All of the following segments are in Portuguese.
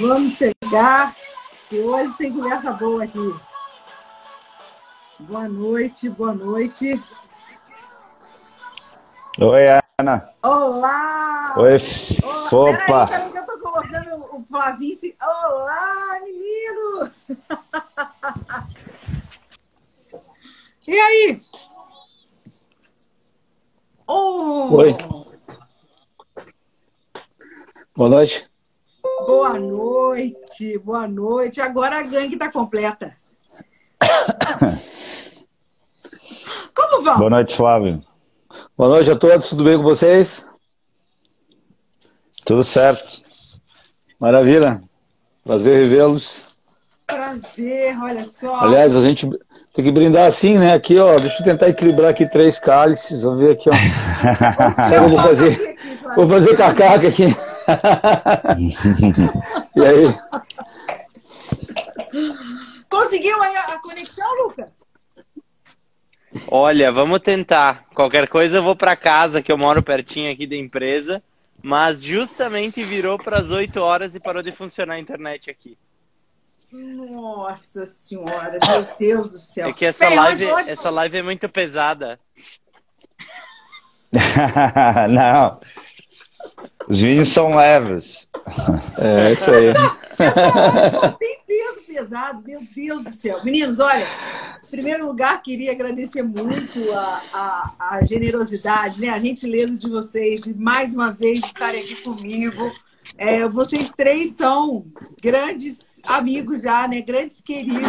Vamos chegar, que hoje tem conversa boa aqui. Boa noite, boa noite. Oi, Ana. Olá! Oi, Olá. Opa! Peraí, peraí, que eu tô colocando o Flavinho. se- Olá, meninos! E aí? Oh, Oi. Boa noite. Boa noite, boa noite. Agora a gangue tá completa. Como vão? Boa noite, Flávio. Boa noite a todos, tudo bem com vocês? Tudo certo? Maravilha. Prazer revê-los. Prazer, olha só. Aliás, a gente tem que brindar assim, né? Aqui, ó, deixa eu tentar equilibrar aqui três cálices. Vamos ver aqui, ó. Será que eu vou fazer? Vou fazer cacaca aqui. e aí? Conseguiu aí a a conexão, Lucas? Olha, vamos tentar. Qualquer coisa eu vou para casa, que eu moro pertinho aqui da empresa. Mas justamente virou para as 8 horas e parou de funcionar a internet aqui. Nossa senhora, meu Deus do céu. É que essa Bem, live, hoje- essa live é muito pesada. Não. Os vinhos são leves. É isso aí. Tem peso pesado, meu Deus do céu. Meninos, olha, em primeiro lugar, queria agradecer muito a, a, a generosidade, né, a gentileza de vocês de mais uma vez estarem aqui comigo. É, vocês três são grandes amigos já, né? Grandes queridos.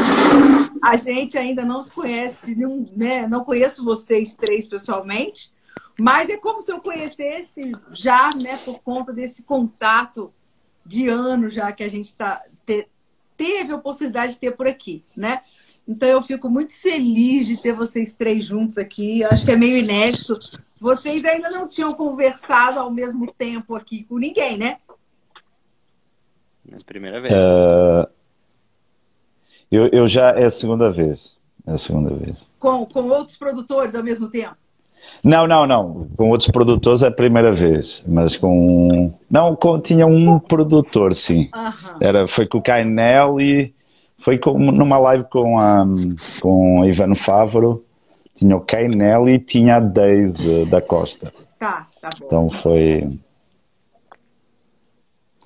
A gente ainda não se conhece, não, né? não conheço vocês três pessoalmente, mas é como se eu conhecesse já, né? Por conta desse contato de anos já que a gente tá, te- teve a oportunidade de ter por aqui, né? Então eu fico muito feliz de ter vocês três juntos aqui. Eu acho que é meio inédito. Vocês ainda não tinham conversado ao mesmo tempo aqui com ninguém, né? Na primeira vez. Ah, eu, eu já. É a segunda vez. É a segunda vez. Com, com outros produtores ao mesmo tempo. Não, não, não. Com outros produtores é a primeira vez. Mas com. Não, com, tinha um produtor, sim. Aham. Era, foi com o Cainel e foi com, numa live com a, com a Ivano Fávaro. Tinha o Cainel e tinha a Deise da Costa. Tá, tá bom. Então foi.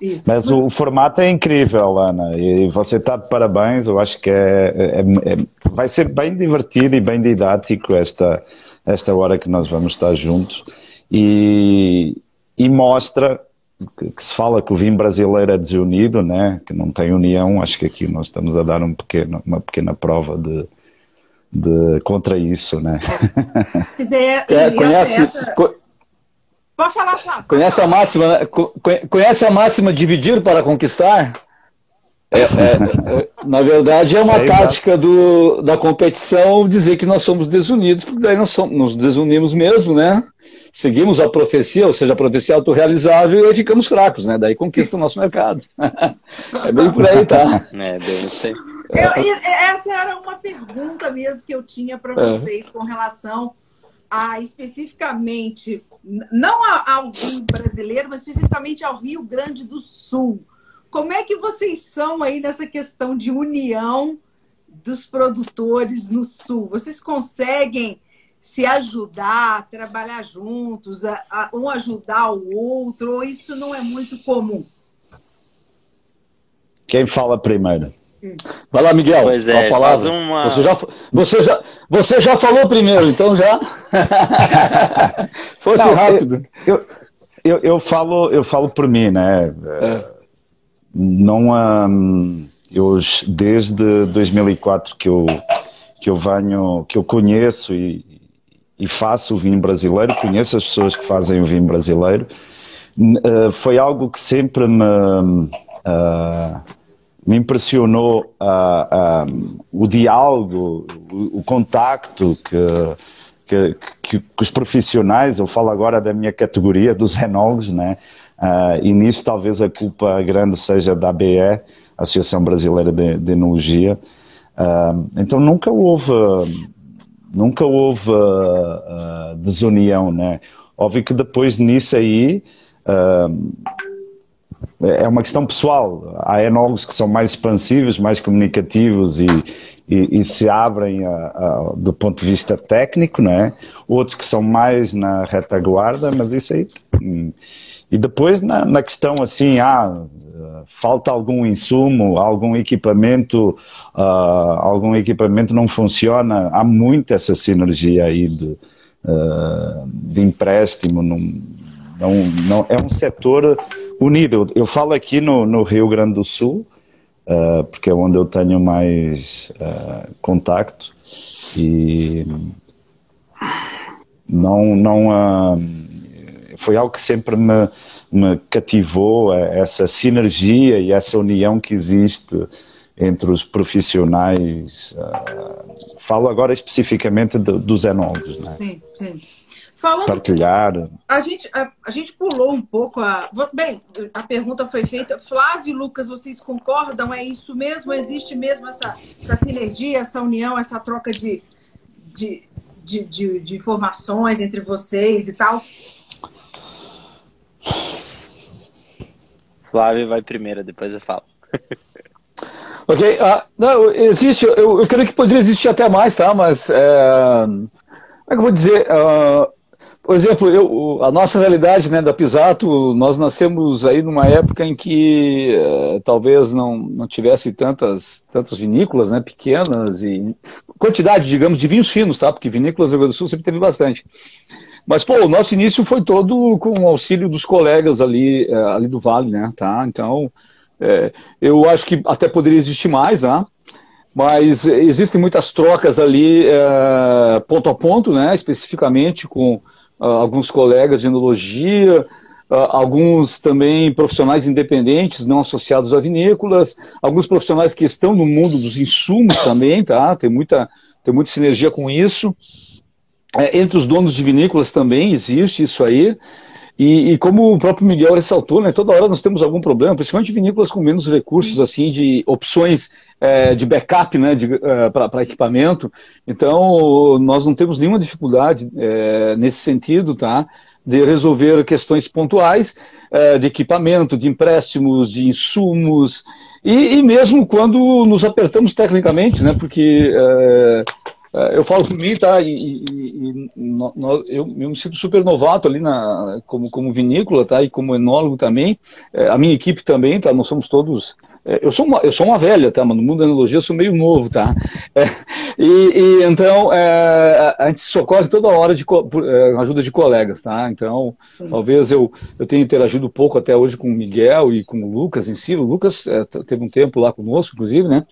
Isso. Mas o, o formato é incrível, Ana. E você está de parabéns. Eu acho que é, é- é- vai ser bem divertido e bem didático esta, esta hora que nós vamos estar juntos. E, e mostra que, que se fala que o vinho brasileiro é desunido, né? que não tem união. Acho que aqui nós estamos a dar um pequeno, uma pequena prova de, de contra isso. Né? É, conhece, essa- co- Pode falar, Flávio. conhece a máxima, né? Co- conhe- conhece a máxima dividir para conquistar? É, é, é, na verdade, é uma É, tática do, da competição dizer que nós somos desunidos, porque daí nós somos, nos desunimos mesmo, né? Seguimos a profecia, ou seja, a profecia autorrealizável, e aí ficamos fracos, né? Daí conquista o nosso mercado. É bem por aí, tá? É, bem, essa era uma pergunta mesmo que eu tinha para É. vocês com relação a especificamente, não a- ao Rio brasileiro, mas especificamente ao Rio Grande do Sul. Como é que vocês são aí nessa questão de união dos produtores no Sul? Vocês conseguem se ajudar, trabalhar juntos, a- a- um ajudar o outro, ou isso não é muito comum? Quem fala primeiro? Vai lá, Miguel. Pois com é, a palavra. faz uma- Você, já, você, já, você já falou primeiro, então já. Fosse Não, rápido. Eu, eu, eu falo, eu falo por mim, né? Não há. Eu, desde 2004 que eu, que eu venho, que eu conheço e, e faço o vinho brasileiro, conheço as pessoas que fazem o vinho brasileiro, eh, foi algo que sempre me. ah, me impressionou uh, uh, o diálogo, o, o contacto que, que, que, que, os profissionais, eu falo agora da minha categoria, dos enólogos, né? Uh, e nisso talvez a culpa grande seja da ABE, Associação Brasileira de, de Enologia. então nunca houve, nunca houve desunião, né? Óbvio que depois nisso aí é uma questão pessoal. Há enólogos que são mais expansivos, mais comunicativos e, e, e se abrem a, a, do ponto de vista técnico, não é? Outros que são mais na retaguarda, mas isso aí. Hum. E depois na, na questão assim, ah, falta algum insumo, algum equipamento, uh, algum equipamento não funciona, há muito essa sinergia aí de, uh, de empréstimo, não, não, é um setor unido. Eu, falo aqui no, no, Rio Grande do Sul, uh, porque é onde eu tenho mais contacto e não, não foi algo que sempre me, me cativou, essa sinergia e essa união que existe entre os profissionais. falo agora especificamente do, dos enólogos. Né? Sim, sim. Falando, partilhar. A gente, a, a, gente pulou um pouco a. Bem, a pergunta foi feita. Flávio e Lucas, vocês concordam? É isso mesmo? Existe mesmo essa, essa sinergia, essa união, essa troca de, de, de, de, de informações entre vocês e tal? Flávio vai primeiro, depois eu falo. ok, uh, não, existe, eu, eu creio que poderia existir até mais, tá? Mas é, como é que eu vou dizer? Uh, por exemplo, eu, a nossa realidade né, da Pisato, nós nascemos aí numa época em que eh, talvez não, não tivesse tantas, tantas vinícolas né, pequenas e quantidade, digamos, de vinhos finos, tá? Porque vinícolas do Rio Grande do Sul sempre teve bastante. Mas, pô, o nosso início foi todo com o auxílio dos colegas ali, eh, ali do Vale, né? Tá? Então, é, eu acho que até poderia existir mais, tá? Mas existem muitas trocas ali, é, ponto a ponto, né? Especificamente com uh, alguns colegas de enologia, uh, alguns também profissionais independentes, não associados a vinícolas, alguns profissionais que estão no mundo dos insumos também, tá? Tem muita, tem muita sinergia com isso. É, entre os donos de vinícolas também existe isso aí. E, e, como o próprio Miguel ressaltou, né, toda hora nós temos algum problema, principalmente vinícolas com menos recursos, assim, de opções é, de backup, né, é, para equipamento. Então, nós não temos nenhuma dificuldade é, nesse sentido, tá? De resolver questões pontuais é, de equipamento, de empréstimos, de insumos, e, e, mesmo quando nos apertamos tecnicamente, né, porque é, eu falo por mim, tá? E, e, e no, no, eu, eu, me sinto super novato ali na, como, como vinícola, tá? E como enólogo também. É, a minha equipe também, tá? Nós somos todos. É, eu, sou uma, eu sou uma velha, tá? Mas no mundo da enologia eu sou meio novo, tá? É, e, e, então é, a gente socorre toda hora de é, ajuda de colegas, tá? Então Sim. talvez eu, eu tenha interagido pouco até hoje com o Miguel e com o Lucas em si. O Lucas teve um tempo lá conosco, inclusive, né?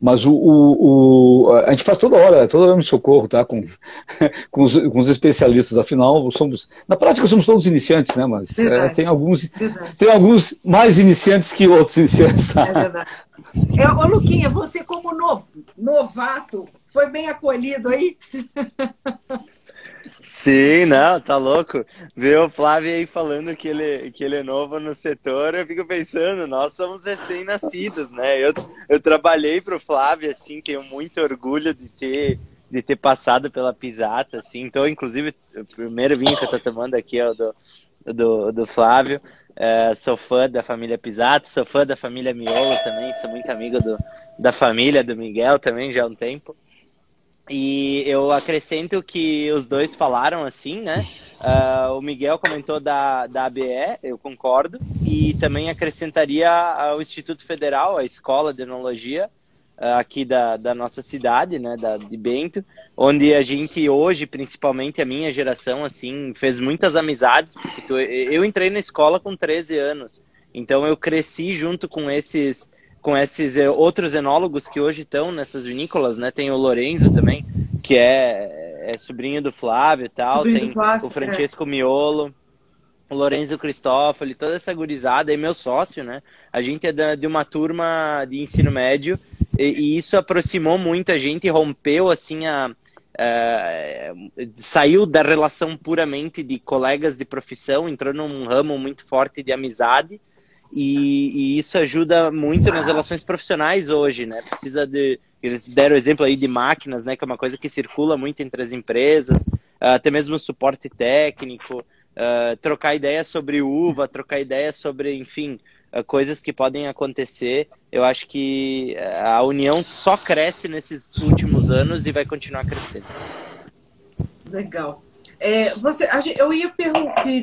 Mas o, o, o, a gente faz toda hora, toda hora no socorro, tá? Com, com, os, com os especialistas. Afinal, somos. Na prática somos todos iniciantes, né? Mas é, tem, alguns, tem alguns mais iniciantes que outros iniciantes. Tá? É verdade. É, ô, Luquinha, você como novo, novato, foi bem acolhido aí? Sim, não, tá louco. Ver o Flávio aí falando que ele, que ele é novo no setor, eu fico pensando, nós somos recém-nascidos, né? Eu, eu trabalhei pro Flávio, assim, tenho muito orgulho de ter, de ter passado pela Pisata, assim. Então, inclusive, o primeiro vinho que eu tô tomando aqui é o do, do, do Flávio. É, sou fã da família Pisato, sou fã da família Miolo também, sou muito amigo do, da família do Miguel também já há um tempo. E eu acrescento que os dois falaram assim, né? Uh, o Miguel comentou da, da ABE, eu concordo, e também acrescentaria ao Instituto Federal, a Escola de Enologia, uh, aqui da, da nossa cidade, né, da, de Bento, onde a gente hoje, principalmente a minha geração, assim, fez muitas amizades, porque tu, eu entrei na escola com 13 anos, então eu cresci junto com esses com esses eh, outros enólogos que hoje estão nessas vinícolas, né? Tem o Lorenzo também, que é, é sobrinho do Flávio e tal. Sobrinho tem Flávio, o Francesco é. Miolo. o Lorenzo Cristófoli, toda essa gurizada, e meu sócio, né? A gente é da, de uma turma de ensino médio e, e, isso aproximou muito a gente, rompeu assim a, a, saiu da relação puramente de colegas de profissão, entrou num ramo muito forte de amizade e, e isso ajuda muito nas relações profissionais hoje, né? Precisa de eles deram exemplo aí de máquinas, né? Que é uma coisa que circula muito entre as empresas, até mesmo suporte técnico uh, trocar ideias sobre uva, trocar ideias sobre, enfim, uh, coisas que podem acontecer. Eu acho que a união só cresce nesses últimos anos e vai continuar crescendo. Legal. É, você, eu ia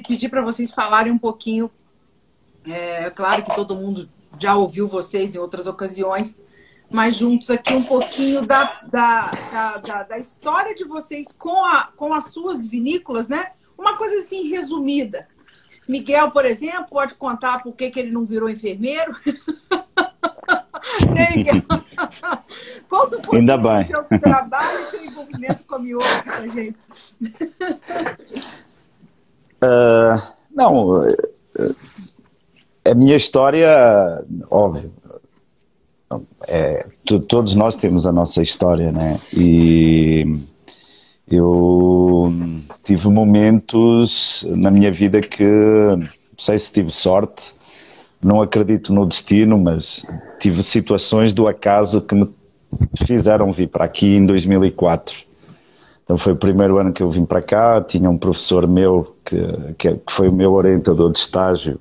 pedir para vocês falarem um pouquinho. É claro que todo mundo já ouviu vocês em outras ocasiões, mas juntos aqui um pouquinho da, da, da, da, história de vocês com, a, com as suas vinícolas, né? Uma coisa assim resumida. Miguel, por exemplo, pode contar por que, que ele não virou enfermeiro? né, Miguel? Conta um pouquinho Ainda bem. do seu trabalho e seu envolvimento com a Miolo pra gente. Uh, não, a minha história, óbvio, é, todos nós temos a nossa história, né? E eu tive momentos na minha vida que, não sei se tive sorte, não acredito no destino, mas tive situações do acaso que me fizeram vir para aqui em 2004. Então foi o primeiro ano que eu vim para cá, tinha um professor meu que, que foi o meu orientador de estágio.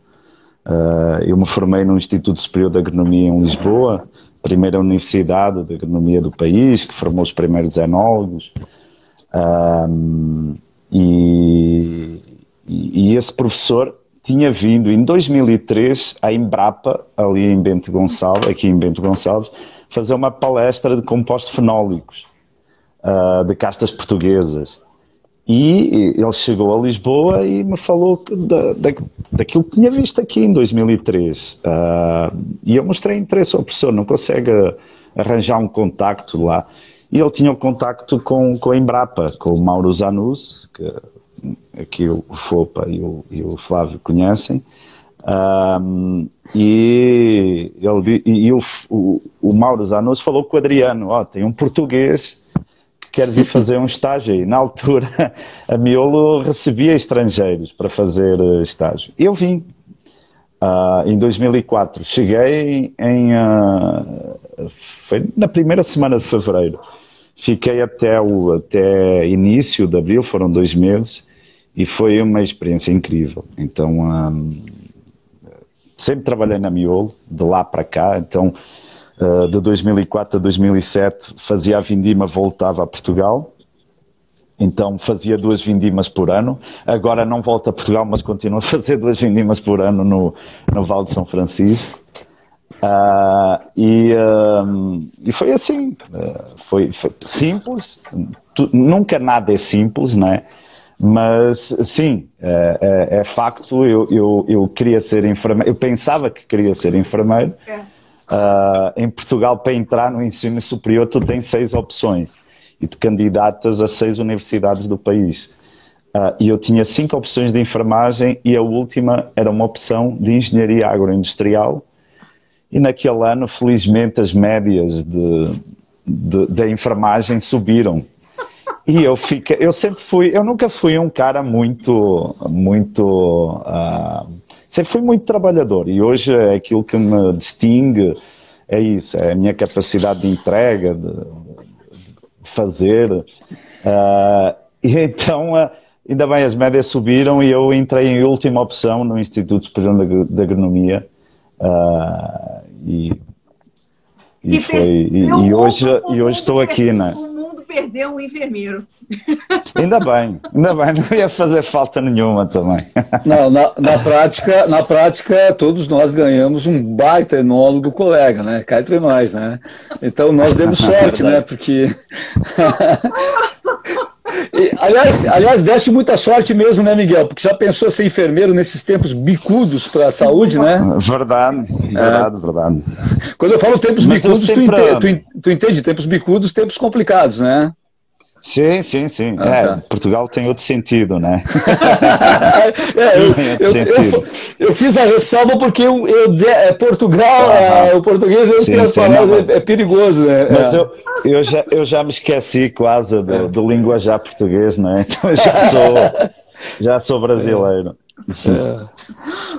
Uh, eu me formei no Instituto Superior de Agronomia em Lisboa, primeira universidade de agronomia do país, que formou os primeiros enólogos. Um, e, e, esse professor tinha vindo em 2003 à Embrapa, ali em Bento Gonçalves, aqui em Bento Gonçalves, fazer uma palestra de compostos fenólicos uh, de castas portuguesas. E ele chegou a Lisboa e me falou da, da, daquilo que tinha visto aqui em 2003. Uh, ah, e eu mostrei interesse ao professor, não consegue arranjar um contacto lá. E ele tinha um contacto com, com a Embrapa, com o Mauro Zanus, que aqui o Fopa e o, e o Flávio conhecem. Um, e ele, e, o, o, o, Mauro Zanus falou com o Adriano: oh, tem um português que quer vir fazer um estágio aí. Na altura, a Miolo recebia estrangeiros para fazer eh, estágio. Eu vim. Uh, em 2004, cheguei em. Uh, foi na primeira semana de fevereiro. Fiquei até o até início de abril, foram dois meses, e foi uma experiência incrível. Então, um, sempre trabalhei na Miolo, de lá para cá, então uh, de 2004 a 2007 fazia a vindima, voltava a Portugal, então fazia duas vindimas por ano. Agora não volto a Portugal, mas continuo a fazer duas vindimas por ano no, no Val de São Francisco. Uh, e, uh, e, foi assim, uh, foi, foi, simples, tu, nunca nada é simples, né? Mas sim, é, é, é facto, eu, eu, eu, queria ser enfermeiro, eu pensava que queria ser enfermeiro. É. em Portugal, para entrar no ensino superior, tu tens seis opções e te candidatas a seis universidades do país. e eu tinha cinco opções de enfermagem e a última era uma opção de engenharia agroindustrial e naquele ano, felizmente, as médias de, de, da enfermagem subiram. E eu fiquei, eu sempre fui, eu nunca fui um cara muito, muito, uh, sempre fui muito trabalhador e hoje é aquilo que me distingue, é isso, é a minha capacidade de entrega, de, de fazer. Uh, e então, uh, ainda bem, as médias subiram e eu entrei em última opção no Instituto Superior de Agronomia Uh, e, e, e, foi, e, e hoje, e hoje estou aqui, né? Perdeu um enfermeiro. Ainda bem, ainda bem, não ia fazer falta nenhuma também. Não, na, na, prática, na prática, todos nós ganhamos um baita enólogo colega, né? Cá entre nós, né? Então nós demos sorte, né? Porque. E, aliás, aliás, deste muita sorte mesmo, né, Miguel? Porque já pensou ser enfermeiro nesses tempos bicudos para a saúde, né? Verdade, verdade, é. verdade. Quando eu falo tempos Mas bicudos, sempre... tu, entende, tu, tu entende tempos bicudos, tempos complicados, né? Sim, sim, sim. Ah, é, tá. Portugal tem outro sentido, né? É, eu, Tem outro eu- sentido. eu- eu fiz a ressalva porque eu, é, Portugal, é, o português eu Sim, sim, não, é, é perigoso, né? Mas É. eu, eu, já, eu já me esqueci quase do, É. do linguajar português, não é? Então eu já sou, já sou brasileiro.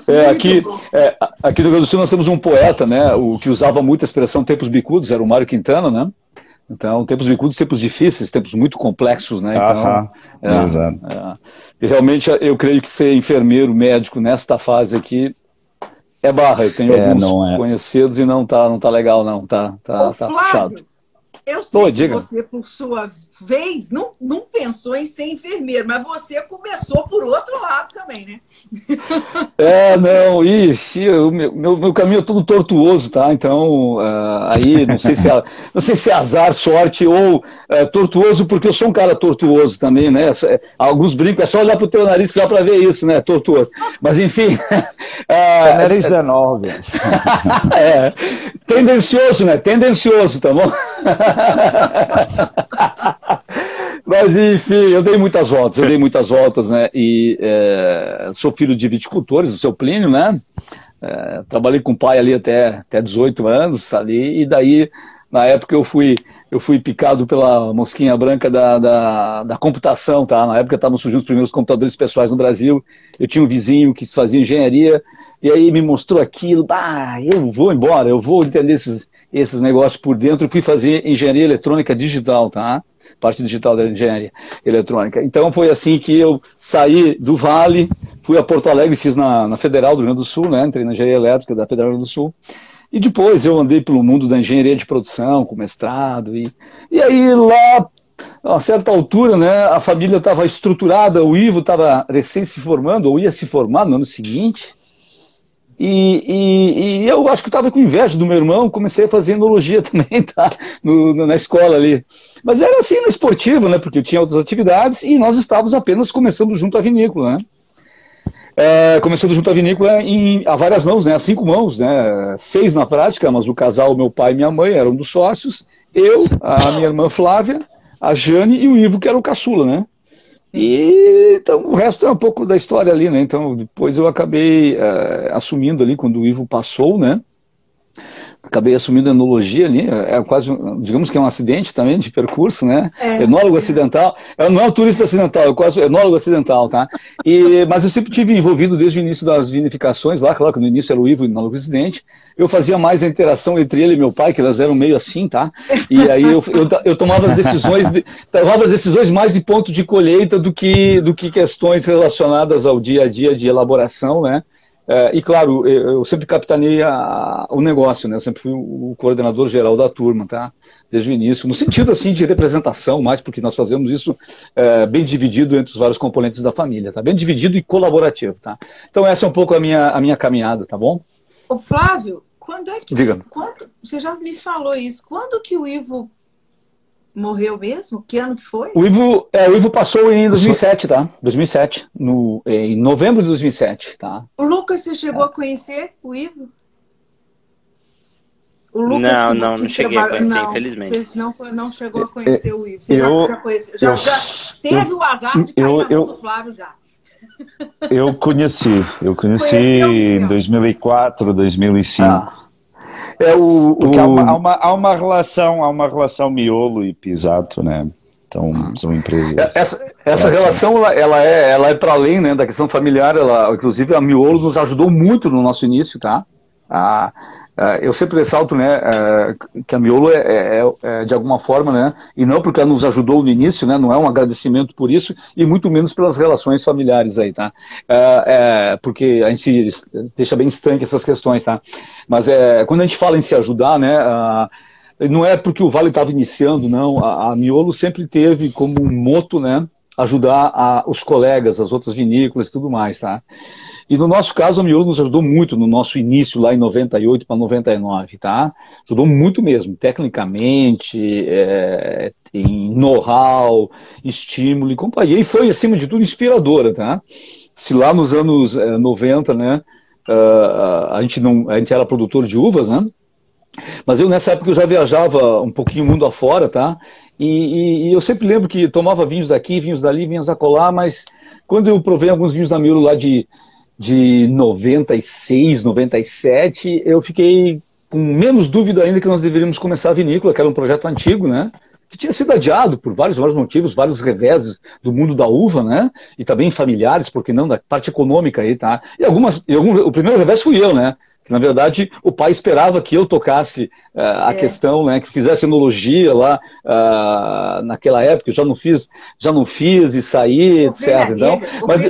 É, aqui, é, aqui no Rio Grande do Sul nós temos um poeta, né, o que usava muito a expressão tempos bicudos, era o Mário Quintana, né? Então, tempos bicudos, tempos difíceis, tempos muito complexos, né? Então, Aham, é, exato. é. E realmente eu creio que ser enfermeiro, médico nesta fase aqui é barra. Eu tenho É, alguns não é. conhecidos e não tá, não tá legal, não. Tá, tá, Ô, tá Flávio, puxado. eu sei Ô, que diga. você, por sua vez, não, não pensou em ser enfermeiro, mas você começou por outro lado também, né? É, não, ixi, o meu, meu, meu caminho é todo tortuoso, tá? Então, ah, aí, não sei, se é, não sei se é azar, sorte ou é, tortuoso, porque eu sou um cara tortuoso também, né? Alguns brincam, é só olhar pro teu nariz que dá pra ver isso, né? Tortuoso. Mas, enfim. ah, Nariz da nove. é, tendencioso, né? Tendencioso, tá bom? Mas, enfim, eu dei muitas voltas, eu dei muitas voltas, né? E é, sou filho de viticultores, o seu Plínio, né? É, trabalhei com o pai ali até, até 18 anos, ali, e daí, na época, eu fui, eu fui picado pela mosquinha branca da, da, da computação, tá? Na época estavam surgindo os primeiros computadores pessoais no Brasil, eu tinha um vizinho que fazia engenharia, e aí me mostrou aquilo, bah, eu vou embora, eu vou entender esses, esses negócios por dentro, e fui fazer engenharia eletrônica digital, tá? Parte digital da engenharia eletrônica. Então foi assim que eu saí do Vale, fui a Porto Alegre, fiz na, na Federal do Rio Grande do Sul, né? Entrei na engenharia elétrica da Federal do Sul. E depois eu andei pelo mundo da engenharia de produção, com mestrado, e, e aí lá, a certa altura, né, a família estava estruturada, o Ivo estava recém se formando, ou ia se formar no ano seguinte, e, e, e eu acho que estava com inveja do meu irmão, comecei a fazer enologia também, tá? No, no- na escola ali. Mas era assim na esportiva, né? Porque eu tinha outras atividades e nós estávamos apenas começando junto à vinícola, né? É, começando junto à vinícola em, a várias mãos, né? A cinco mãos, né? Seis na prática, mas o casal, meu pai e minha mãe, eram dos sócios. Eu, a minha irmã Flávia, a Jane e o Ivo, que era o caçula, né? E então o resto é um pouco da história ali, né? Então depois eu acabei eh, assumindo ali quando o Ivo passou, né? Acabei assumindo a enologia ali, é quase, um- digamos que é um acidente também de percurso, né? É. Enólogo acidental, eu não é um turista acidental, é quase enólogo acidental, tá? E, mas eu sempre tive envolvido desde o início das vinificações lá, claro que no início era o Ivo enólogo acidente, eu fazia mais a interação entre ele e meu pai, que elas eram meio assim, tá? E aí eu, eu, eu tomava as decisões, de, tomava as decisões mais de ponto de colheita do que, do que questões relacionadas ao dia a dia de elaboração, né? É, e claro, eu, sempre capitaneei a- o negócio, né? Eu sempre fui o coordenador geral da turma, tá? Desde o início, no sentido assim de representação, mais porque nós fazemos isso é, bem dividido entre os vários componentes da família, tá? Bem dividido e colaborativo, tá? Então essa é um pouco a minha, a minha caminhada, tá bom? Ô, Flávio, quando é que. Diga. Quando, você já me falou isso. Quando que o Ivo morreu mesmo? Que ano que foi? O Ivo, é, o Ivo passou em 2007, tá? 2007, no, em novembro de 2007, tá? O Lucas, você chegou a conhecer o Ivo? O Não, que- não, que não cheguei a conhecer, não, infelizmente. Você não, não chegou a conhecer o Ivo. Você já- eu- já, conheceu, já, eu- já teve o azar de cair eu- na mão eu- do Flávio já. Eu conheci, eu conheci em Miguel? 2004, 2005. Ah. É o, Porque há o- uma, há, uma, há uma relação, há uma relação miolo e pisato, né? Então, são empresas. É, Essa, essa Relação. relação ela, ela é, ela é para além né, da questão familiar. Ela, inclusive, a Miolo nos ajudou muito no nosso início, tá? A, a, eu sempre ressalto né, é, que a Miolo é, é- é, de alguma forma, né, e não porque ela nos ajudou no início, né, não é um agradecimento por isso, e muito menos pelas relações familiares aí, tá? É, é, porque a gente deixa bem estanque essas questões, tá? Mas é, quando a gente fala em se ajudar, né, não é porque o Vale estava iniciando, não. A, a Miolo sempre teve como um moto, né, ajudar os colegas, as outras vinícolas e tudo mais, tá? E no nosso caso, a Miolo nos ajudou muito no nosso início lá em 98 para 99, tá? Ajudou muito mesmo, tecnicamente, é, em know-how, estímulo e companhia. E foi, acima de tudo, inspiradora, tá? Se lá nos anos eh, 90, né, ah, a, gente não, a gente era produtor de uvas, né? Mas eu nessa época eu já viajava um pouquinho mundo afora, tá? E, e, e, eu sempre lembro que tomava vinhos daqui, vinhos dali, vinhos acolá, mas quando eu provei alguns vinhos da Miolo lá de, de 96, 97, eu fiquei com menos dúvida ainda que nós deveríamos começar a vinícola, que era um projeto antigo, né? que tinha sido adiado por vários, vários motivos, vários reveses do mundo da uva, né? E também familiares, porque não, da parte econômica aí, tá? E algumas, e algum, o primeiro revés fui eu, né? Que na verdade o pai esperava que eu tocasse uh, a é. questão, né, que fizesse enologia lá uh, naquela época, eu já não fiz, já não fiz e saí, etc. Então, mas,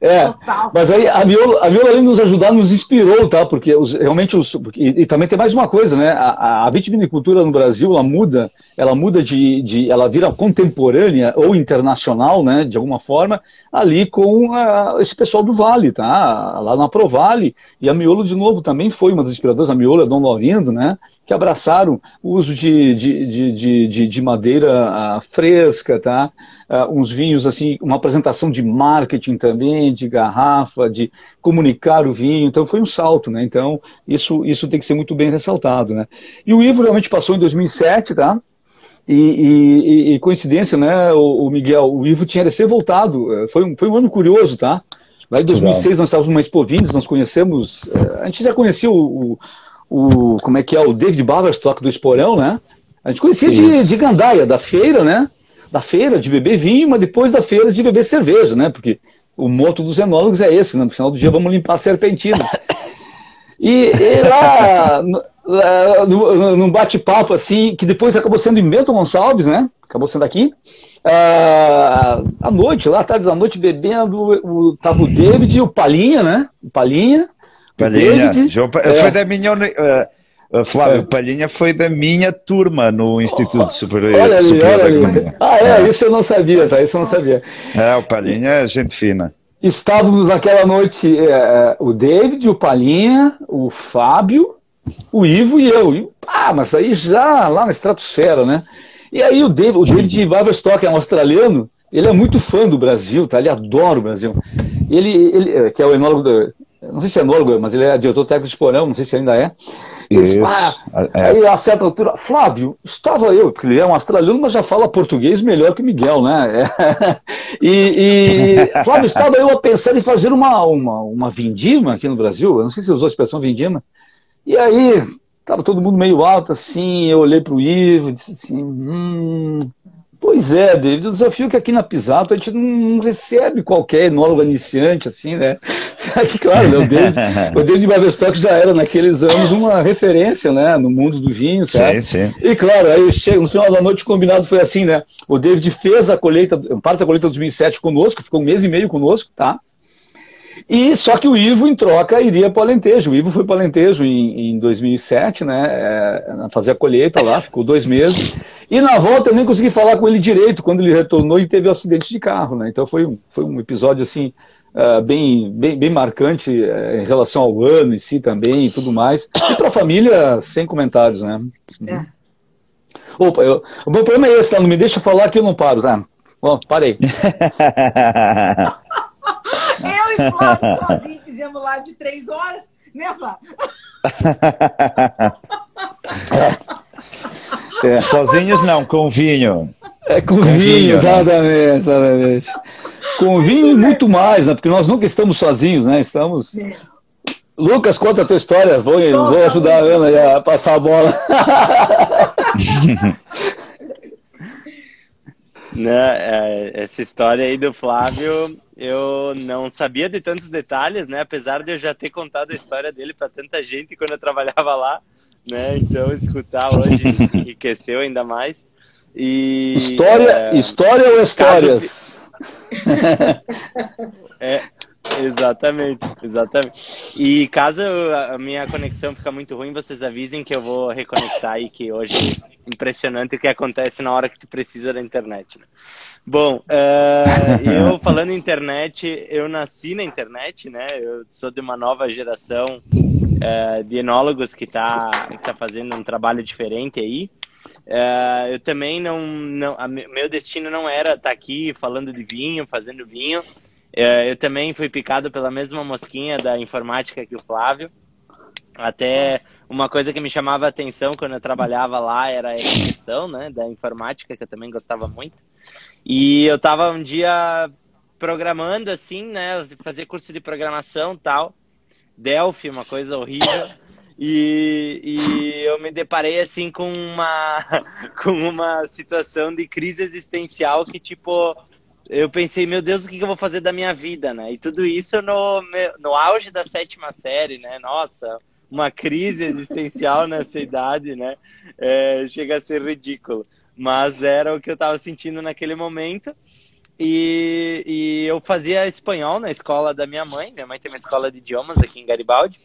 é, mas aí a Miola, a Miola além de nos ajudar, nos inspirou, tá? Porque os, realmente os, e, e, também tem mais uma coisa, né? A, a vitivinicultura no Brasil, ela muda, ela muda de, de, ela vira contemporânea ou internacional, né? De alguma forma, ali com uh, esse pessoal do Vale, tá? Lá na Provale e a Miolo de novo também foi uma das inspiradoras, a Miolo, a Dom Laurindo, né, que abraçaram o uso de, de, de, de, de madeira uh, fresca, tá? Uh, uns vinhos, assim, uma apresentação de marketing também, de garrafa, de comunicar o vinho, então foi um salto, né? Então, isso, isso tem que ser muito bem ressaltado, né? E o Ivo realmente passou em 2007, tá? E, e, e, coincidência, né, o, Miguel, o Ivo tinha recém voltado, eh, foi um, foi um ano curioso, tá? Lá em 2006 nós estávamos numa Expo Vinhos, nós conhecemos, eh, a gente já conhecia o, o, como é que é, o David Baverstock do Esporão, né? A gente conhecia de, de Gandaia, da feira, né? Da feira de beber vinho, mas depois da feira de beber cerveja, né? Porque o moto dos enólogos é esse, né? No final do dia vamos limpar a serpentina. E, e lá, num bate-papo assim, que depois acabou sendo em Bento Gonçalves, né? Acabou sendo aqui. Uh, à noite, lá tarde da noite, bebendo, o, tava o David, o Palinha, né? O Palinha. Palinha. João, é. Foi da minha. Uh, Flávio é. Palhinha foi da minha turma no Instituto Superior, olha ali, Superior olha da Economia. Ah, é, é, isso eu não sabia, tá? Isso eu não sabia. É, o Palhinha é gente fina. Estávamos naquela noite, é, o David, o Palinha, o Fábio, o Ivo e eu. E, ah, mas aí já lá na estratosfera, né? E aí o David, o David Baverstock é um australiano, ele é muito fã do Brasil, tá? Ele adora o Brasil. Ele, ele que é o enólogo, do, não sei se é enólogo, mas ele é diretor técnico de Esporão, não sei se ainda é. Isso. Ah, é. Aí a certa altura, Flávio, estava eu, porque ele é um australiano, mas já fala português melhor que o Miguel, né? E, e, Flávio, estava eu a pensar em fazer uma, uma, uma vindima aqui no Brasil, eu não sei se você usou a expressão vindima. E aí, Tava todo mundo meio alto assim, eu olhei para o Ivo e disse assim, hum, pois é, David, o desafio é que aqui na Pisato a gente não recebe qualquer enólogo iniciante, assim, né? que, claro, né, o David, o David Bavestock já era naqueles anos uma referência, né, no mundo do vinho, certo? Sim, sim. E claro, aí chega, no final da noite o combinado foi assim, né? O David fez a colheita, parte da colheita de 2007 conosco, ficou um mês e meio conosco, tá? E só que o Ivo, em troca, iria para o Alentejo. O Ivo foi para o Alentejo em, em 2007, né? É, fazer a colheita lá, ficou dois meses. E na volta eu nem consegui falar com ele direito quando ele retornou e teve um acidente de carro, né? Então foi um, foi um episódio assim. Uh, bem, bem, bem marcante uh, em relação ao ano em si também e tudo mais. E para a família, sem comentários, né? É. Opa, eu, o meu problema é esse, tá? Não me deixa falar que eu não paro, tá? Bom, parei. E Flávio sozinhos fizemos live de três horas, né, Flávio? É. Sozinhos não, com vinho. É com, com vinho, vinho, né? exatamente, exatamente. Com vinho e muito mais, né? Porque nós nunca estamos sozinhos, né? Estamos. É. Lucas, conta a tua história. Vou, vou ajudar a Ana a passar a bola. né, é, essa história aí do Flávio eu não sabia de tantos detalhes, né? Apesar de eu já ter contado a história dele para tanta gente quando eu trabalhava lá, né? Então escutar hoje enriqueceu ainda mais. E história, é, história ou histórias? é, exatamente, exatamente. E caso a minha conexão fica muito ruim, vocês avisem que eu vou reconectar aí que hoje é impressionante o que acontece na hora que tu precisa da internet. Né? Bom, uh, eu falando em internet, eu nasci na internet, né? Eu sou de uma nova geração uh, de enólogos que está que tá fazendo um trabalho diferente aí. Uh, eu também não, não a, meu destino não era estar tá aqui falando de vinho, fazendo vinho. Eu também fui picado pela mesma mosquinha da informática que o Flávio. Até uma coisa que me chamava a atenção quando eu trabalhava lá era essa questão, né, da informática, que eu também gostava muito. E eu tava um dia programando assim, né, fazer curso de programação tal, Delphi, uma coisa horrível. E, e, eu me deparei assim com uma com uma situação de crise existencial que tipo eu pensei meu Deus o que eu vou fazer da minha vida né e tudo isso no no auge da sétima série né nossa uma crise existencial nessa idade, né? É, chega a ser ridículo. Mas era o que eu estava sentindo naquele momento. E, e, eu fazia espanhol na escola da minha mãe. Minha mãe tem uma escola de idiomas aqui em Garibaldi.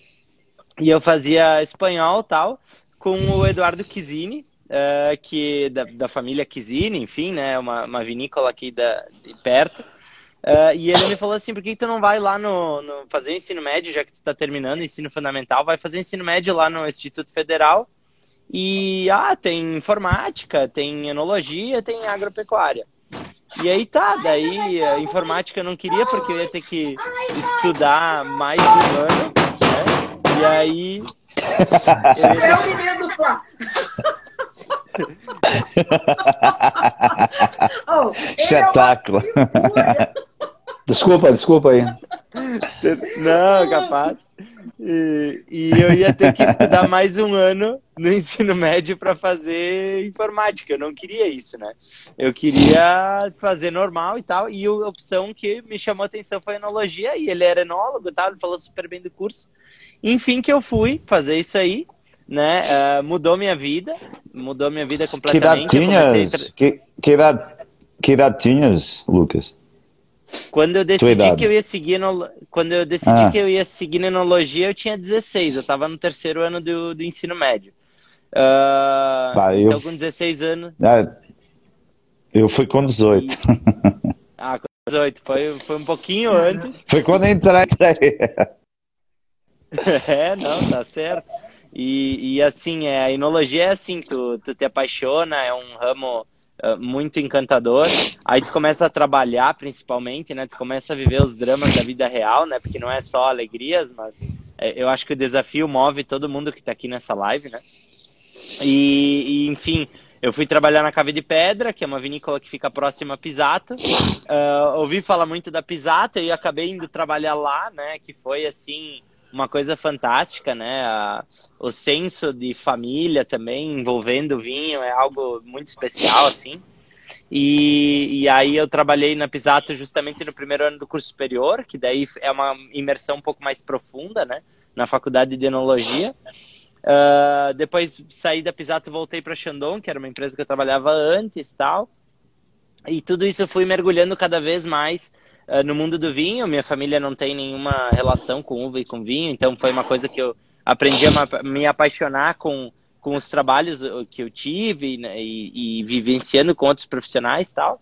E eu fazia espanhol tal com o Eduardo Kizini, uh, que da, da família Kizini, enfim, né? Uma, uma vinícola aqui da, de perto. Uh, e ele me falou assim, por que tu não vai lá no, no fazer ensino médio, já que tu está terminando o ensino fundamental, vai fazer ensino médio lá no Instituto Federal. E, ah, tem informática, tem enologia, tem agropecuária. E aí tá, daí a informática eu não queria porque eu ia ter que estudar mais um ano, né? E aí... É o menino do Flá. oh, Espetáculo. É Desculpa, desculpa aí. Não, capaz. E, e, eu ia ter que estudar mais um ano no ensino médio para fazer informática. Eu não queria isso, né? Eu queria fazer normal e tal. E a opção que me chamou a atenção foi a enologia. E ele era enólogo e tal, ele falou super bem do curso. Enfim, que eu fui fazer isso aí, né? Uh, mudou minha vida, mudou minha vida completamente. Que idade tinhas? Que, que, idade, que idade tinhas, Lucas? Quando eu decidi que eu ia seguir no... quando eu decidi ah. que eu ia seguir enologia, eu tinha 16, eu estava no terceiro ano do, do ensino médio. Uh, bah, eu... Então com 16 anos. Ah, eu fui com 18. E... Ah, com 18, foi, foi um pouquinho antes. Foi quando entrei. é, não, tá certo. E, e assim, é, a enologia é assim, tu, tu te apaixona, é um ramo uh, muito encantador. Aí tu começa a trabalhar, principalmente, né? Tu começa a viver os dramas da vida real, né? Porque não é só alegrias, mas é, eu acho que o desafio move todo mundo que está aqui nessa live, né? E, e, enfim, eu fui trabalhar na Cave de Pedra, que é uma vinícola que fica próxima a Pisato. Uh, ouvi falar muito da Pisato e acabei indo trabalhar lá, né? Que foi assim uma coisa fantástica, né? A, o senso de família também envolvendo o vinho é algo muito especial, assim. E, e aí eu trabalhei na Pisato justamente no primeiro ano do curso superior, que daí é uma imersão um pouco mais profunda, né? Na faculdade de enologia. Uh, depois saí da Pisato voltei para Shandong, que era uma empresa que eu trabalhava antes tal. E tudo isso eu fui mergulhando cada vez mais uh, no mundo do vinho. Minha família não tem nenhuma relação com uva e com vinho, então foi uma coisa que eu aprendi a me apaixonar com, com os trabalhos que eu tive né, e, e, vivenciando com outros profissionais tal.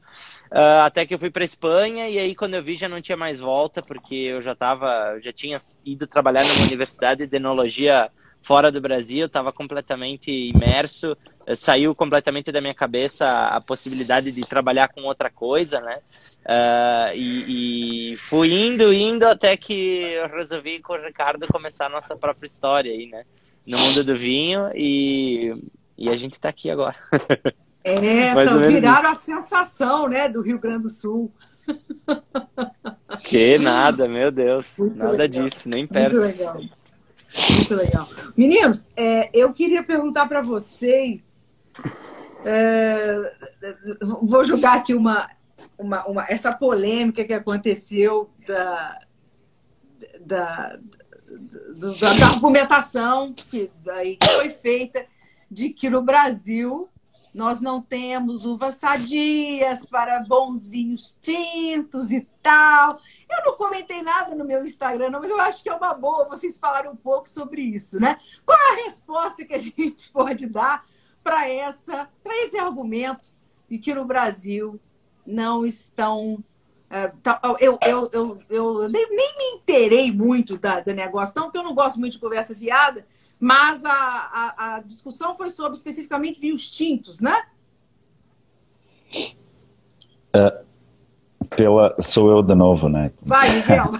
Uh, até que eu fui para Espanha e aí quando eu vi já não tinha mais volta porque eu já tava, já tinha ido trabalhar numa universidade de enologia fora do Brasil, estava completamente imerso, eh, saiu completamente da minha cabeça a possibilidade de trabalhar com outra coisa, né? Uh, e, e, fui indo, indo até que eu resolvi com o Ricardo começar a nossa própria história aí, né? No mundo do vinho e, e a gente está aqui agora. É, então, viraram isso. a sensação, né, do Rio Grande do Sul. Que nada, meu Deus. Muito nada legal. disso, nem perto. Muito legal. Muito legal. Meninos, é, eu queria perguntar para vocês. É, vou jogar aqui uma, uma, uma, essa polêmica que aconteceu da, da, da, da argumentação que, que foi feita de que no Brasil nós não temos uvas sadias para bons vinhos tintos e tal. Eu não comentei nada no meu Instagram, não, mas eu acho que é uma boa vocês falarem um pouco sobre isso, né? Qual é a resposta que a gente pode dar para essa, para esse argumento de que no Brasil não estão é, tá, eu, eu, eu, eu nem, nem, me interei muito da, do negócio, não, porque eu não gosto muito de conversa viada, mas a, a, a discussão foi sobre especificamente vinhos tintos, né? Uh, pela, sou eu de novo, né? Vai, Miguel.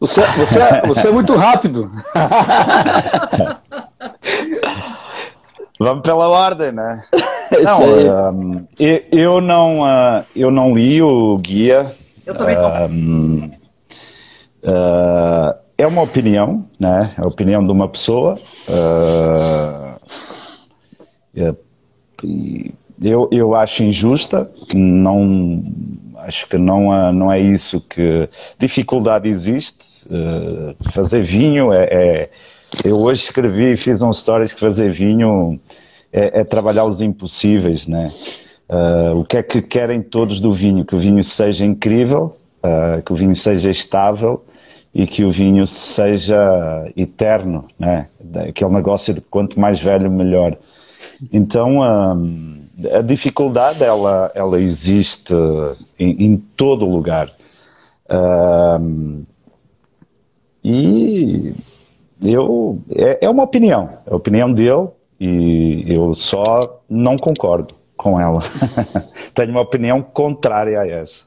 Você, você, você é muito rápido. Vamos pela ordem, né? Não, um, eu, eu não, ah, eu não li o guia. Eu também não. Ah, é uma opinião, né? É a opinião de uma pessoa. Ah, é- eu, eu acho injusta, não acho que não, não é isso que dificuldade existe. Fazer vinho é, é- eu hoje escrevi e fiz um stories que fazer vinho é, é trabalhar os impossíveis, né? Ah, o que é que querem todos do vinho? Que o vinho seja incrível, ah, que o vinho seja estável e que o vinho seja eterno, né? Aquele negócio de quanto mais velho, melhor. Então, hum, a dificuldade, ela, ela existe em, em todo lugar. E eu, é, é uma opinião, é a opinião dele e eu só não concordo com ela. Tenho uma opinião contrária a essa.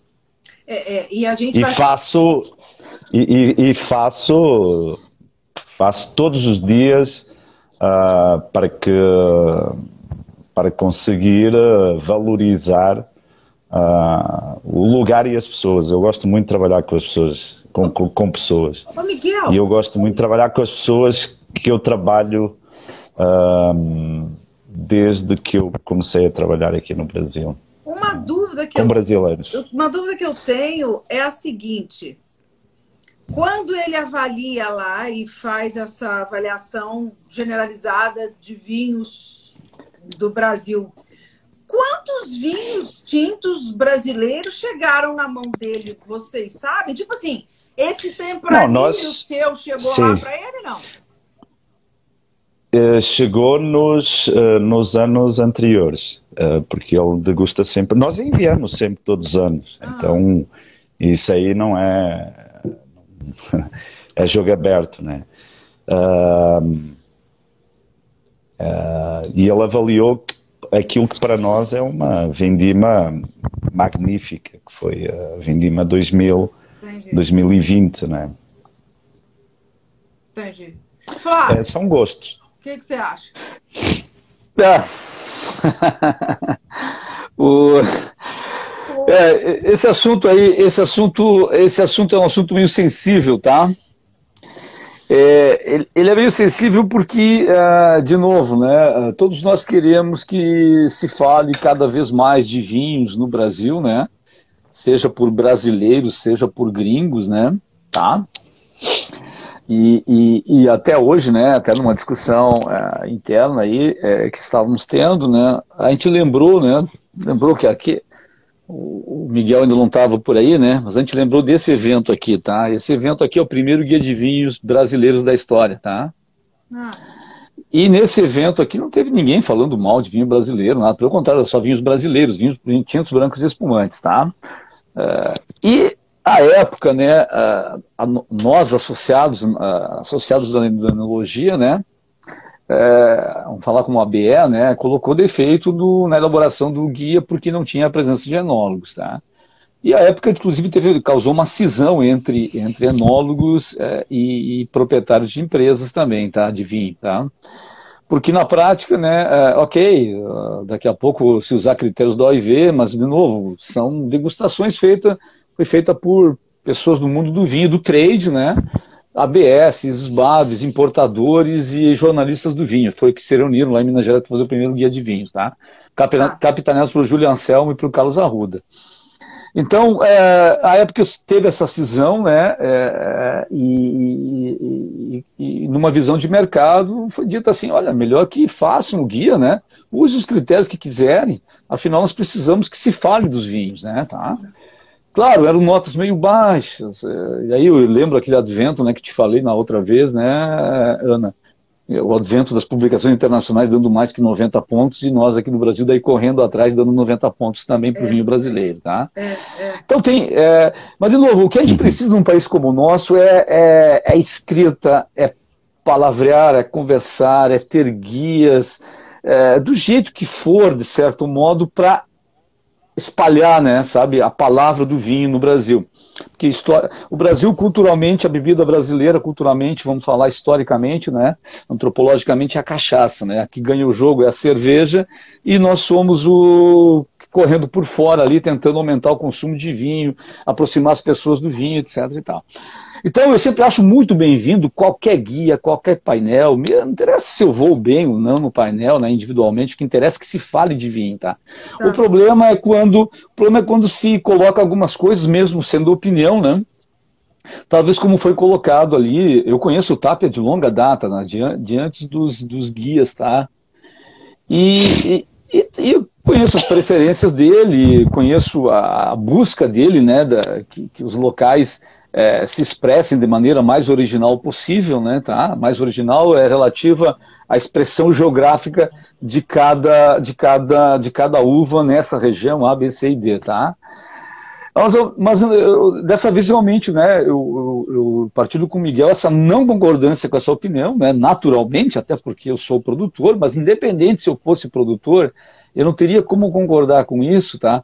É, é, e a gente E vai. faço e, e- e faço faço todos os dias ah, para que para conseguir ah, valorizar ah, o lugar e as pessoas. Eu gosto muito de trabalhar com as pessoas, com, com, com pessoas. Ô, Miguel, E eu gosto muito de trabalhar com as pessoas que eu trabalho ahm, desde que eu comecei a trabalhar aqui no Brasil, uma dúvida que com eu brasileiros. Uma dúvida que eu tenho é a seguinte: quando ele avalia lá e faz essa avaliação generalizada de vinhos do Brasil, quantos vinhos tintos brasileiros chegaram na mão dele? Vocês sabem? Tipo assim, esse Não, nós- seu chegou Sim. lá para ele, não? Eh, chegou nos, eh, nos anos anteriores, eh, porque ele degusta sempre. Nós enviamos sempre todos os anos, Ah. então isso aí não é. é jogo aberto, né? Ahm, ah, e ele avaliou que aquilo que para nós é uma vendima magnífica, que foi a vendima 2000, Entendi. 2020, né? Entendi. É, são gostos. Que, que você acha? É. O- é, esse assunto aí, esse assunto, esse assunto é um assunto meio sensível, tá? É, ele, é meio sensível porque, ah, de novo, né, ah, todos nós queremos que se fale cada vez mais de vinhos no Brasil, né? Seja por brasileiros, seja por gringos, né? Tá? E, e, e até hoje, né, até numa discussão eh, interna aí eh, que estávamos tendo, né, a gente lembrou, né, lembrou que aqui o Miguel ainda não estava por aí, né, mas a gente lembrou desse evento aqui, tá? Esse evento aqui é o primeiro guia de vinhos brasileiros da história, tá? Ah, E nesse evento aqui não teve ninguém falando mal de vinho brasileiro, nada. Pelo contrário, só vinhos brasileiros, vinhos tintos brancos e espumantes, tá? Eh, e à época, né, a- a- nós associados, a- associados da, enologia, né, eh, vamos falar como a BE, né, colocou defeito do- na elaboração do guia porque não tinha a presença de enólogos, tá? E a época, inclusive, teve, causou uma cisão entre, entre enólogos eh, e, e proprietários de empresas também, tá? De vinho, tá? Porque na prática, né, eh, ok, daqui a pouco se usar critérios da OIV, mas, de novo, são degustações feitas, foi feita por pessoas do mundo do vinho, do trade, né? ABS, SBAVs, importadores e jornalistas do vinho. Foi que se reuniram lá em Minas Gerais para fazer o primeiro guia de vinhos, tá? Tá. Capitaneados pelo Júlio Anselmo e pelo Carlos Arruda. Então, é, a época teve essa cisão, né, é, e, e- e numa visão de mercado foi dito assim, olha, melhor que façam o guia, né, use os critérios que quiserem, afinal nós precisamos que se fale dos vinhos, né, tá? Claro, eram notas meio baixas, é, e aí eu lembro aquele advento, né, que te falei na outra vez, né, Ana, o advento das publicações internacionais dando mais que 90 pontos e nós aqui no Brasil daí correndo atrás dando 90 pontos também para o vinho brasileiro, tá? é, é. Então tem, é, mas de novo, o que a gente precisa num país como o nosso é, é, é escrita, é palavrear, é conversar, é ter guias, é, do jeito que for, de certo modo, para espalhar, né, sabe, a palavra do vinho no Brasil. Porque história, o Brasil culturalmente, a bebida brasileira culturalmente, vamos falar historicamente, né, antropologicamente é a cachaça, né, a que ganha o jogo é a cerveja e nós somos o correndo por fora ali, tentando aumentar o consumo de vinho, aproximar as pessoas do vinho, etc e tal. Então eu sempre acho muito bem-vindo qualquer guia, qualquer painel. Não interessa se eu vou bem ou não no painel, né, individualmente, o que interessa é que se fale de vinho, tá? tá? O problema é quando o problema é quando se coloca algumas coisas, mesmo sendo opinião, né? Talvez como foi colocado ali, eu conheço o Tapia de longa data, né, diante dos, dos guias, tá? E, e, e, eu conheço as preferências dele, conheço a, a busca dele, né, da, que, que os locais é, se expressem de maneira mais original possível, né, tá? Mais original é relativa à expressão geográfica de cada, de cada, de cada uva nessa região A, B, C e D, tá? Mas, mas eu, dessa vez realmente, né, eu, eu, partilho com o Miguel essa não concordância com essa opinião, né, naturalmente, até porque eu sou produtor, mas independente se eu fosse produtor, eu não teria como concordar com isso, tá?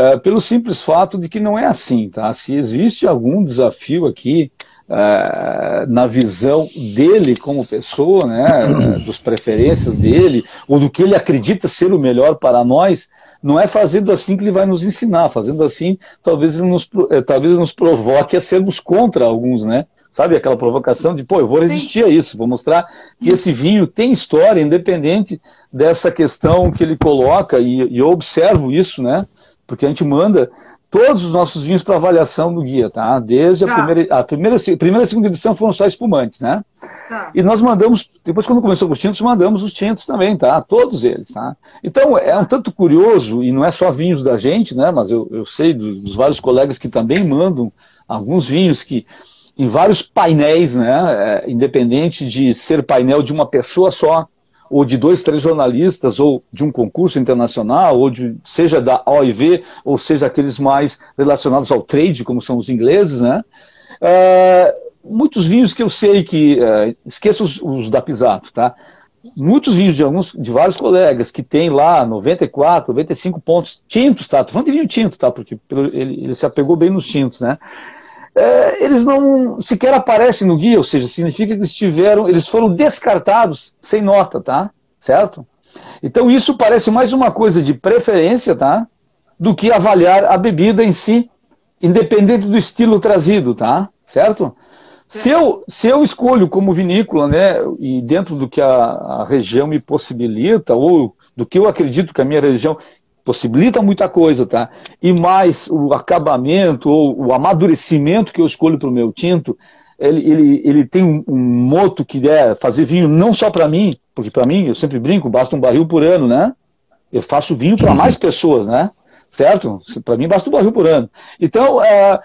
É, pelo simples fato de que não é assim, tá? Se existe algum desafio aqui é, na visão dele como pessoa, né, dos preferências dele, ou do que ele acredita ser o melhor para nós, não é fazendo assim que ele vai nos ensinar. Fazendo assim, talvez ele nos, é, talvez nos provoque a sermos contra alguns, né? Sabe aquela provocação de, pô, eu vou resistir a isso, vou mostrar que esse vinho tem história, independente dessa questão que ele coloca, e, e eu observo isso, né? Porque a gente manda todos os nossos vinhos para avaliação no guia, tá? Desde tá. a primeira, a primeira, primeira e segunda edição foram só espumantes, né? Tá. E nós mandamos, depois quando começou com os tintos, mandamos os tintos também, tá? Todos eles, tá? Então é um tanto curioso, e não é só vinhos da gente, né? Mas eu, eu sei dos, dos vários colegas que também mandam alguns vinhos que em vários painéis, né? É, independente de ser painel de uma pessoa só, ou de dois, três jornalistas, ou de um concurso internacional, ou de, seja da OIV, ou seja aqueles mais relacionados ao trade, como são os ingleses, né? É, muitos vinhos que eu sei que. É, esqueça os, os, da Pisato, tá? Muitos vinhos de alguns, de vários colegas que tem lá 94, 95 pontos tintos, tá? Tô falando de vinho tinto, tá? Porque ele, ele se apegou bem nos tintos, né? É, eles não sequer aparecem no guia, ou seja, significa que eles tiveram, eles foram descartados sem nota, tá? Certo? Então isso parece mais uma coisa de preferência, tá? Do que avaliar a bebida em si, independente do estilo trazido, tá? Certo? Se eu, se eu escolho como vinícola, né, e dentro do que a, a região me possibilita, ou do que eu acredito que a minha região possibilita muita coisa, tá? E mais o acabamento ou o amadurecimento que eu escolho para o meu tinto, ele, ele, ele tem um, um moto que é fazer vinho não só para mim, porque para mim, eu sempre brinco, basta um barril por ano, né? Eu faço vinho para mais pessoas, né? Certo? Para mim basta um barril por ano. Então, é,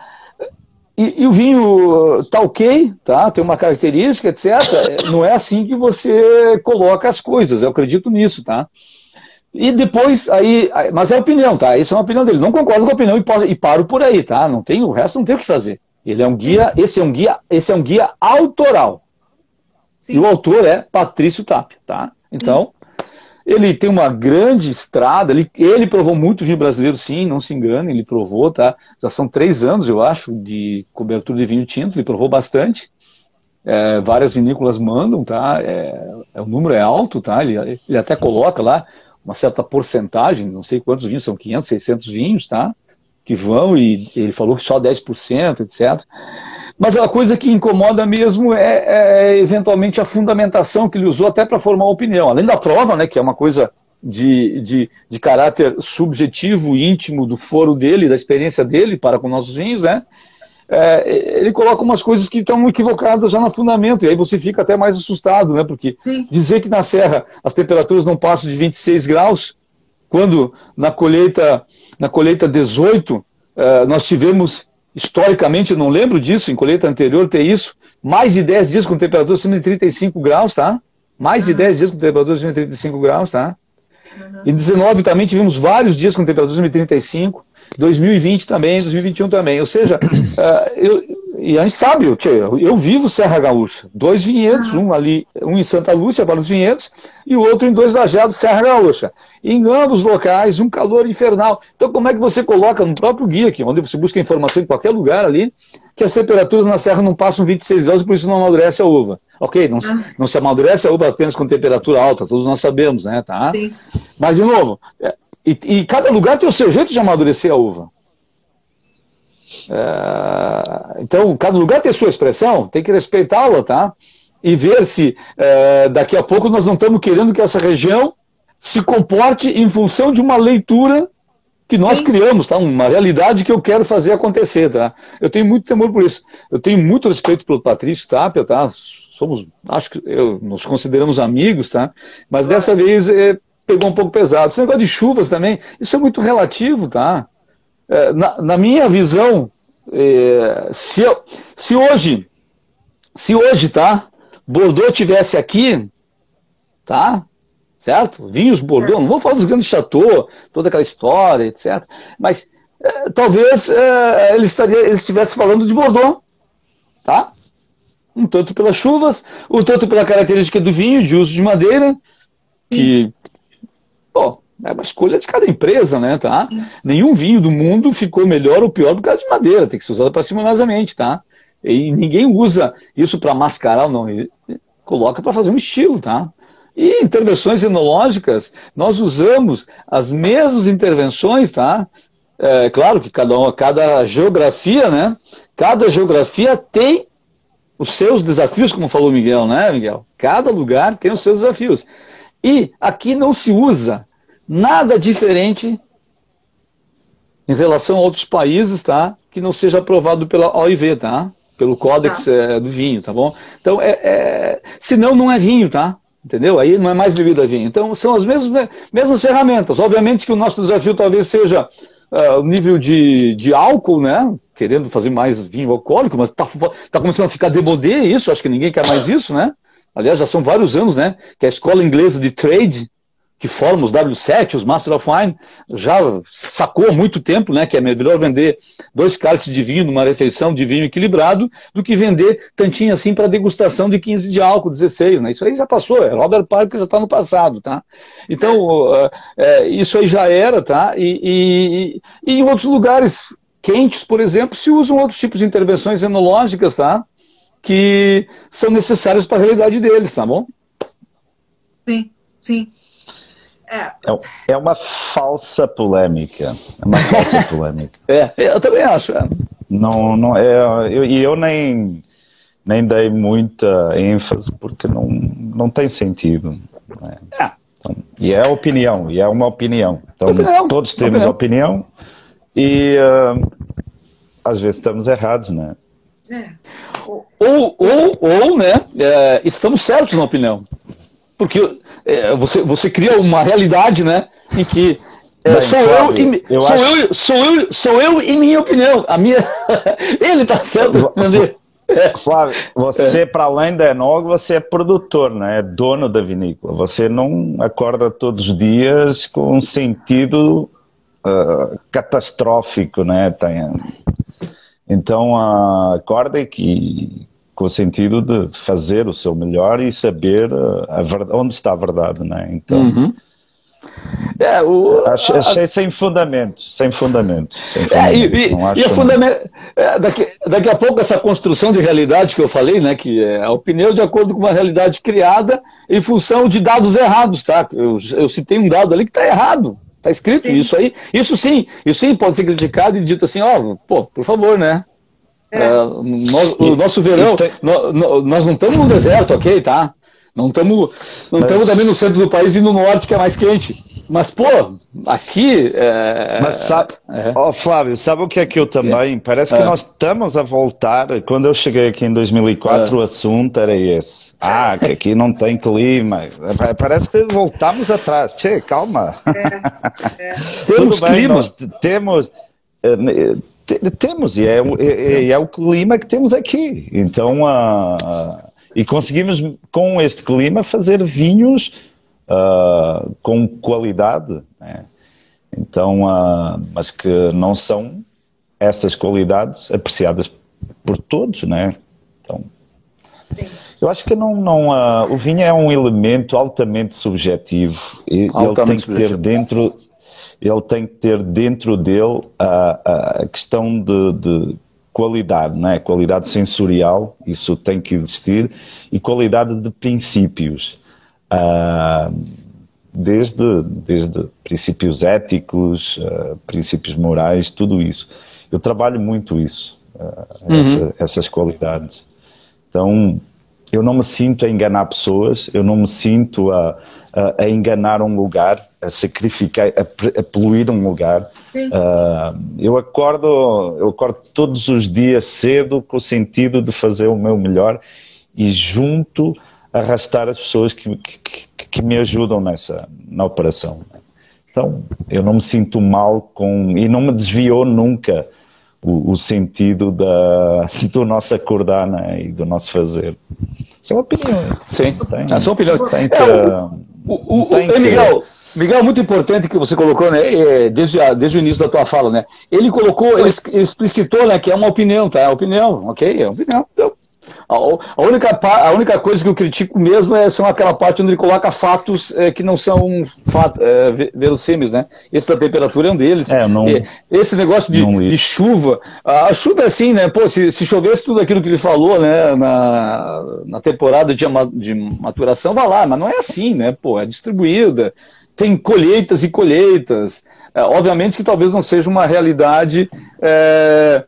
e, e, o vinho tá ok, tá? Tem uma característica, etc. Não é assim que você coloca as coisas, eu acredito nisso, tá? E depois, aí, mas é opinião, tá? Isso é uma opinião dele. Não concordo com a opinião e, paro por aí, tá? Não tem, o resto não tem o que fazer. Ele é um guia, esse é um guia, esse é um guia autoral. Sim. E o autor é Patrício Tapia, tá? Então, ele tem uma grande estrada, ele, ele provou muito vinho brasileiro, sim, não se engane, ele provou, tá? Já são três anos, eu acho, de cobertura de vinho tinto, ele provou bastante. É, várias vinícolas mandam, tá? É, é, o número é alto, tá? Ele, ele até coloca lá uma certa porcentagem, não sei quantos vinhos, são 500, 600 vinhos, tá? Que vão, e ele falou que só 10%, etc. Mas a coisa que incomoda mesmo é, é eventualmente a fundamentação que ele usou até para formar opinião. Além da prova, né, que é uma coisa de, de, de caráter subjetivo, íntimo do foro dele, da experiência dele para com nossos vinhos, né? É, ele coloca umas coisas que estão equivocadas já no fundamento, e aí você fica até mais assustado, né? Porque Sim. dizer que na Serra as temperaturas não passam de 26 graus, quando na colheita, na colheita 18 é, nós tivemos, historicamente, não lembro disso, em colheita anterior ter isso, mais de 10 dias com temperatura acima de 35 graus, tá? Mais de 10 dias com temperatura acima de 35 graus, tá? Uhum. Em 19 também tivemos vários dias com temperatura acima de 35. 2020 também, 2021 também. Ou seja, uh, eu, e a gente sabe, eu, eu vivo Serra Gaúcha. Dois vinhedos, um ali, um em Santa Lúcia, para os vinhedos, e o outro em Dois Lajeados, Serra Gaúcha. Em ambos locais, um calor infernal. Então, como é que você coloca no próprio guia aqui, onde você busca informação em qualquer lugar ali, que as temperaturas na serra não passam 26 graus e por isso não amadurece a uva? Ok, não, ah. não se amadurece a uva apenas com temperatura alta, todos nós sabemos, né? Tá? Sim. Mas, de novo, e, e cada lugar tem o seu jeito de amadurecer a uva. É, então, cada lugar tem sua expressão, tem que respeitá-la, tá? E ver se é, daqui a pouco nós não estamos querendo que essa região se comporte em função de uma leitura que nós Sim. criamos, tá? Uma realidade que eu quero fazer acontecer, tá? Eu tenho muito temor por isso. Eu tenho muito respeito pelo Patrício Tapia, tá? Somos, acho que eu, nos consideramos amigos, tá? Mas dessa vez é, pegou um pouco pesado. Esse negócio de chuvas também, isso é muito relativo, tá? É, na, na, minha visão, é, se, eu, se hoje, se hoje, tá? Bordeaux tivesse aqui, tá? Certo? Vinhos Bordeaux, não vou falar dos grandes chateaux, toda aquela história, etc. Mas é, talvez é, ele, estaria, ele estivesse falando de Bordeaux, tá? Um tanto pelas chuvas, um tanto pela característica do vinho, de uso de madeira, que, bom, é uma escolha de cada empresa, né, tá? Nenhum vinho do mundo ficou melhor ou pior por causa de madeira, tem que ser usado parcimoniosamente, tá? E ninguém usa isso para mascarar, não. coloca para fazer um estilo, tá? E intervenções enológicas, nós usamos as mesmas intervenções, tá? É, claro que cada, cada geografia, né? Cada geografia tem os seus desafios, como falou Miguel, né, Miguel? Cada lugar tem os seus desafios. E aqui não se usa nada diferente em relação a outros países, tá? Que não seja aprovado pela OIV, tá? Pelo Códex tá. é, do Vinho, tá bom? Então, é, é, senão não é vinho, tá? Entendeu? Aí não é mais bebida vinho. Então, são as mesmas, mesmas ferramentas. Obviamente que o nosso desafio talvez seja uh, o nível de, de álcool, né? Querendo fazer mais vinho alcoólico, mas está tá começando a ficar debodê isso, acho que ninguém quer mais isso, né? Aliás, já são vários anos, né? Que a escola inglesa de trade que forma os W7, os Master of Wine, já sacou há muito tempo né, que é melhor vender dois cálices de vinho numa refeição de vinho equilibrado do que vender tantinho assim para degustação de 15 de álcool, 16. Né? Isso aí já passou, é Robert Parker já está no passado. Tá? Então, é, isso aí já era, tá? E, e, e, em outros lugares quentes, por exemplo, se usam outros tipos de intervenções enológicas, tá? Que são necessárias para a realidade deles, tá bom? Sim, sim. É. é. É uma falsa polêmica. É uma falsa polêmica. É, eu também acho. É. Não, não, é, eu, e eu nem, nem dei muita ênfase porque não, não tem sentido. Né? É. Então, e é opinião, e é uma opinião. Então, opinião, todos temos opinião, opinião e uh, às vezes estamos errados, né? É. Ou, ou, ou né, é, estamos certos na opinião. Porque é, você, você cria uma realidade, né? Em que é, sou, eu, e, eu sou, acho... eu, sou, eu, sou eu e minha opinião. A minha... Ele está certo, é. Flávio, você, é. para além da Enog, você é produtor, né? é dono da vinícola. Você não acorda todos os dias com um sentido uh, catastrófico, né? Tem... Então, uh, acorda que com o sentido de fazer o seu melhor e saber uh, a, a onde está a verdade, né? Então, uhum. é, o, achei, achei sem fundamento, sem fundamento. Sem fundamento. É, e, e, e fundamento, é, daqui, daqui a pouco essa construção de realidade que eu falei, né, que é a opinião de acordo com uma realidade criada em função de dados errados, tá? Eu, eu citei um dado ali que está errado. Está escrito sim. isso aí. Isso sim, isso sim pode ser criticado e dito assim, ó, oh, pô, por favor, né? É. Uh, nós, o nosso verão, tem... nós não estamos no deserto, ok, tá? Não estamos não Mas... também no centro do país e no norte, que é mais quente. Mas, pô, aqui. É... Mas sabe, é. Oh, Flávio, sabe o que é que eu também? Parece que é. nós estamos a voltar. Quando eu cheguei aqui em 2004, é. o assunto era esse. Ah, que aqui não tem clima. Parece que voltamos atrás. Tchê, calma. É, é. temos bem, clima. Nós temos eh, temos, e é, é, é, o clima que temos aqui. Então, uh, e conseguimos com este clima fazer vinhos uh, com qualidade. Né? Então, uh, mas que não são essas qualidades apreciadas por todos, né? Então, eu acho que não, não uh, o vinho é um elemento altamente subjetivo. E, altamente ele tem que ter dentro, ele tem que ter dentro dele a, a questão de, de qualidade, não é? Qualidade sensorial, isso tem que existir, e qualidade de princípios. Uh, desde, desde princípios éticos, uh, princípios morais, tudo isso. Eu trabalho muito isso, uh, uhum. essa, essas qualidades. Então, eu não me sinto a enganar pessoas, eu não me sinto a, a, a enganar um lugar, a sacrificar, a, a poluir um lugar. Uh, eu acordo, eu acordo todos os dias cedo com o sentido de fazer o meu melhor e junto arrastar as pessoas que, que, que me ajudam nessa na operação. Então, eu não me sinto mal com e não me desviou nunca o, o sentido da, do nosso acordar né, e do nosso fazer. São opiniões. Sim, tem, ah, são opiniões. Tem que, é, o, o, o, tem que... Miguel, Miguel, muito importante que você colocou, né, é, desde, a, desde o início da tua fala, né, ele colocou, ele, explicitou, né, que é uma opinião, tá, é uma opinião, ok, é uma opinião, a, a, única, a única coisa que eu critico mesmo é são aquela parte onde ele coloca fatos é, que não são fato, é, verossímeis, né? Esse da temperatura é um deles. É, não, esse negócio de, de, chuva, a chuva é assim, né? Pô, se, se chovesse tudo aquilo que ele falou, né, na, na temporada de, de maturação, vai lá, mas não é assim, né? Pô, é distribuída, tem colheitas e colheitas. É, obviamente que talvez não seja uma realidade. É,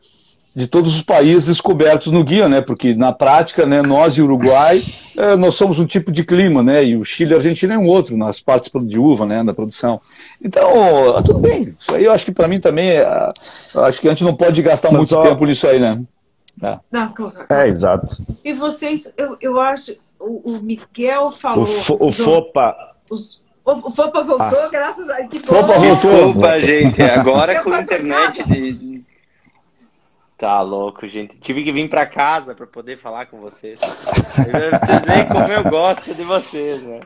de todos os países cobertos no guia, né? Porque na prática, né, nós e Uruguai, é, nós somos um tipo de clima, né? E o Chile e a Argentina é um outro nas partes de uva, né, na produção. Então, ah, tudo bem. Isso aí eu acho que para mim também, é, acho que a gente não pode gastar Mas muito só... tempo nisso aí, né? É, não, claro. é exato. E vocês, eu, eu acho, o, o Miguel falou. O, fo, o FOPA. Os, o Fopa voltou, ah. graças a que Fopa voltou. Desculpa, gente. Agora com a internet de, Tá louco, gente. Tive que vir para casa para poder falar com vocês. Vocês veem como eu gosto de vocês, né?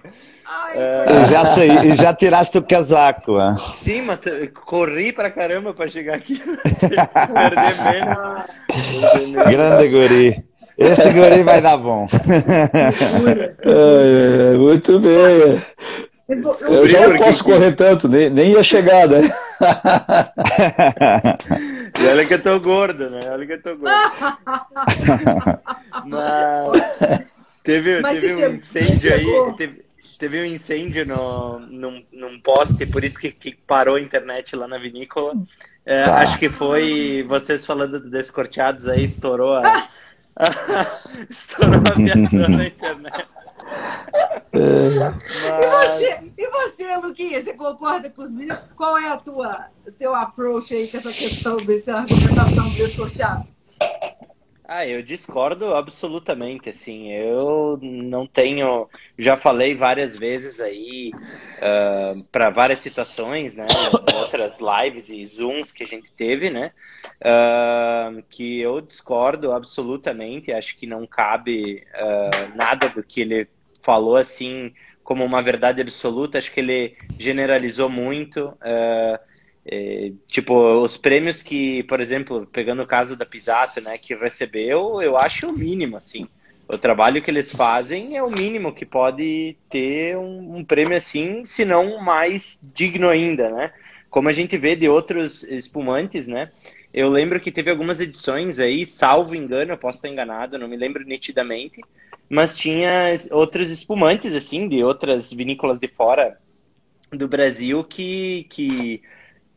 Ai, é... Já sei, já tiraste o casaco. Né? Sim, mas corri pra caramba para chegar aqui. Perder menos. Grande guri. Este guri vai dar bom. é, muito bem. Eu, eu já não posso correr tanto, nem, nem ia chegar, né? e olha que eu tô gordo, né? Olha que eu tô gordo. Mas teve, Mas teve um chegou, incêndio aí, teve, teve, um incêndio no, num, num poste, por isso que, que parou a internet lá na vinícola. É, tá. Acho que foi vocês falando de descorteados aí, estourou a, estourou a na internet. Mas... E, você, e você, Luquinha, você concorda com os meninos? Qual é a tua teu approach aí com essa questão dessa argumentação dos sorteados? Ah, eu discordo absolutamente, assim, eu não tenho, já falei várias vezes aí uh, ah, para várias situações, né, outras lives e zooms que a gente teve, né, uh, que eu discordo absolutamente, acho que não cabe uh, nada do que ele falou assim como uma verdade absoluta, acho que ele generalizou muito. Uh, tipo, os prêmios que, por exemplo, pegando o caso da Pisato, né, que recebeu, eu acho o mínimo, assim. O trabalho que eles fazem é o mínimo que pode ter um, um prêmio assim, se não mais digno ainda, né? Como a gente vê de outros espumantes, né? Eu lembro que teve algumas edições aí, salvo engano, eu posso estar enganado, não me lembro nitidamente, mas tinha outros espumantes, assim, de outras vinícolas de fora do Brasil que, que,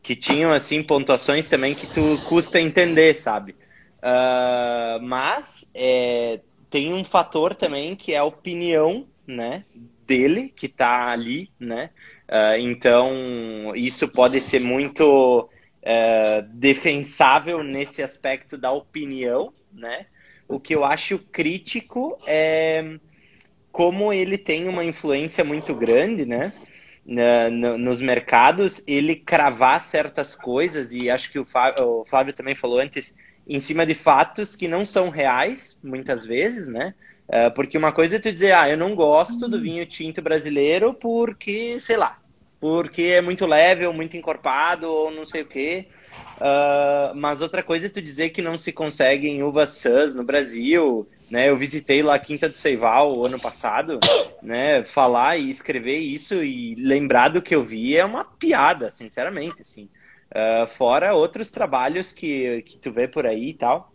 que tinham, assim, pontuações também que tu custa entender, sabe? Uh, mas é, tem um fator também que é a opinião, né, dele, que tá ali, né? Uh, então, isso pode ser muito uh, defensável nesse aspecto da opinião, né? O que eu acho crítico é como ele tem uma influência muito grande, né? Na, no, nos mercados, ele cravar certas coisas, e acho que o Flávio, o Flávio também falou antes, em cima de fatos que não são reais, muitas vezes, né? Uh, porque uma coisa é tu dizer, ah, eu não gosto do vinho tinto brasileiro porque, sei lá, porque é muito leve ou muito encorpado ou não sei o quê. Uh, mas outra coisa é tu dizer que não se consegue em uvas Sus no Brasil, né? Eu visitei lá a Quinta do Seival ano passado, né? Falar e escrever isso e lembrar do que eu vi é uma piada, sinceramente, assim. Uh, fora outros trabalhos que, que tu vê por aí e tal.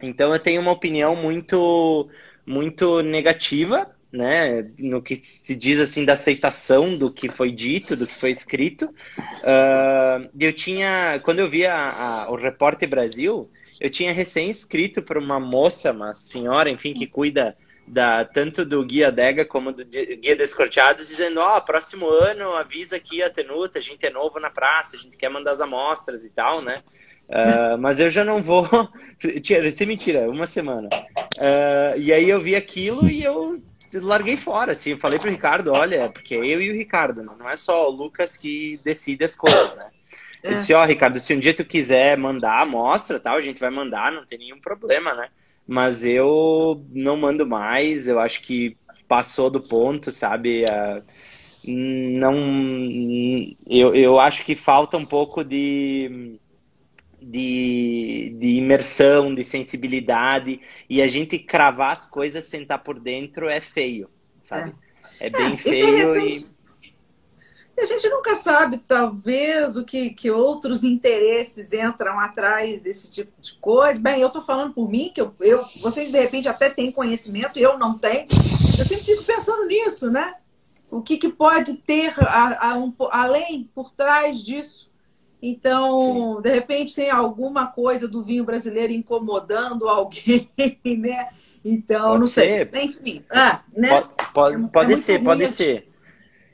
Então eu tenho uma opinião muito muito negativa né, no que se diz assim da aceitação do que foi dito, do que foi escrito. Uh, eu tinha, quando eu vi a, a, o Repórter Brasil, eu tinha recém escrito para uma moça, uma senhora, enfim, que cuida da, tanto do Guia Dega como do Guia Descorteados, dizendo, ó, oh, próximo ano avisa aqui a Tenuta, a gente é novo na praça, a gente quer mandar as amostras e tal, né? Uh, mas eu já não vou. Sem mentira, uma semana. Uh, e aí eu vi aquilo e eu larguei fora, assim, eu falei pro Ricardo, olha, porque é eu e o Ricardo, né? não é só o Lucas que decide as coisas, né? É. Eu disse, ó, oh, Ricardo, se um dia tu quiser mandar, mostra, tal, a gente vai mandar, não tem nenhum problema, né? Mas eu não mando mais, eu acho que passou do ponto, sabe? Uh, não, eu, eu acho que falta um pouco de de, de imersão, de sensibilidade, e a gente cravar as coisas sem estar por dentro é feio, sabe? É, é bem é, feio e, repente, e... A gente nunca sabe, talvez, o que, que outros interesses entram atrás desse tipo de coisa. Bem, eu estou falando por mim, que eu, eu, vocês de repente até têm conhecimento, eu não tenho. Eu sempre fico pensando nisso, né? O que, que pode ter a, a, um, além, por trás disso? Então, Sim. de repente, tem alguma coisa do vinho brasileiro incomodando alguém, né? Então, pode não sei. Ser. Enfim, ah, né? Pode, pode, é, pode é ser, pode ser.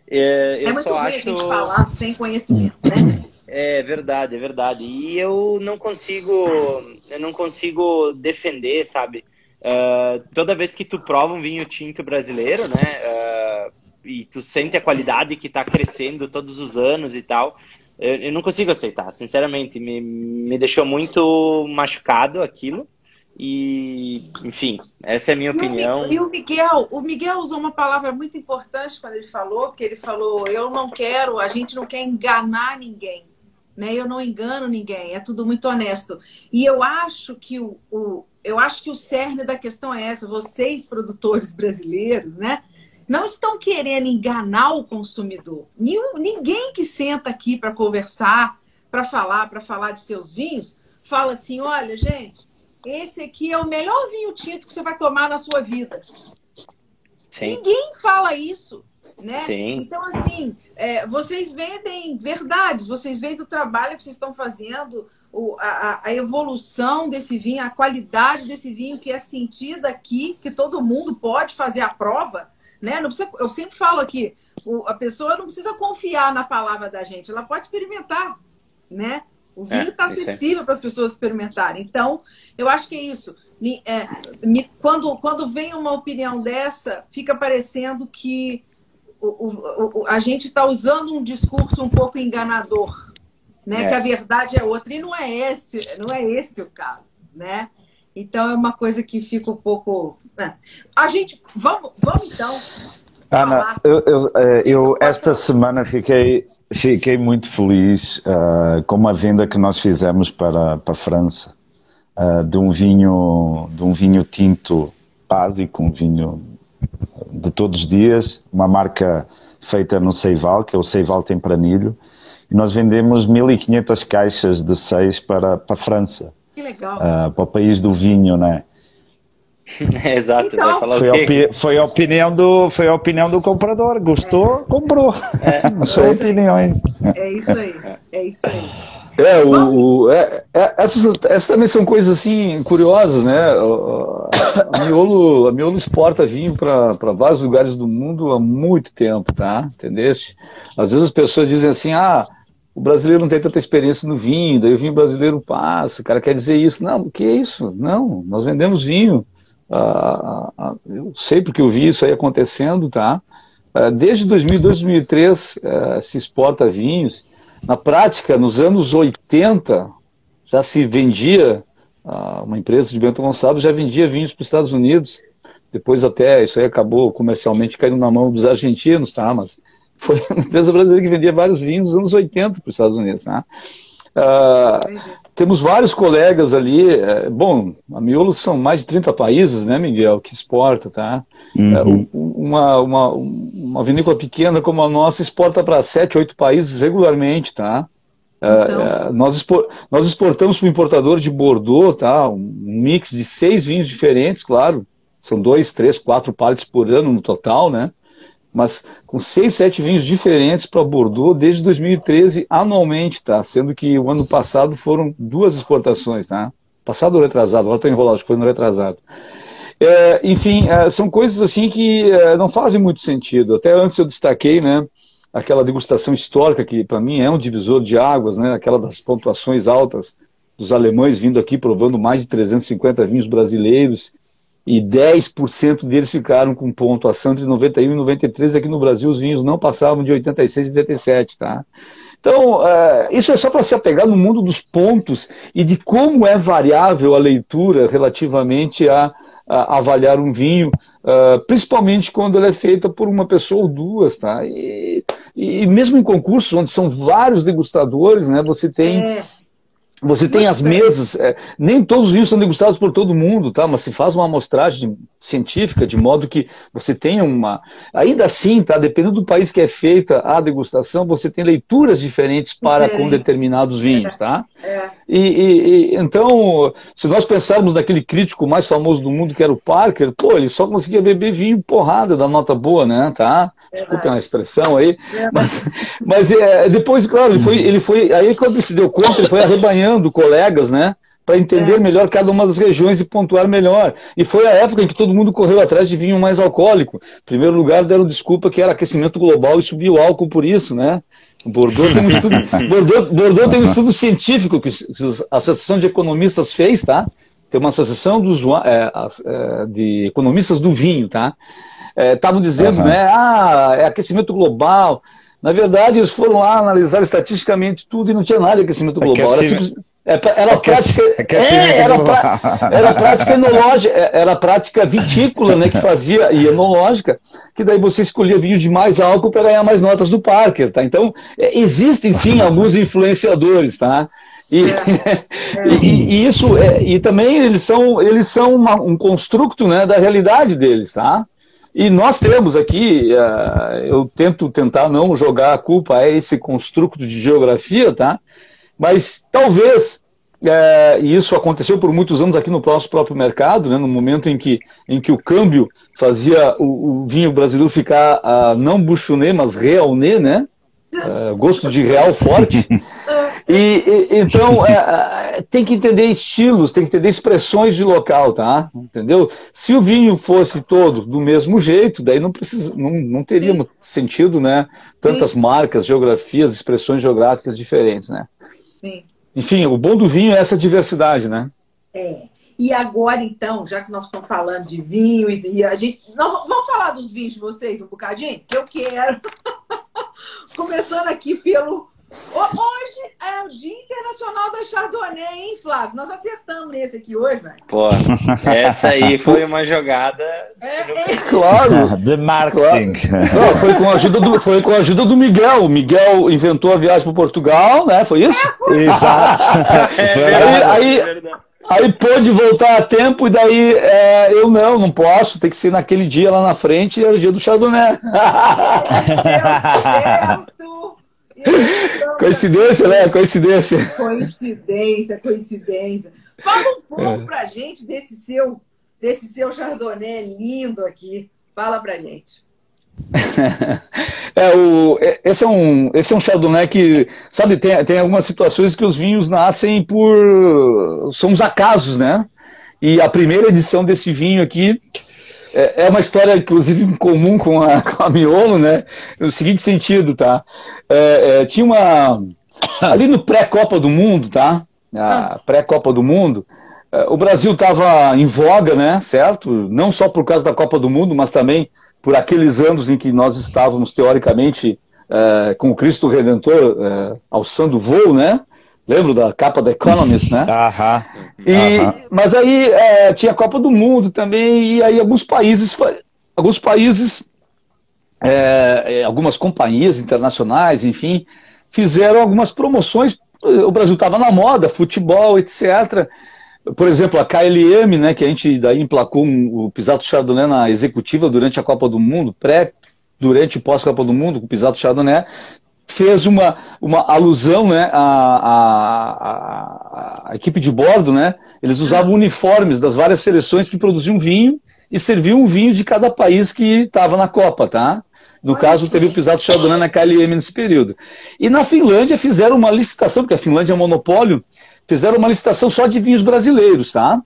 É, é muito ruim acho... a gente falar sem conhecimento, né? É verdade, é verdade. E eu não consigo, eu não consigo defender, sabe? Uh, toda vez que tu prova um vinho tinto brasileiro, né? Uh, e tu sente a qualidade que está crescendo todos os anos e tal, eu, eu não consigo aceitar, sinceramente. Me, me deixou muito machucado aquilo. E, enfim, essa é a minha e opinião. O, e o Miguel, o Miguel usou uma palavra muito importante quando ele falou, que ele falou, eu não quero, a gente não quer enganar ninguém. Né? Eu não engano ninguém, é tudo muito honesto. E eu acho que o, o eu acho que o cerne da questão é essa, vocês produtores brasileiros, né? Não estão querendo enganar o consumidor. ninguém que senta aqui para conversar, para falar, para falar de seus vinhos, fala assim: olha, gente, esse aqui é o melhor vinho tinto que você vai tomar na sua vida. Sim. Ninguém fala isso. Né? Sim. Então, assim, é, vocês vendem verdades, vocês veem do trabalho que vocês estão fazendo, o, a, a, evolução desse vinho, a qualidade desse vinho que é sentida aqui, que todo mundo pode fazer a prova. Né? Não precisa, eu sempre falo aqui, a pessoa não precisa confiar na palavra da gente, ela pode experimentar, né? O vinho está é, acessível para as pessoas experimentarem. Então, eu acho que é isso. É, quando, quando vem uma opinião dessa, fica parecendo que o, o, o, a gente está usando um discurso um pouco enganador, né? É. Que a verdade é outra. E não é esse, não é esse o caso, né? Então é uma coisa que fica um pouco. Né? A gente. Vamos, vamos então. Ana, eu, eu, eh, eu, esta semana fiquei, fiquei muito feliz uh, com uma venda que nós fizemos para, para a França uh, de um vinho de um vinho tinto básico, um vinho de todos os dias, uma marca feita no Seival, que é o Seival Tempranilho, e nós vendemos 1500 caixas de seis para, para a França. Que legal. Uh, para o país do vinho, né? Exato, então, foi, a foi, a opinião do, foi a opinião do comprador. Gostou, é. comprou. É, Não são é opiniões. É isso aí. É isso aí. É, o, o é, é, essas, essas também são coisas assim curiosas, né? A Miolo, a Miolo exporta vinho para vários lugares do mundo há muito tempo, tá? Entendeste? Às vezes as pessoas dizem assim, ah, o brasileiro não tem tanta experiência no vinho, daí o vinho brasileiro passa, o cara quer dizer isso. Não, o que é isso? Não, nós vendemos vinho. Ah, ah, eu sei porque eu vi isso aí acontecendo, tá? Ah, desde 2002, 2003 ah, se exporta vinhos. Na prática, nos anos 80, já se vendia, ah, uma empresa de Bento Gonçalves já vendia vinhos para os Estados Unidos. Depois até isso aí acabou comercialmente caindo na mão dos argentinos, tá? Mas foi uma empresa brasileira que vendia vários vinhos nos anos 80 para os Estados Unidos. Né? Uh, temos vários colegas ali. É, bom, a Miolo são mais de 30 países, né, Miguel, que exporta, tá? Uhum. É, uma, uma, uma vinícola pequena como a nossa exporta para 7, 8 países regularmente, tá? É, então... É, nós, expor, nós exportamos para o importador de Bordeaux, tá? Um mix de seis vinhos diferentes, claro. São dois, três, quatro paletes por ano no total, né? Mas com seis, sete vinhos diferentes para Bordeaux desde 2013 anualmente, tá? Sendo que o ano passado foram duas exportações, tá? Passado ou retrasado, agora estou enrolado, acho que foi no retrasado. É, enfim, é, são coisas assim que é, não fazem muito sentido. Até antes eu destaquei, né? aquela degustação histórica que para mim é um divisor de águas, né? Aquela das pontuações altas dos alemães vindo aqui provando mais de 350 vinhos brasileiros e 10% deles ficaram com pontuação entre 91 e 93. Aqui no Brasil os vinhos não passavam de 86 e 87, tá? Então, uh, isso é só para se apegar no mundo dos pontos e de como é variável a leitura relativamente a avaliar um vinho, uh, principalmente quando ele é feita por uma pessoa ou duas, tá? E, e mesmo em concursos onde são vários degustadores, né? Você tem é. Você tem as mesas, é, nem todos os vinhos são degustados por todo mundo, tá? Mas se faz uma amostragem científica de modo que você tenha uma. Ainda assim, tá? Dependendo do país que é feita a degustação, você tem leituras diferentes para com determinados vinhos, tá? É. E, e, e, então, se nós pensarmos naquele crítico mais famoso do mundo que era o Parker, pô, ele só conseguia beber vinho porrada da nota boa, né? Tá? Desculpem a expressão aí. Mas, mas é, depois, claro, ele foi, ele foi. Aí quando ele se deu conta, ele foi arrebanhando colegas, né? Para entender é. melhor cada uma das regiões e pontuar melhor. E foi a época em que todo mundo correu atrás de vinho mais alcoólico. Em primeiro lugar, deram desculpa que era aquecimento global e subiu o álcool por isso, né? Bordeaux tem um estudo, Bordeaux, Bordeaux tem um estudo científico que, a Associação de Economistas fez, tá? Tem uma associação dos, é, é, de economistas do vinho, tá? Estavam é, dizendo, uhum. né? Ah, é aquecimento global. Na verdade, eles foram lá analisar estatisticamente tudo e não tinha nada de aquecimento global. Era, era prática, é, era, pra, era prática enológica, é, era prática vitícola, né, que fazia, e enológica, que daí você escolhia vinhos de mais álcool para ganhar mais notas do Parker, tá? Então, é, existem sim alguns influenciadores, tá? E, é, é. e, e, isso, é, e também eles são, eles são uma, um construto né, da realidade deles, tá? E nós temos aqui, uh, eu tento tentar não jogar a culpa a esse construto de geografia, tá? Mas talvez, é, e isso aconteceu por muitos anos aqui no nosso próprio mercado, né, no momento em que, em que o câmbio fazia o, o vinho brasileiro ficar uh, não buchonê, mas realnê, né? Uh, gosto de real forte. E, e então é, é, tem que entender estilos, tem que entender expressões de local, tá? Entendeu? Se o vinho fosse todo do mesmo jeito, daí não precisa, não, não teria Sim. sentido, né? Tantas Sim. marcas, geografias, expressões geográficas diferentes, né? Sim. Enfim, o bom do vinho é essa diversidade, né? É. E agora, então, já que nós estamos falando de vinho e a gente. Nós vamos falar dos vinhos de vocês um bocadinho? Que eu quero. Começando aqui pelo Hoje é o Dia Internacional da Chardonnay, hein, Flávio? Nós acertamos nesse aqui hoje, velho. Pô, essa aí foi uma jogada. É, é... Claro. De marketing. Claro. Não, foi, com a ajuda do, foi com a ajuda do Miguel. O Miguel inventou a viagem para Portugal, né? Foi isso? É, foi. Exato. É, aí, aí, aí pôde voltar a tempo e daí é, eu não, não posso. Tem que ser naquele dia lá na frente, é o dia do Chardonnay. Coincidência, né? Coincidência. Coincidência, coincidência. Fala um pouco é. pra gente desse seu, desse seu Chardonnay lindo aqui. Fala pra gente. é, o, é, esse, é um, esse é um Chardonnay que, sabe, tem, tem algumas situações que os vinhos nascem por. são os acasos, né? E a primeira edição desse vinho aqui é, é uma história, inclusive, comum com a, com a Miolo, né? No seguinte sentido, tá? É, é, tinha uma. Ali no pré-Copa do Mundo, tá? A ah. pré-Copa do Mundo, é, o Brasil estava em voga, né? Certo? Não só por causa da Copa do Mundo, mas também por aqueles anos em que nós estávamos, teoricamente, é, com o Cristo Redentor é, alçando voo, né? Lembro da capa da Economist, né? Aham. E, Mas aí é, tinha a Copa do Mundo também, e aí alguns países, alguns países é, algumas companhias internacionais, enfim, fizeram algumas promoções. O Brasil estava na moda, futebol, etc. Por exemplo, a KLM, né, que a gente daí emplacou um, o Pisato Chardonnay na executiva durante a Copa do Mundo, pré, durante e pós-Copa do Mundo, com o Pisato Chardonnay, fez uma, uma alusão né, à, à, à, equipe de bordo, né? Eles usavam uniformes das várias seleções que produziam vinho e serviam um vinho de cada país que estava na Copa, tá? No caso, teve o Pisato Chardonnay na KLM nesse período. E na Finlândia fizeram uma licitação, porque a Finlândia é um monopólio, fizeram uma licitação só de vinhos brasileiros, tá?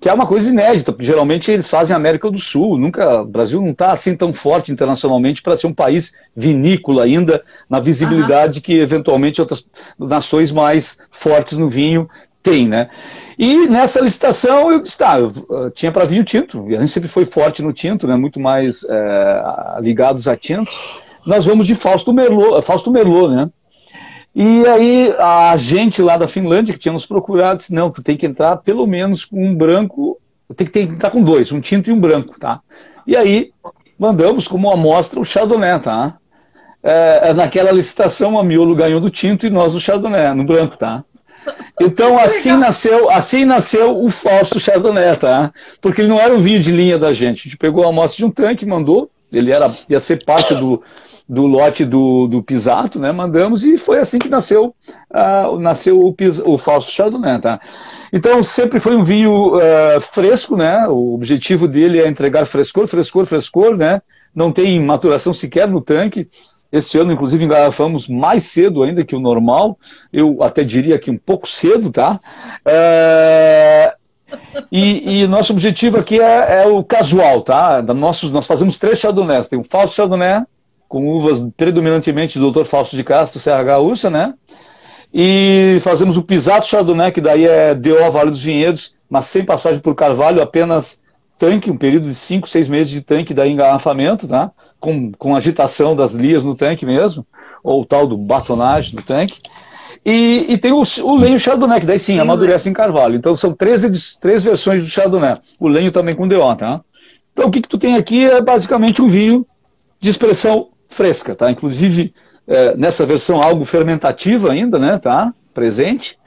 Que é uma coisa inédita, porque geralmente eles fazem América do Sul. Nunca, o Brasil não está assim tão forte internacionalmente para ser um país vinícola ainda, na visibilidade uhum. que eventualmente outras nações mais fortes no vinho têm, né? E nessa licitação eu disse, tá, eu, eu tinha para vinho tinto, e a gente sempre foi forte no tinto, né, muito mais é, ligados a tinto. Nós vamos de Fausto Merlot, Fausto Merlot, né? E aí a gente lá da Finlândia, que tinha nos procurado, disse, não, tu tem que entrar pelo menos com um branco, tem que, tem que entrar com dois, um tinto e um branco, tá? E aí mandamos como amostra o Chardonnay, tá? É, naquela licitação a Miolo ganhou do tinto e nós do Chardonnay, no branco, tá? Então assim nasceu, assim nasceu o Fausto Chardonnay, tá? Porque ele não era um vinho de linha da gente. A gente pegou a amostra de um tanque, mandou, ele era, ia ser parte do, do lote do, do Pisato, né? Mandamos e foi assim que nasceu, uh, nasceu o, o Fausto Chardonnay, tá? Então sempre foi um vinho uh, fresco, né? O objetivo dele é entregar frescor, frescor, frescor, né? Não tem maturação sequer no tanque. Este ano, inclusive, engarrafamos mais cedo ainda que o normal. Eu até diria que um pouco cedo, tá? É... E, e nosso objetivo aqui é, é, o casual, tá? Nossos, nós fazemos três chardonnays. Tem o falso chardonnay, com uvas predominantemente do Dr. Fausto de Castro, Serra Gaúcha, né? E fazemos o pisato chardonnay, que daí é DO Vale dos Vinhedos, mas sem passagem por carvalho, apenas tanque, um período de 5, 6 meses de tanque daí engarrafamento, tá? com, com agitação das lias no tanque mesmo, ou o tal do batonagem do tanque. E, e tem o, o, lenho Chardonnay, que daí sim, amadurece em carvalho. Então são três, três versões do Chardonnay. O lenho também com DO, tá? Então o que, que tu tem aqui é basicamente um vinho de expressão fresca, tá? Inclusive, é, nessa versão algo fermentativa ainda, né? Tá? Presente.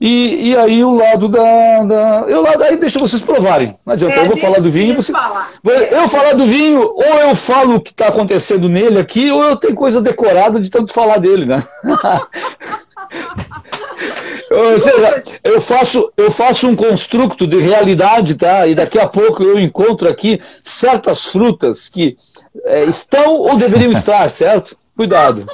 E, e aí o lado da. da eu aí deixa vocês provarem. Não adianta, é, eu vou falar do vinho. Você, falar. Eu falar do vinho, ou eu falo o que está acontecendo nele aqui, ou eu tenho coisa decorada de tanto falar dele, né? Ou seja, eu faço, eu faço um construto de realidade, tá? E daqui a pouco eu encontro aqui certas frutas que é, estão ou deveriam estar, certo? Cuidado.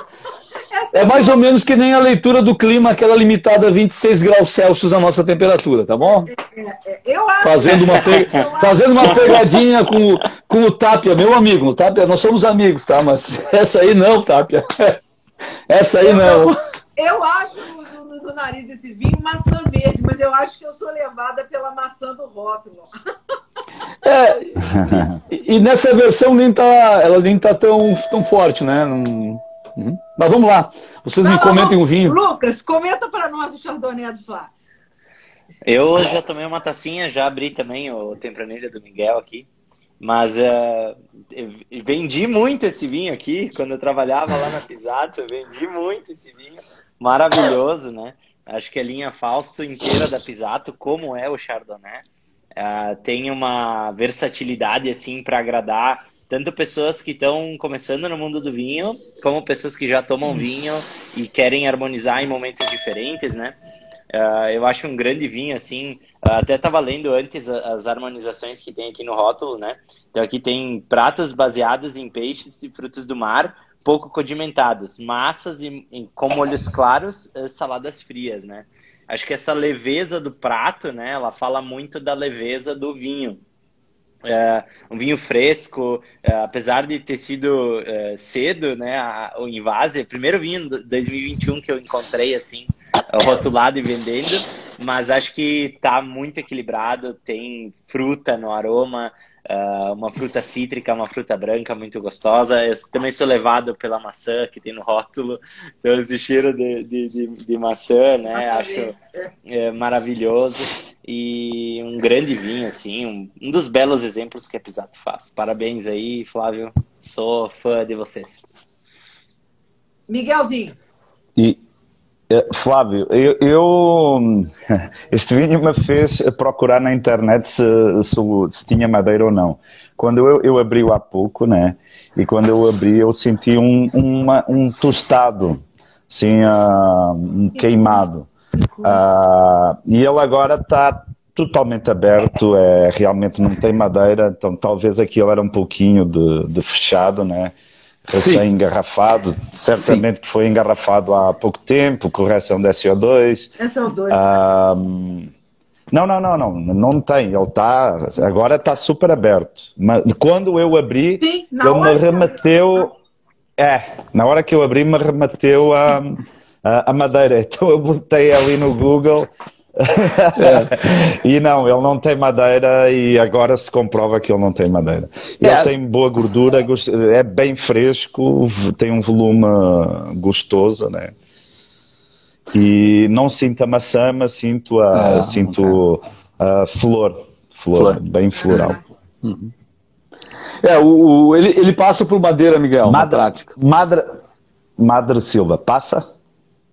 É mais ou menos que nem a leitura do clima, aquela limitada a 26 graus Celsius a nossa temperatura, tá bom? É, é, é. eu acho, fazendo uma, pe... fazendo uma pegadinha com, com o Tapia, meu amigo. O Tapia, nós somos amigos, tá? Mas essa aí não, Tapia. Essa aí não. Eu acho do, do, nariz desse vinho maçã verde, mas eu acho que eu sou levada pela maçã do rótulo. É, e, e nessa versão nem tá, ela nem tá tão, tão forte, né? Não Uhum. Mas vamos lá. Vocês me comentem o vinho. Lucas, comenta para nós o Chardonnay do Flá. Eu já tomei uma tacinha, já abri também o Tempranilha do Miguel aqui. Mas uh, vendi muito esse vinho aqui. Quando eu trabalhava lá na Pisato, vendi muito esse vinho. Maravilhoso, né? Acho que a linha Fausto inteira da Pisato, como é o Chardonnay, uh, tem uma versatilidade assim para agradar tanto pessoas que estão começando no mundo do vinho, como pessoas que já tomam hum. vinho e querem harmonizar em momentos diferentes, né? Uh, eu acho um grande vinho, assim, uh, até estava lendo antes as harmonizações que tem aqui no rótulo, né? Então aqui tem pratos baseados em peixes e frutos do mar, pouco condimentados, massas e, e com molhos claros, uh, saladas frias, né? Acho que essa leveza do prato, né? Ela fala muito da leveza do vinho. É, um vinho fresco, é, apesar de ter sido é, cedo, né, o Invase, primeiro vinho de 2021 que eu encontrei assim, rotulado e vendendo, mas acho que tá muito equilibrado, tem fruta no aroma, Uh, uma fruta cítrica, uma fruta branca muito gostosa. Eu também sou levado pela maçã que tem no rótulo, então esse cheiro de, de, de, de maçã, né? Maçã Acho é, maravilhoso e um grande vinho, assim, um, um, dos belos exemplos que a Pisato faz. Parabéns aí, Flávio. Sou fã de vocês. Miguelzinho. E, Flávio, eu, eu, este vinho me fez procurar na internet se, se, se tinha madeira ou não. Quando eu, eu abri-o há pouco, né? E quando eu abri, eu senti um, uma, um tostado, assim, uh, um queimado. Uh, e ele agora está totalmente aberto, é, realmente não tem madeira, então talvez aquilo era um pouquinho de, de fechado, né? Recém-engarrafado, certamente Sim. que foi engarrafado há pouco tempo, correção de SO2. SO2. Uh, não, não, não, não, não tem. Ele está, agora está super aberto. Mas quando eu abri, Sim, ele me remeteu. É, na hora que eu abri, me remeteu a, a, a madeira. Então eu botei ali no Google. É. e não, ele não tem madeira e agora se comprova que ele não tem madeira. Ele é. tem boa gordura, é bem fresco, tem um volume gostoso, né? E não sinto a maçã, mas sinto a, ah, sinto okay. a flor, flor, flor, bem floral. Uhum. É, o, o, ele, ele passa por madeira, Miguel, Madre, na prática. Madre Silva, passa?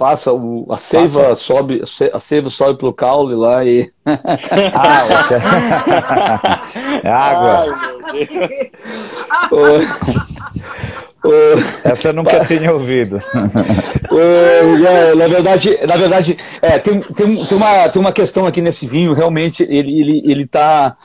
Passa, o, a seiva passa. sobe, a seiva sobe pelo caule lá e. ah, é água. Ai, essa eu nunca tinha ouvido. é, na verdade, na verdade é, tem, tem, tem, uma, tem uma questão aqui nesse vinho, realmente ele está ele, ele tá,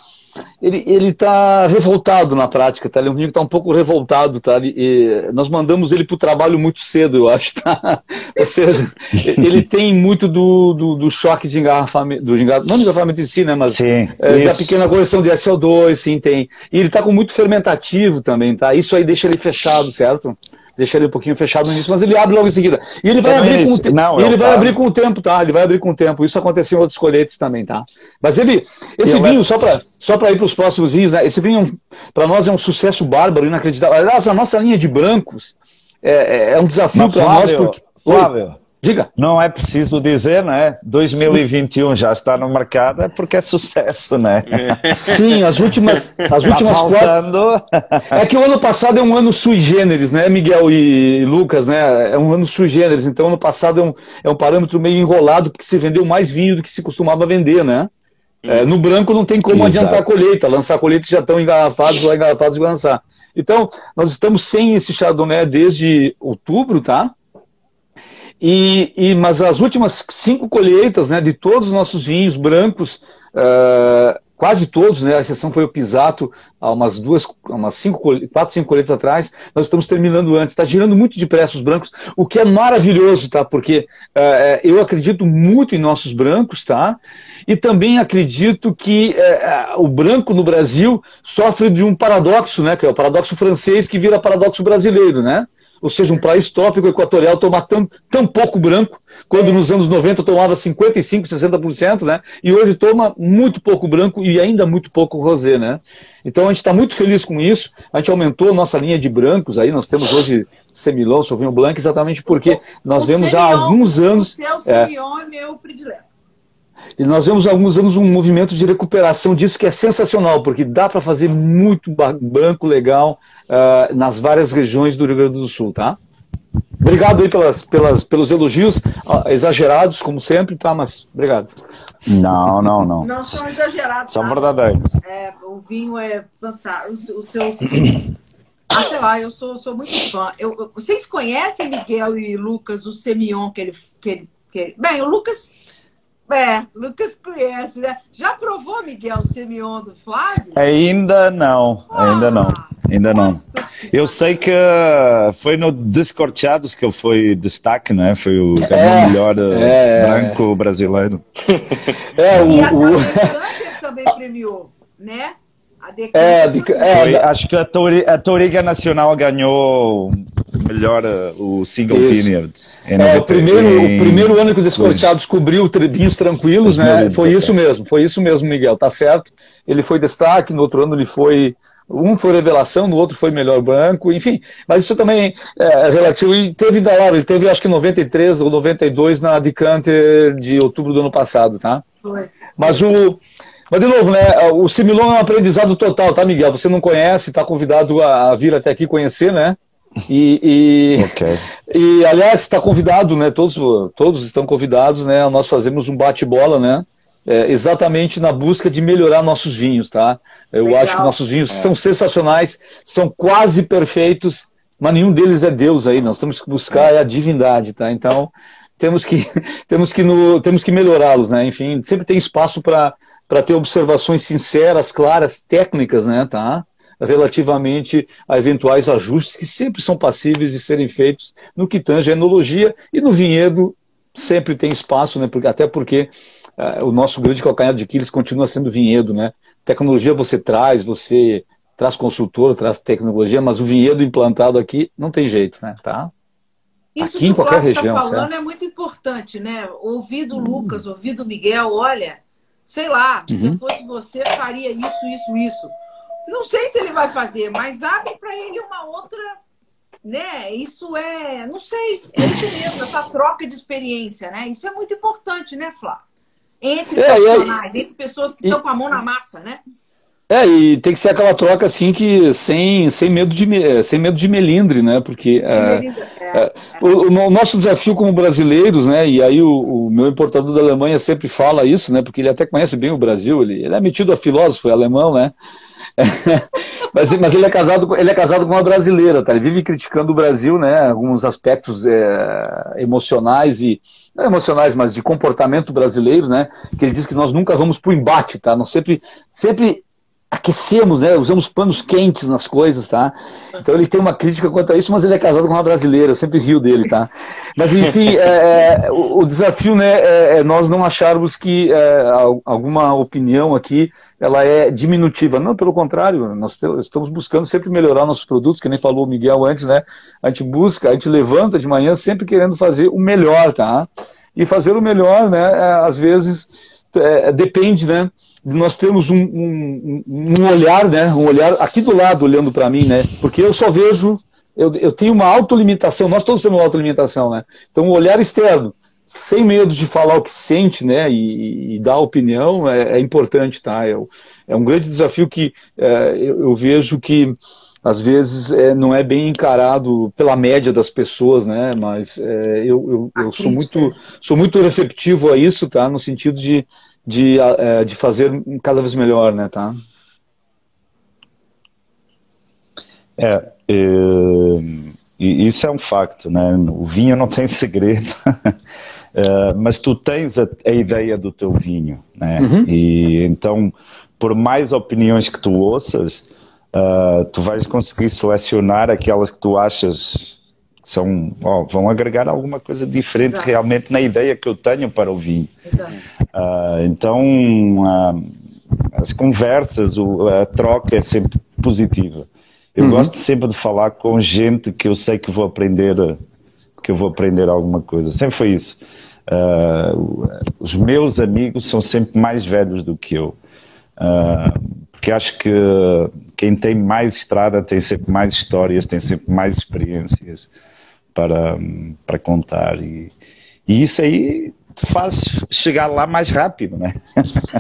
ele, ele tá revoltado na prática, tá? Ele é um que está um pouco revoltado, tá? E, nós mandamos ele para o trabalho muito cedo, eu acho, tá? Ou seja, ele tem muito do, do, do choque de engarrafamento, do engarrafamento, não de engarrafamento em si, né? Mas sim, é, da pequena correção de SO2, sim, tem. E ele está com muito fermentativo também, tá? Isso aí deixa ele fechado, certo? Deixa ele um pouquinho fechado no início, mas ele abre logo em seguida. E ele vai, é abrir, com o, te... Não, ele vai abrir com o tempo, tá? Ele vai abrir com o tempo. Isso aconteceu em outros colhetes também, tá? Mas ele, esse vinho, só para só ir para os próximos vinhos, né? esse vinho para nós é um sucesso bárbaro, inacreditável. Aliás, a nossa linha de brancos é, é, é um desafio para nós. Porque... Flávio, Diga. Não é preciso dizer, né? 2021 já está no mercado, é porque é sucesso, né? Sim, as últimas, as tá últimas quatro. É que o ano passado é um ano sui generis, né, Miguel e Lucas, né? É um ano sui generis, então ano passado é um, é um parâmetro meio enrolado, porque se vendeu mais vinho do que se costumava vender, né? É, no branco não tem como Exato. adiantar a colheita, lançar a colheita já estão engarrafados ou engarrafados de lançar. Então, nós estamos sem esse Chardonnay desde outubro, tá? E, e, mas as últimas cinco colheitas né, de todos os nossos vinhos brancos, uh, quase todos, né, a exceção foi o Pisato, há umas duas, umas cinco, quatro, cinco colheitas atrás, nós estamos terminando antes. Está girando muito depressa os brancos, o que é maravilhoso, tá? Porque uh, eu acredito muito em nossos brancos, tá? E também acredito que uh, o branco no Brasil sofre de um paradoxo, né? Que é o paradoxo francês que vira paradoxo brasileiro, né? Ou seja, um país tópico equatorial tomar tão, tão pouco branco, quando é. nos anos 90 tomava 55%, 60%, né? E hoje toma muito pouco branco e ainda muito pouco rosé, né? Então a gente está muito feliz com isso. A gente aumentou a nossa linha de brancos aí, nós temos hoje Semilon, Sauvignon Blanc, exatamente porque nós o vemos já há alguns anos. O seu Semillon é, é meu predileto. E nós vemos há alguns anos um movimento de recuperação disso que é sensacional, porque dá para fazer muito branco legal uh, nas várias regiões do Rio Grande do Sul, tá? Obrigado aí pelas, pelas, pelos elogios uh, exagerados, como sempre, tá? Mas obrigado. Não, não, não. Não são exagerados. São tá? verdadeiros. É, o vinho é fantástico. Os seus. Ah, sei lá, eu sou, sou muito fã. Eu, vocês conhecem Miguel e Lucas, o Semion que ele, que ele, que ele... Bem, o Lucas é, Lucas conhece, né? Já provou, Miguel, o Semion do Flávio? Ainda não, ah, ainda não, ainda não. Eu sei que foi no Descorteados que ele foi destaque, né? Foi o é, melhor é, branco brasileiro. É, o, e a o... também premiou, né? É, de, é, acho que a, Tori, a Toriga Nacional ganhou melhor uh, o Single Isso. Vineyards. É, o, primeiro, o primeiro ano que o Descorteado descobriu vinhos tranquilos, né? Foi isso mesmo, foi isso mesmo, Miguel, tá certo. Ele foi destaque, no outro ano ele foi. Um foi revelação, no outro foi melhor branco, enfim. Mas isso também é relativo. E teve da hora, ele teve acho que 93 ou 92 na Decanter de outubro do ano passado, tá? Foi. Mas o. Mas, de novo, né, o Similon é um aprendizado total, tá, Miguel? Você não conhece, está convidado a vir até aqui conhecer, né? E, e, okay. e aliás, está convidado, né? Todos, todos estão convidados, né? Nós fazemos um bate-bola, né? É, exatamente na busca de melhorar nossos vinhos, tá? Eu Legal. acho que nossos vinhos é. são sensacionais, são quase perfeitos, mas nenhum deles é Deus aí. Nós temos que buscar é. a divindade, tá? Então temos que temos que no, temos que melhorá-los, né? Enfim, sempre tem espaço para para ter observações sinceras, claras, técnicas, né, tá? Relativamente a eventuais ajustes que sempre são passíveis de serem feitos no que tange a enologia e no vinhedo sempre tem espaço, né? Porque, até porque uh, o nosso grande calcanhar de Aquiles continua sendo vinhedo, né? Tecnologia você traz, você traz consultor, traz tecnologia, mas o vinhedo implantado aqui não tem jeito, né? Tá? Isso aqui em qualquer tá região. Tá falando certo? é muito importante, né? Ouvir do hum. Lucas, ouvir do Miguel, olha, sei lá, uhum. se eu fosse você, faria isso, isso, isso. Não sei se ele vai fazer, mas abre para ele uma outra, né? Isso é, não sei, é isso mesmo, essa troca de experiência, né? Isso é muito importante, né, Flá? Entre é, profissionais, é, entre pessoas que estão com a mão na massa, né? É, e tem que ser aquela troca assim que sem, sem, medo, de, sem medo de melindre, né? Porque é, é, é, o, o, nosso desafio como brasileiros, né? E aí o, o, meu importador da Alemanha sempre fala isso, né? Porque ele até conhece bem o Brasil, ele, ele é metido a filósofo, é alemão, né? mas, mas ele é casado ele é casado com uma brasileira, tá? Ele vive criticando o Brasil, né? Alguns aspectos é, emocionais e não emocionais, mas de comportamento brasileiro, né? Que ele diz que nós nunca vamos para o embate, tá? Nós sempre sempre aquecemos, né? Usamos panos quentes nas coisas, tá? Então ele tem uma crítica quanto a isso, mas ele é casado com uma brasileira, eu sempre rio dele, tá? Mas enfim, é, é, o, o, desafio, né, é, é, nós não acharmos que é, alguma opinião aqui ela é diminutiva. Não, pelo contrário, nós estamos buscando sempre melhorar nossos produtos, que nem falou o Miguel antes, né? A gente busca, a gente levanta de manhã sempre querendo fazer o melhor, tá? E fazer o melhor, né? É, às vezes depende, né? Nós temos um, um, um, olhar, né? Um olhar aqui do lado olhando para mim, né? Porque eu só vejo, eu, eu tenho uma autolimitação, nós todos temos uma autolimitação, né? Então, o olhar externo, sem medo de falar o que sente, né? E, e dar opinião é, é, importante, tá? É, é, um grande desafio que é, eu, eu, vejo que às vezes é, não é bem encarado pela média das pessoas, né? Mas é, eu, eu, eu sou muito sou muito receptivo a isso, tá? No sentido de de, é, de fazer cada vez melhor, né, tá? É, é, isso é um facto, né? O vinho não tem segredo, é, mas tu tens a, a, ideia do teu vinho, né? Uhum. E então, por mais opiniões que tu ouças, uh, tu vais conseguir selecionar aquelas que tu achas são, oh, vão agregar alguma coisa diferente Exato. realmente na ideia que eu tenho para o vinho. Uh, então, uh, as conversas, o, a troca é sempre positiva. Eu uhum. gosto sempre de falar com gente que eu sei que vou aprender, que eu vou aprender alguma coisa. Sempre foi isso. Uh, os meus amigos são sempre mais velhos do que eu. porque acho que quem tem mais estrada tem sempre mais histórias, tem sempre mais experiências para, para contar. E, e isso aí faz chegar lá mais rápido, né?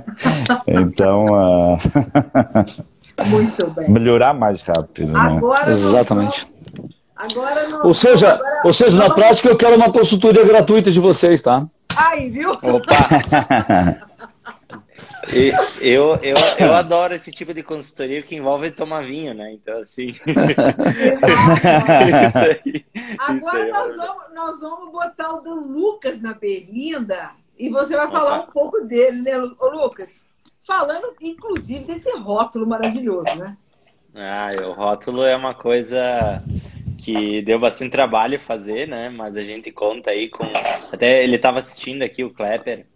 então, uh... Muito bem. melhorar mais rápido. Né? Agora né? Exatamente. Agora não, ou seja, agora, ou seja na prática eu quero uma consultoria gratuita de vocês, tá? Aí, viu? Opa! E, eu, eu, eu adoro esse tipo de consultoria que envolve tomar vinho, né? Então, assim. aí, Agora aí, nós, vamos, nós vamos botar o do Lucas na berlinda e você vai falar um pouco dele, né, Ô, Lucas? Falando, inclusive, desse rótulo maravilhoso, né? Ah, o rótulo é uma coisa que deu bastante trabalho fazer, né? Mas a gente conta aí com. Até ele estava assistindo aqui, o Klepper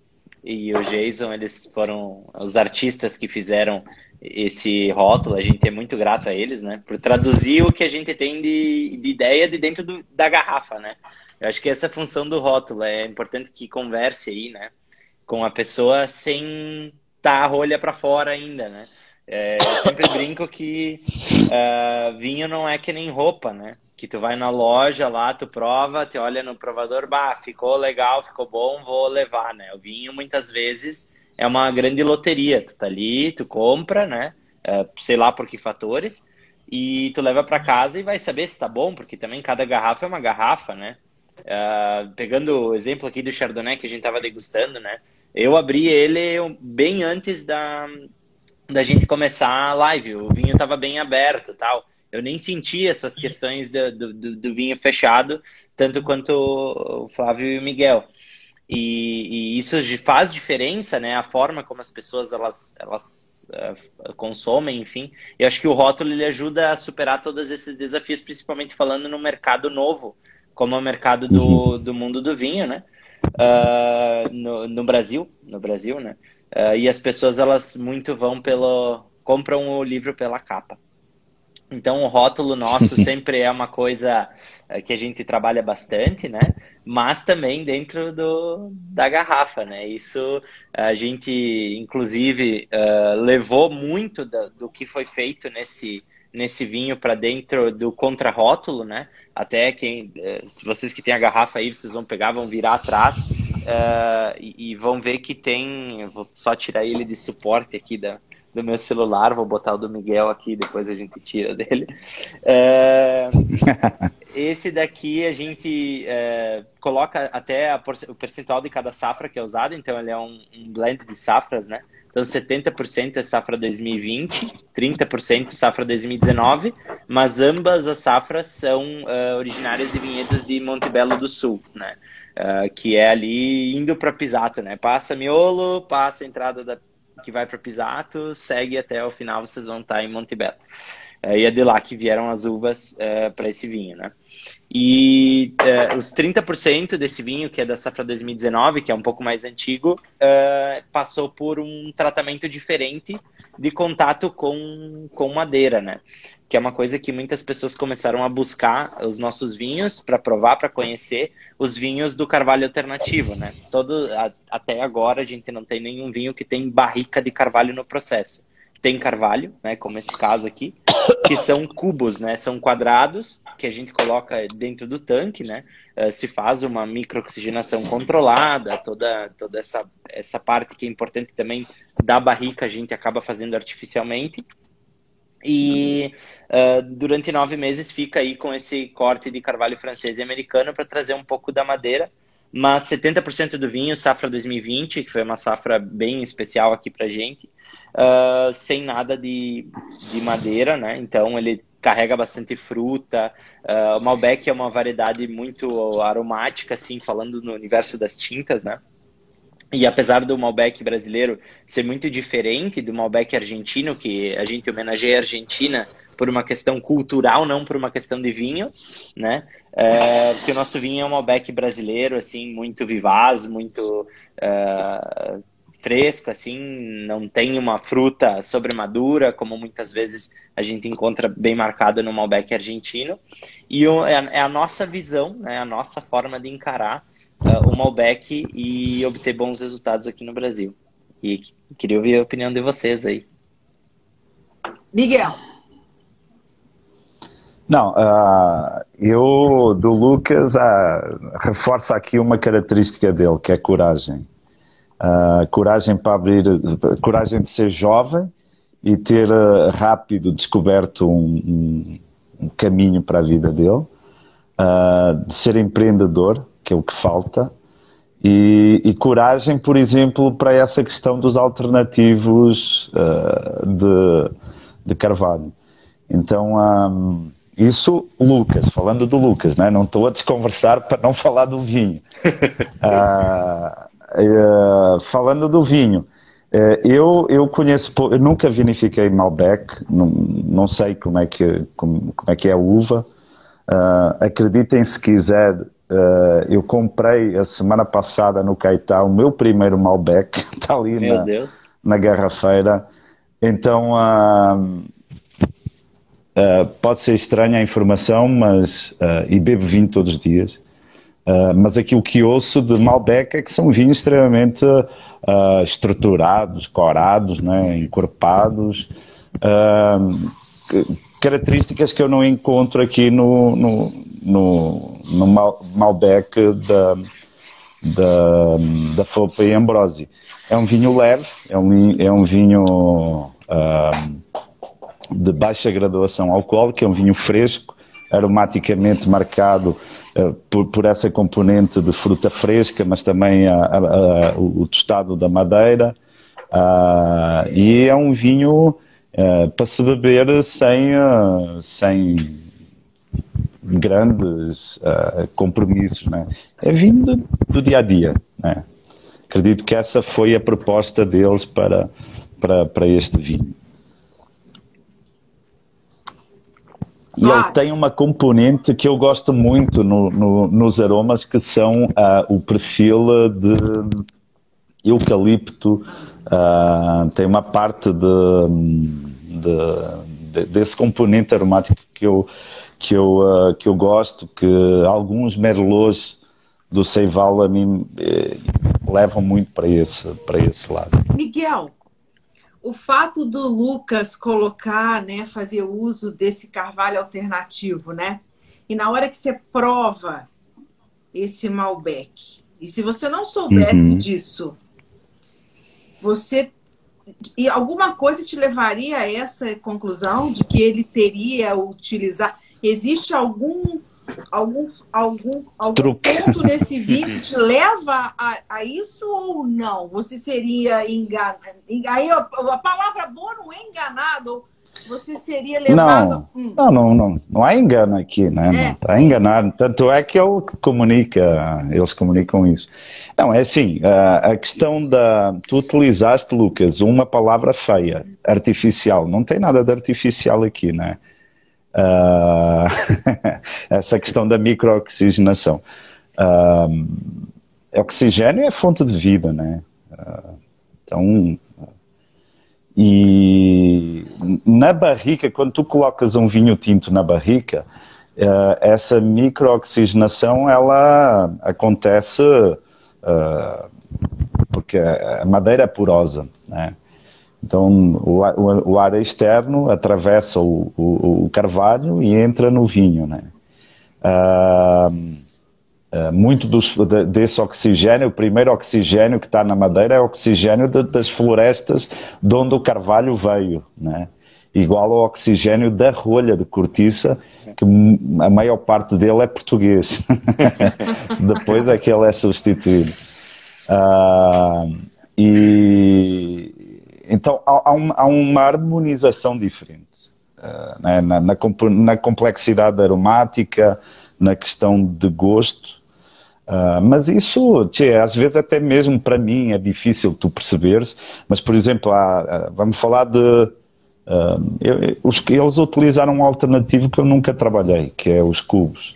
e o Jason, eles foram os artistas que fizeram esse rótulo. A gente é muito grato a eles, né? Por traduzir o que a gente tem de, de ideia de dentro do, da garrafa, né? Eu acho que essa é função do rótulo é importante que converse aí, né? Com a pessoa sem tá a rolha para fora ainda, né? É, eu sempre brinco que uh, vinho não é que nem roupa, né? Que tu vai na loja lá, tu prova, tu olha no provador, bah, ficou legal, ficou bom, vou levar, né? O vinho muitas vezes é uma grande loteria. Tu tá ali, tu compra, né? Uh, sei lá por que fatores, e tu leva para casa e vai saber se tá bom, porque também cada garrafa é uma garrafa, né? Uh, pegando o exemplo aqui do Chardonnay que a gente tava degustando, né? Eu abri ele bem antes da, da gente começar a live. O vinho estava bem aberto tal. Eu nem senti essas questões do, do, do, vinho fechado, tanto quanto o Flávio e o Miguel. E, e, isso faz diferença, né? A forma como as pessoas elas, elas uh, consomem, enfim. Eu acho que o rótulo ele ajuda a superar todos esses desafios, principalmente falando no mercado novo, como é o mercado do, uhum. do mundo do vinho, né? Uh, no, no Brasil, no Brasil, né? Uh, e as pessoas elas muito vão pelo compram o livro pela capa. Então o rótulo nosso sempre é uma coisa uh, que a gente trabalha bastante, né? Mas também dentro do, da garrafa, né? Isso a gente inclusive uh, levou muito do, do que foi feito nesse nesse vinho para dentro do contrarótulo, né? Até quem, eh, se vocês que têm a garrafa aí, vocês vão pegar, vão virar atrás uh, e, e, vão ver que tem. Vou só tirar ele de suporte aqui da, do meu celular, vou botar o do Miguel aqui, depois a gente tira dele. Uh, esse daqui a gente uh, coloca até a, o percentual de cada safra que é usado, então ele é um, um blend de safras, né? Então, 70% é safra 2020, 30% safra 2019, mas ambas as safras são uh, originárias de vinhedos de Montebello do Sul, né? Uh, que é ali indo para Pisato, né? Passa Miolo, passa a entrada da, que vai para Pisato, segue até o final, vocês vão estar em Montebello. Uh, e é de lá que vieram as uvas para esse vinho, né? E uh, os 30% desse vinho, que é da safra 2019, que é um pouco mais antigo, uh, passou por um tratamento diferente de contato com, com madeira, né? Que é uma coisa que muitas pessoas começaram a buscar os nossos vinhos para provar, para conhecer os vinhos do carvalho alternativo, né? Todo, a, até agora a gente não tem nenhum vinho que tem barrica de carvalho no processo tem carvalho, né, como esse caso aqui, que são cubos, né, são quadrados que a gente coloca dentro do tanque, né, uh, se faz uma microoxigenação controlada, toda, toda essa, essa parte que é importante também da barrica a gente acaba fazendo artificialmente, e uh, durante nove meses fica aí com esse corte de carvalho francês e americano para trazer um pouco da madeira, mas 70% do vinho, safra 2020, que foi uma safra bem especial aqui para gente, uh, sem nada de, de madeira, né? Então ele carrega bastante fruta. Uh, o Malbec é uma variedade muito aromática, assim, falando no universo das tintas, né? E apesar do Malbec brasileiro ser muito diferente do Malbec argentino, que a gente homenageia a Argentina por uma questão cultural, não por uma questão de vinho, né? É, o nosso vinho é um Malbec brasileiro, assim, muito vivaz, muito uh, fresco, assim, não tem uma fruta sobremadura, como muitas vezes a gente encontra bem marcado no Malbec argentino. E é, é a nossa visão, né, a nossa forma de encarar uh, o Malbec e obter bons resultados aqui no Brasil. E queria ouvir a opinião de vocês aí. Miguel. Não, uh, eu do Lucas uh, reforço aqui uma característica dele, que é coragem. Uh, coragem para abrir, coragem de ser jovem e ter uh, rápido descoberto um, um, um, caminho para a vida dele, uh, de ser empreendedor, que é o que falta, e, e coragem, por exemplo, para essa questão dos alternativos de, de carvalho. Então, um, isso, Lucas, falando do Lucas, né? não estou a desconversar para não falar do vinho. Uh, Uh, falando do vinho, uh, eu, eu conheço, eu nunca vinifiquei Malbec, não, não sei como é que, como, como é, que é a uva. Uh, acreditem se quiser, eu comprei a semana passada no Caetá o meu primeiro Malbec, está ali na, na garrafeira. Então, pode ser estranha a informação, mas, e bebo vinho todos os dias. Uh, mas aquilo que ouço de Malbec é que são vinhos extremamente uh, estruturados, corados, né, encorpados, uh, características que eu não encontro aqui no, no, no, no Malbec da, da, da Fopa e Ambrosi. É um vinho leve, é um, é um vinho de baixa graduação alcoólica, é um vinho fresco, aromaticamente marcado por, por, essa componente de fruta fresca, mas também a, a, a, o tostado da madeira. Uh, e é um vinho para se beber sem, sem grandes compromissos. Né? É vindo do, do dia a dia. Né? Acredito que essa foi a proposta deles para, para, para este vinho. E ah. ele tem uma componente que eu gosto muito no, no, nos aromas, que são uh, o perfil de eucalipto, uh, tem uma parte de, de, de, desse componente aromático que eu, que eu, uh, que eu gosto, que alguns merlots do Seival a mim eh, levam muito para esse, para esse lado. Miguel, o fato do Lucas colocar, né, fazer uso desse carvalho alternativo, né? E na hora que você prova esse Malbec, e se você não soubesse uhum. disso, você e alguma coisa te levaria a essa conclusão de que ele teria utilizado Existe algum algum algum, algum ponto nesse que te leva a, a isso ou não? Você seria enganado? Aí a, a palavra boa não é enganado. Você seria levado. Não, hum. não, não, não, não há engano aqui, né? É. Está enganado. Tanto é que ele comunica, eles comunicam isso. Não, é assim, a, a questão da. Tu utilizaste, Lucas, uma palavra feia, artificial. Não tem nada de artificial aqui, né? Uh, essa questão da microoxigenação. Uh, oxigênio é fonte de vida, né? Uh, então, e na barrica, quando tu colocas um vinho tinto na barrica, essa microoxigenação ela acontece porque a madeira é porosa, né? Então, o, o, o ar externo atravessa o, o, o, carvalho e entra no vinho, né? Uh, uh, muito dos, desse oxigênio, o primeiro oxigênio que está na madeira é o oxigênio de, das florestas de onde o carvalho veio, né? Igual ao oxigênio da rolha de cortiça, que a maior parte dele é português. Depois é que ele é substituído. Uh, e, então há, há uma harmonização diferente uh, né? na, na, na, complexidade aromática, na questão de gosto. Uh, mas isso, tchê, às vezes até mesmo para mim é difícil tu perceberes. Mas, por exemplo, há, vamos falar de. Uh, eu, os, eles utilizaram um alternativo que eu nunca trabalhei, que é os cubos.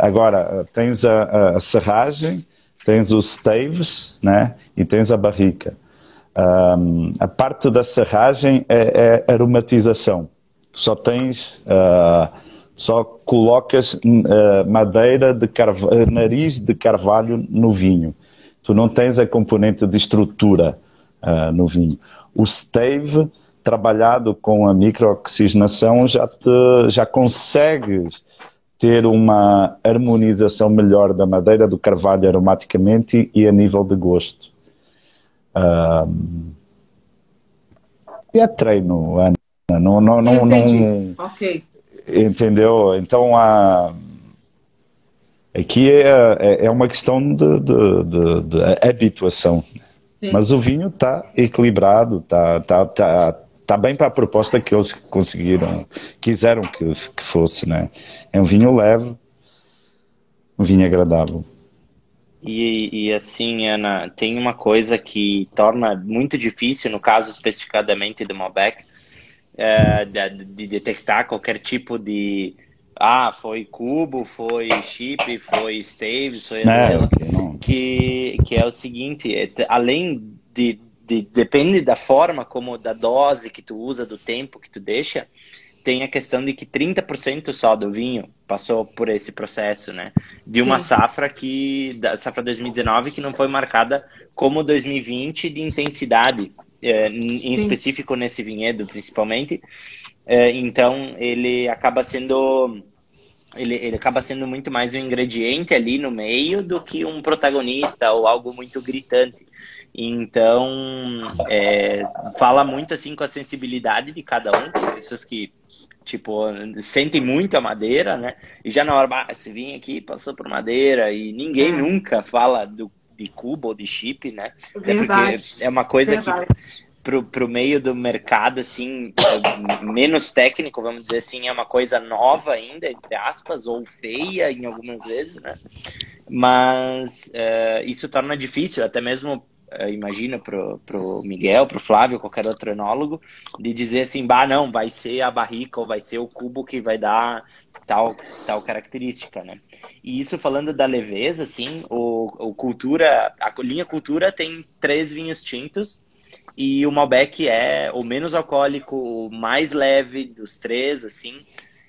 agora, tens a, a, a serragem, tens os staves né? e tens a barrica. Um, a parte da serragem é, é aromatização. Só tens, uh, só colocas uh, madeira de carvalho, nariz de carvalho no vinho. Tu não tens a componente de estrutura uh, no vinho. O stave, trabalhado com a microoxigenação, já, te, já consegues ter uma harmonização melhor da madeira do carvalho aromaticamente e a nível de gosto. E é treino, Ana. Não, não, não, não, ok. Entendeu? Então, a, aqui é, é, é uma questão de, de, de, de habituação. Sim. Mas o vinho está equilibrado, está tá, tá, tá bem para a proposta que eles conseguiram, quiseram que, que fosse. Né? É um vinho leve, um vinho agradável. E, e, assim, Ana, tem uma coisa que torna muito difícil, no caso especificadamente do Malbec, é, de, de, detectar qualquer tipo de. Ah, foi cubo, foi chip, foi staves, foi. É, que, que é o seguinte: é, além de, de. Depende da forma, como da dose que tu usa, do tempo que tu deixa tem a questão de que 30% só do vinho passou por esse processo, né? De uma Sim. safra que, da safra 2019, que não foi marcada como 2020 de intensidade, é, em específico nesse vinhedo, principalmente. É, então, ele acaba sendo ele, ele acaba sendo muito mais um ingrediente ali no meio do que um protagonista ou algo muito gritante. Então, é, fala muito assim com a sensibilidade de cada um. Tem pessoas que, tipo, sentem muito a madeira, né? E já na hora, ah, esse vinho aqui passou por madeira e ninguém é. nunca fala do, de cubo ou de chip, né? Verdade. É, é uma coisa Verdade. que pro, pro meio do mercado, assim, menos técnico, vamos dizer assim, é uma coisa nova ainda, entre aspas, ou feia em algumas vezes, né? Mas uh, isso torna difícil, até mesmo imagina pro, pro Miguel, pro Flávio, qualquer outro enólogo, de dizer assim, bah, não, vai ser a barrica ou vai ser o cubo que vai dar tal, tal característica, né? E isso falando da leveza, assim, o, o cultura, a linha cultura tem três vinhos tintos, e o Malbec é o menos alcoólico, o mais leve dos três, assim.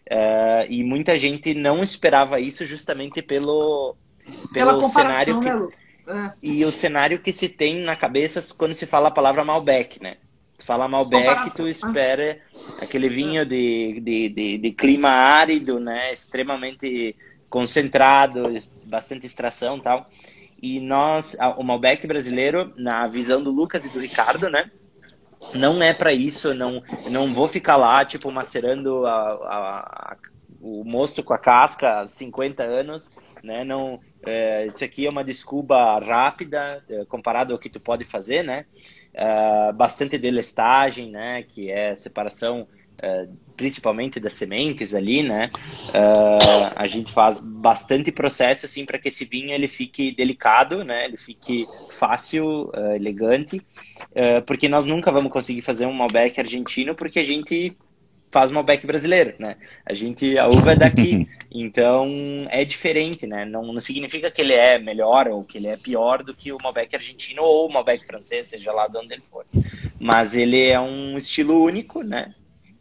Uh, e muita gente não esperava isso justamente pelo, pelo cenário que, né, é. e o cenário que se tem na cabeça quando se fala a palavra Malbec, né? Tu fala Malbec, tu espera aquele vinho de, de, de, de clima árido, né? Extremamente concentrado, bastante extração, tal. E nós, o Malbec brasileiro, na visão do Lucas e do Ricardo, né? Não é para isso, não, não vou ficar lá, tipo, macerando a, a, o mosto com a casca 50 anos, né? Não, é, isso aqui é uma desculpa rápida é, comparado ao que tu pode fazer, né? É, bastante delestagem, né? Que é separação Uh, principalmente das sementes ali, né? Uh, a gente faz bastante processo assim para que esse vinho ele fique delicado, né? Ele fique fácil, uh, elegante, porque nós nunca vamos conseguir fazer um Malbec argentino porque a gente faz Malbec brasileiro, né? A gente a uva é daqui, então é diferente, né? Não, não significa que ele é melhor ou que ele é pior do que o Malbec argentino ou o Malbec francês, seja lá de onde ele for. Mas ele é um estilo único, né?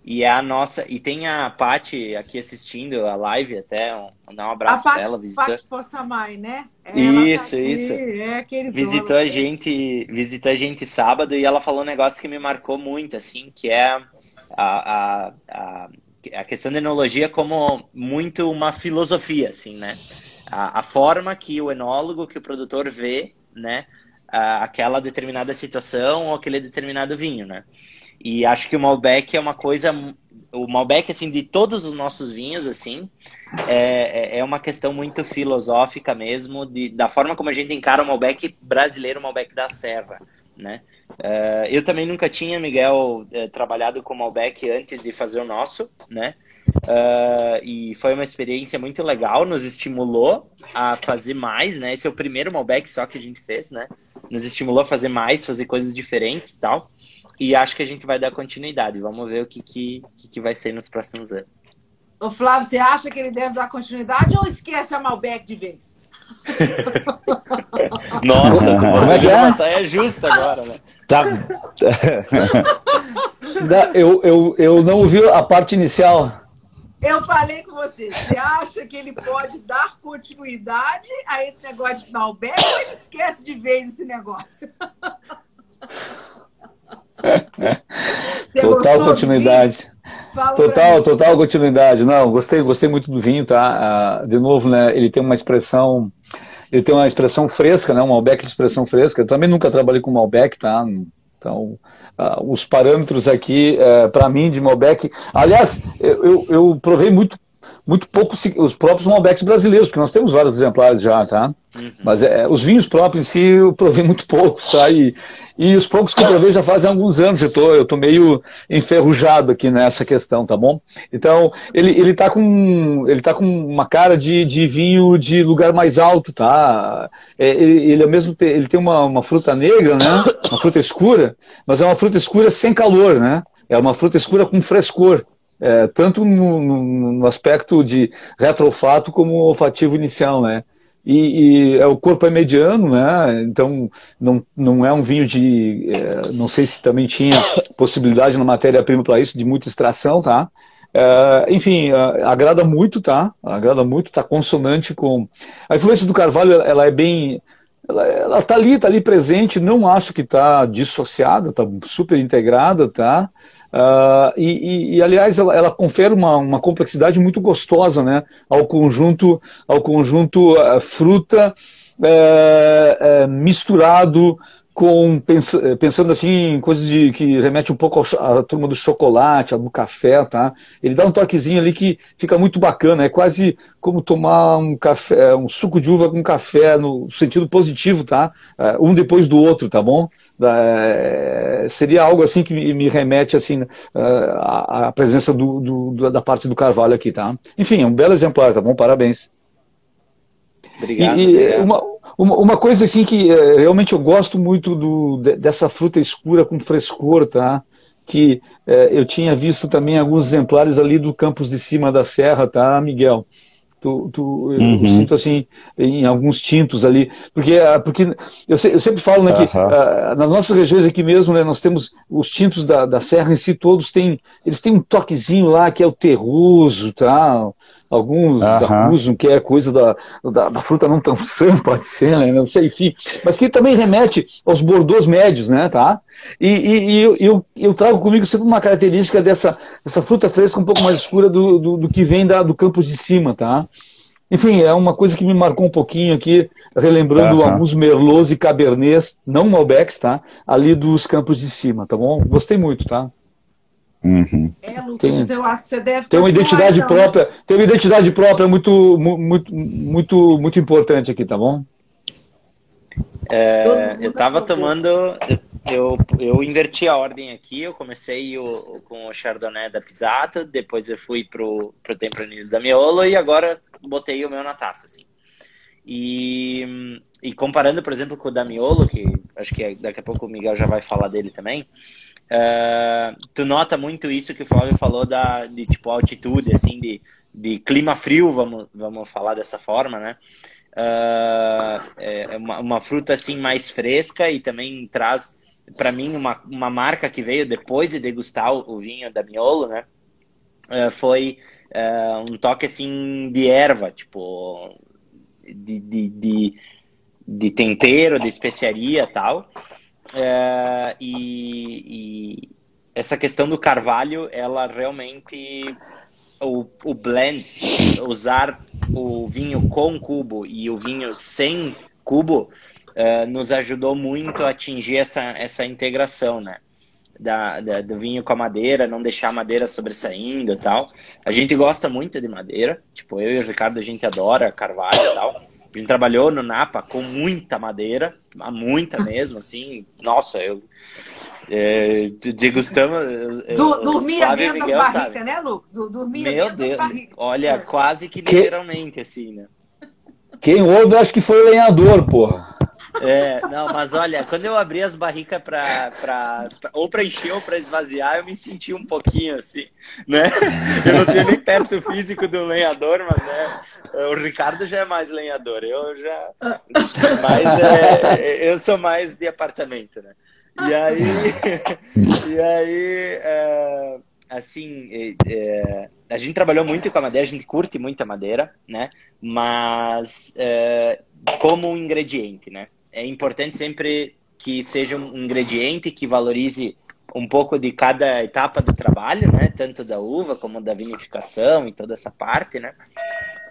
E é a nossa. E tem a Paty aqui assistindo a live até. Um, dar um abraço para ela. Visitou... Paty Possamay, né? Ela isso, tá isso. É, visitou a gente, visitou a gente sábado e ela falou um negócio que me marcou muito, assim, que é a, a, a, questão da enologia como muito uma filosofia, assim, né? A, a forma que o enólogo, que o produtor vê, né? aquela determinada situação ou aquele determinado vinho, né? E acho que o Malbec é uma coisa. O Malbec, assim, de todos os nossos vinhos, assim, é, é, é uma questão muito filosófica mesmo, de, da forma como a gente encara o Malbec brasileiro, o Malbec da Serra, né? Uh, eu também nunca tinha, Miguel, uh, trabalhado com Malbec antes de fazer o nosso, né? Uh, e foi uma experiência muito legal, nos estimulou a fazer mais, né? Esse é o primeiro Malbec só que a gente fez, né? Nos estimulou a fazer mais, fazer coisas diferentes e tal. E acho que a gente vai dar continuidade. Vamos ver o que, que, que vai ser nos próximos anos. Ô Flávio, você acha que ele deve dar continuidade ou esquece a Malbec de vez? Nossa, como é que é? Saia justa agora, né? Tá. eu, eu, eu não ouvi a parte inicial. Eu falei com você, você acha que ele pode dar continuidade a esse negócio de Malbec ou ele esquece de vez esse negócio? total continuidade. total, total continuidade. Não, gostei, gostei muito do vinho, tá? Ah, de novo, né? Ele tem uma expressão, ele tem uma expressão fresca, né? Um Malbec de expressão fresca. Eu também nunca trabalhei com Malbec, tá? Então, uh, os parâmetros aqui, uh, para mim, de Malbec. Aliás, eu, eu, eu, provei muito, muito pouco os próprios Malbecs brasileiros, porque nós temos vários exemplares já, tá? Uhum. Mas é, os vinhos próprios em si eu provei muito poucos, tá? E, e os poucos que eu provei já fazem alguns anos, eu tô, eu tô meio enferrujado aqui nessa questão, tá bom? Então, ele, ele, tá, com, ele tá com uma cara de, de vinho de lugar mais alto, tá? É, ele, ele é mesmo ele tem uma, uma fruta negra, né? Uma fruta escura, mas é uma fruta escura sem calor, né? É uma fruta escura com frescor. É, tanto no, no, no aspecto de retrofato como olfativo inicial, né? E, e, é, o corpo é mediano, né? Então não, não é um vinho de. É, não sei se também tinha possibilidade na matéria-prima para isso, de muita extração, tá? É, enfim, é, agrada muito, tá? Agrada muito, tá consonante com. A influência do carvalho ela é bem ela, ela tá ali, tá ali presente, não acho que está dissociada, está super integrada, tá? Uh, e, e, e, aliás, ela, ela confere uma, uma, complexidade muito gostosa né, ao conjunto, ao conjunto uh, fruta uh, misturado com pensando assim em coisas de, que remete um pouco à turma do chocolate, do café, tá? Ele dá um toquezinho ali que fica muito bacana, é quase como tomar um café, um suco de uva com café no sentido positivo, tá? É, um depois do outro, tá bom? É, seria algo assim que me remete assim à, à presença do, do, da parte do carvalho aqui, tá? Enfim, é um belo exemplar, tá bom? Parabéns. Obrigado. E, obrigado. Uma, uma, uma, coisa assim que é, realmente eu gosto muito do, dessa fruta escura com frescor, tá? Que é, eu tinha visto também alguns exemplares ali do campus de cima da serra, tá, Miguel? Tu, tu, uhum. eu, sinto assim em alguns tintos ali, porque, ah, porque eu, eu sempre falo né, que uh, nas nossas regiões aqui mesmo, né, nós temos os tintos da, da serra em si, todos têm, eles têm um toquezinho lá que é o terroso, tá? Alguns uhum. acusam que é coisa da, da, da, fruta não tão sã, pode ser, né? não sei, enfim, mas que também remete aos bordeaux médios, né, tá? E, e, e eu, eu, eu, trago comigo sempre uma característica dessa, dessa fruta fresca um pouco mais escura do, do, do que vem da, do campus de cima, tá? Enfim, é uma coisa que me marcou um pouquinho aqui, relembrando uhum. alguns merlots e cabernets, não Malbecs, tá? Ali dos campos de cima, tá bom? Gostei muito, tá? Uhum. É, Lucas, tem, então eu acho que você deve tem uma identidade então. própria, tem uma identidade própria muito, muito, muito, muito importante aqui, tá bom? É, eu estava tomando, eu, eu inverti a ordem aqui, eu comecei o, com o Chardonnay da Pisato, depois eu fui pro, pro Tempranillo da Miolo e agora botei o meu na taça, assim. E, e comparando, por exemplo, com o da Miolo, que acho que daqui a pouco o Miguel já vai falar dele também, Uh, tu nota muito isso que o Flávio falou da, de tipo altitude, assim, de, de clima frio, vamos, vamos falar dessa forma, né? Uh, é uma, uma, fruta assim mais fresca e também traz para mim uma, uma marca que veio depois de degustar o, o vinho da Miolo, né? Uh, foi um toque assim de erva, tipo de, de, de, de tempero, de especiaria tal. É, e, e, essa questão do carvalho, ela realmente. O, o blend, usar o vinho com cubo e o vinho sem cubo, uh, nos ajudou muito a atingir essa, essa integração, né? Da, da, do vinho com a madeira, não deixar a madeira sobressaindo e tal. A gente gosta muito de madeira, tipo, eu e o Ricardo, a gente adora carvalho e tal. A gente trabalhou no Napa com muita madeira, muita mesmo, assim. Nossa, eu. É, degustamos. Du, dormia dentro Miguel, das barricas, né, Lu? Dormia Meu dentro Deus, das barricas. Olha, é. quase que literalmente, que... assim, né? Quem ouve, acho que foi o lenhador, porra. É, não, mas olha, quando eu abri as barricas pra, pra, pra ou para encher ou para esvaziar, eu me senti um pouquinho assim, né? Eu não tenho nem perto físico do lenhador, mas né, o Ricardo já é mais lenhador, eu já. Mas é, eu sou mais de apartamento, né? E aí. E aí. É, assim, é, é, a gente trabalhou muito com a madeira, a gente curte muito a madeira, né? Mas é, como um ingrediente, né? É importante sempre que seja um ingrediente que valorize um pouco de cada etapa do trabalho, né? Tanto da uva como da vinificação e toda essa parte, né?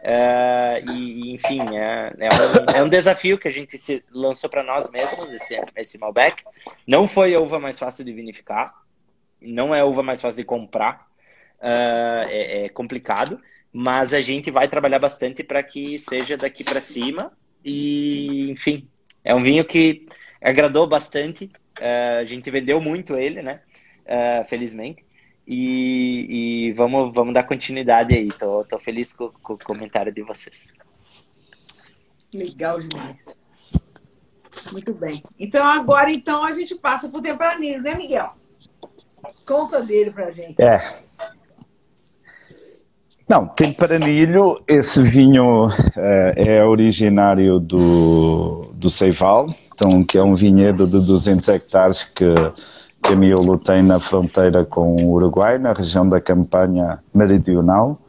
É, e, enfim, é, é, um, é, um, desafio que a gente se lançou para nós mesmos, esse, esse Malbec. Não foi a uva mais fácil de vinificar, não é a uva mais fácil de comprar, uh, é, é, complicado, mas a gente vai trabalhar bastante para que seja daqui para cima e, enfim, é um vinho que agradou bastante. Uh, a gente vendeu muito ele, né? Uh, felizmente. E, e, vamos, vamos dar continuidade aí. Tô, tô feliz com, com, o comentário de vocês. Legal demais. Muito bem. Então agora então a gente passa para o Tempranillo, né, Miguel? Conta dele para gente. É. Não, Tempranilho, esse vinho uh, é originário do, do Ceival, então, que é um vinhedo de 200 hectares que, que a Miolo tem na fronteira com o Uruguai, na região da Campanha Meridional.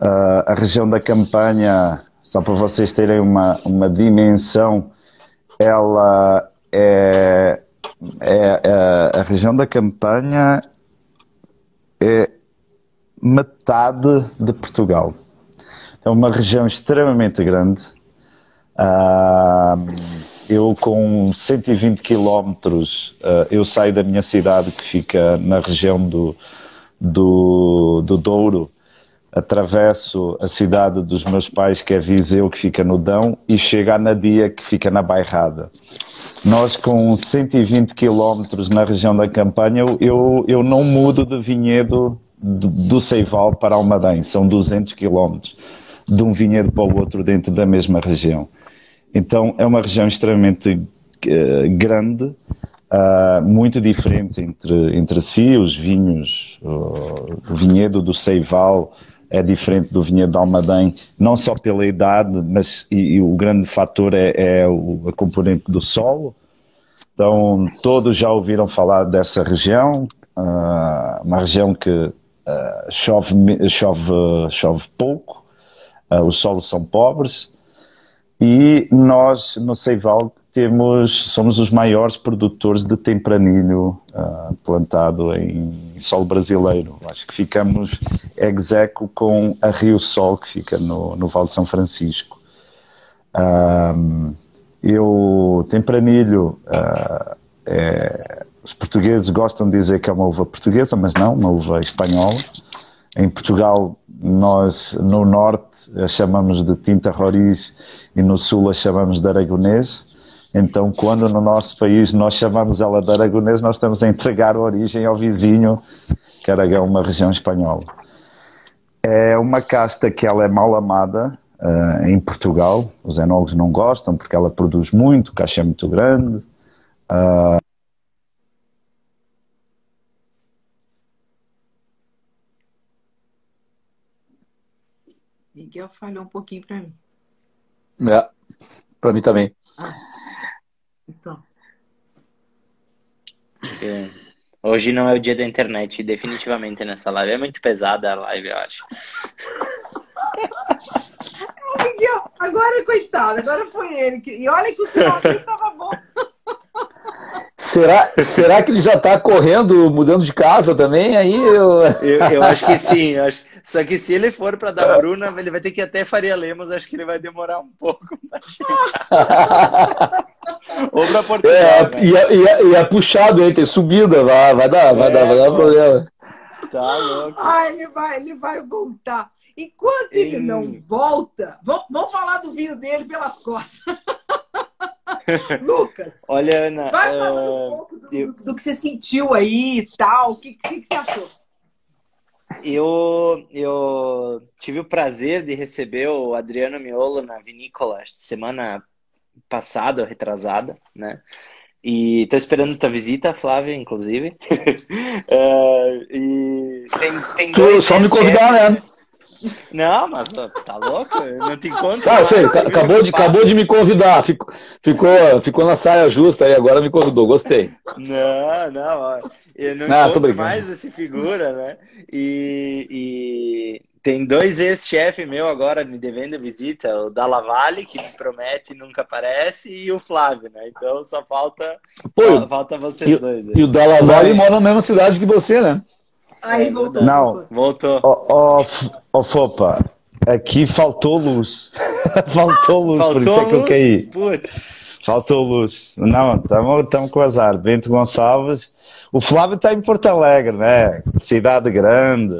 Uh, a região da Campanha, só para vocês terem uma, uma dimensão, ela é, é, é, a região da campanha é metade de Portugal. É uma região extremamente grande. Eu com 120 quilómetros, uh, eu saio da minha cidade que fica na região do, do, do Douro, atravesso a cidade dos meus pais, que é Viseu, que fica no Dão, e chego a Nadia, que fica na Bairrada. Nós, com 120 quilómetros na região da campanha, eu, eu não mudo de vinhedo do Ceival para Almadém, são 200 quilómetros de um vinhedo para o outro dentro da mesma região. Então é uma região extremamente uh, grande, uh, muito diferente entre, entre si. Os vinhos, o vinhedo do Ceival é diferente do vinhedo de Almadém, não só pela idade, mas e, e o grande fator é, é o, a componente do solo. Então todos já ouviram falar dessa região, uma região que chove, chove, chove pouco, os solos são pobres e nós, no Ceival, temos, somos os maiores produtores de tempranilho uh, plantado em, solo brasileiro. Acho que ficamos execo com a Rio Sol, que fica no, no Vale de São Francisco. Uh, eu, tempranilho, uh, é, os portugueses gostam de dizer que é uma uva portuguesa, mas não, uma uva espanhola. Em Portugal, nós no norte a chamamos de tinta roriz e no sul a chamamos de aragonês. Então, quando no nosso país nós chamamos ela de aragonês, nós estamos a entregar a origem ao vizinho, que Aragão, uma região espanhola. É uma casta que ela é mal amada uh, em Portugal. Os enólogos não gostam porque ela produz muito, caixa é muito grande. Uh, Miguel falhou um pouquinho para mim. É, para mim também. Ah, então. É. Hoje não é o dia da internet, definitivamente, nessa live. É muito pesada a live, eu acho. Miguel, agora, coitado, agora foi ele. E olha que o seu aqui estava bom. Será, será que ele já está correndo, mudando de casa também? Aí eu... eu, eu acho que sim. Acho... Só que se ele for para dar Bruna, ele vai ter que ir até Faria Lemos. Acho que ele vai demorar um pouco para chegar. Ou para Portugal. É, e, é, e, é, e, é, puxado, hein? Tem subida, vai, vai dar, vai é, dar, vai dar problema. Tá louco. Ah, ele vai, ele vai voltar. Enquanto ele não volta, vamos, vamos falar do vinho dele pelas costas. Lucas, olha, Ana, vai falar uh, um pouco do, eu... do, que você sentiu aí e tal. O que, que, que você achou? Eu, eu tive o prazer de receber o Adriano Miolo na vinícola semana passada, ou retrasada, né? E tô esperando tua visita, Flávia, inclusive. uh, e tem, tem tu, só me convidar, né? Não, mas tá louco? Eu não te encontro. Tá, sei, acabou, de, acabou de me convidar. Ficou, ficou, ficou na saia justa aí, agora me convidou, gostei. Não, não, eu não, não encontro mais essa figura, né? E, e tem dois ex-chefes meu agora me devendo visita, o Dalla Valle, que me promete e nunca aparece, e o Flávio, né? Então só falta, Pô, falta vocês e, dois. Aí. E o Dalla Valle mora na mesma cidade que você, né? Aí voltou. Não. Voltou. Ó, oh, oh, Fopa, aqui faltou luz. faltou luz, faltou por isso é que eu caí. Putz. Faltou luz. Não, estamos com azar. Bento Gonçalves. O Flávio está em Porto Alegre, né? Cidade grande.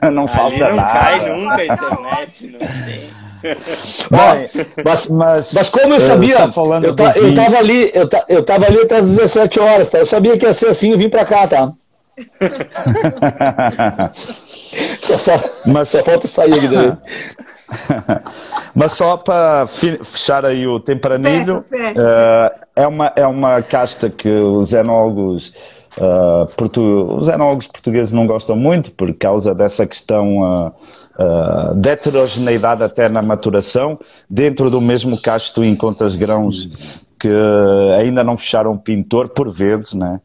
Ah, não falta não nada. Cai nunca a internet, não tem. Bom, mas, mas, mas, como eu sabia, eu, eu, ta, eu tava ali, eu, ta, eu tava ali até as 17 horas, tá? Eu sabia que ia ser assim, eu vim para cá, tá? Só, falta, Mas... só falta sair aqui daí. Mas só para fechar aí o tempranilho, fecha, fecha. Uh, é, uma, é uma casta que os enólogos, uh, portu, os enólogos portugueses não gostam muito por causa dessa questão uh, uh, de heterogeneidade até na maturação. Dentro do mesmo casto encontras grãos que ainda não fecharam o pintor, por vezes, né?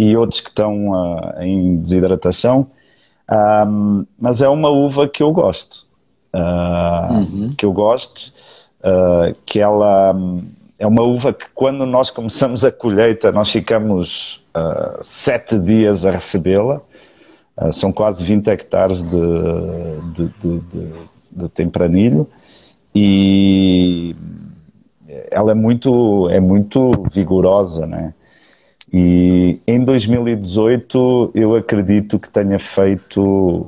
E outros que estão uh, em desidratação. Um, mas é uma uva que eu gosto. Uh, uhum. Que eu gosto, uh, que ela, é uma uva que quando nós começamos a colheita, nós ficamos sete dias a recebê-la. São quase 20 hectares de, de, de, de, de tempranilho e ela é muito, é muito vigorosa, né? E em 2018 eu acredito que tenha feito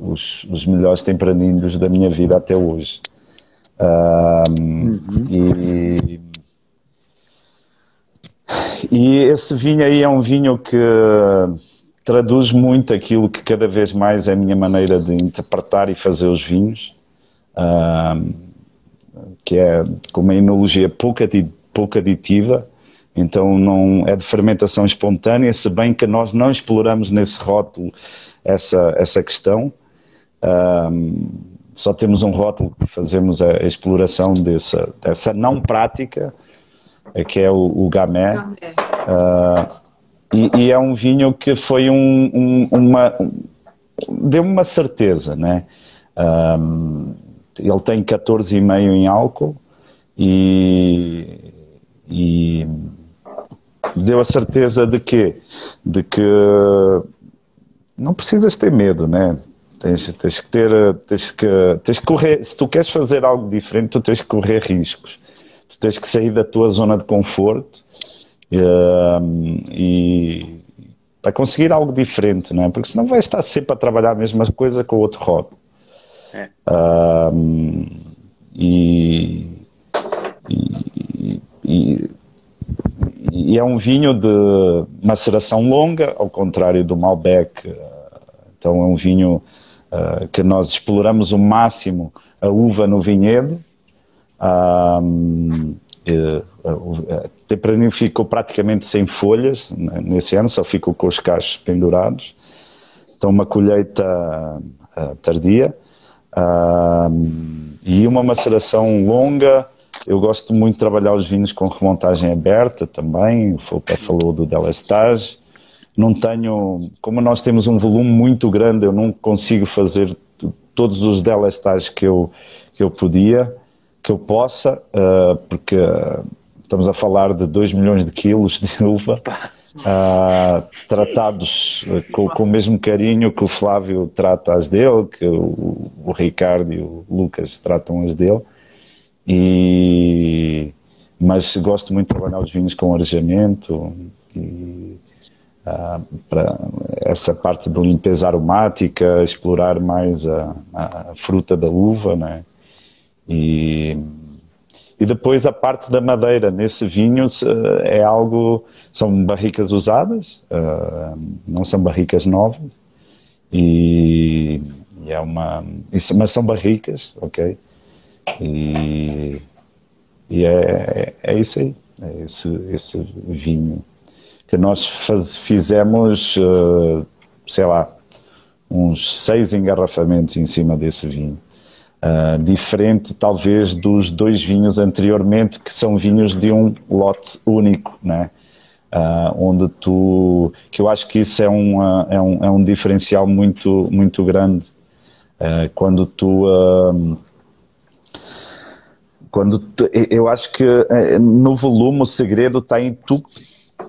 os, os melhores tempranilhos da minha vida até hoje. uhum. e, e esse vinho aí é um vinho que traduz muito aquilo que cada vez mais é a minha maneira de interpretar e fazer os vinhos que é com uma enologia pouco, pouco aditiva, então não é de fermentação espontânea, se bem que nós não exploramos nesse rótulo essa, essa questão. Um, só temos um rótulo que fazemos a, exploração dessa, dessa não prática, que é o, o gamé. gamé. Uh, e, e, é um vinho que foi um, um uma deu uma certeza, né? Um, ele tem 14,5 em álcool e, e deu a certeza de que, de que não precisas ter medo, né? Tens, tens que ter, tens que, tens que correr, se tu queres fazer algo diferente, tu tens que correr riscos. Tu tens que sair da tua zona de conforto um, e para conseguir algo diferente, não é? Porque senão vais estar sempre a trabalhar a mesma coisa com outro hobby. É. Um, e, e, e, e, é um vinho de maceração longa, ao contrário do Malbec. Então é um vinho uh, que nós exploramos o máximo a uva no vinhedo. Um, a Tempranillo ficou praticamente sem folhas nesse ano, só ficou com os cachos pendurados. Então, uma colheita uh, tardia e uma maceração longa. Eu gosto muito de trabalhar os vinhos com remontagem aberta também. O Foucault falou do Delestage. Não tenho, como nós temos um volume muito grande, eu não consigo fazer todos os Delestages que eu, que eu podia, que eu possa, uh, porque estamos a falar de 2 milhões de quilos de uva uh, tratados com, com, o mesmo carinho que o Flávio trata as dele, que o, o Ricardo e o Lucas tratam as dele. E, mas gosto muito de trabalhar os vinhos com arejamento e uh, para essa parte de limpeza aromática, explorar mais a, a fruta da uva, né? E e depois a parte da madeira nesse vinho é algo. São barricas usadas, uh, não são barricas novas. E, e é uma. Mas são barricas, ok? E, e é, é, isso aí. É esse, esse vinho que nós faz, fizemos, uh, sei lá, uns seis engarrafamentos em cima desse vinho. Uh, diferente talvez dos dois vinhos anteriormente, que são vinhos de um lote único, né? Uh, onde tu, que eu acho que isso é, uma, é, um, é um diferencial muito, muito grande, uh, quando tu, quando tu, eu acho que eh, no volume o segredo está em tu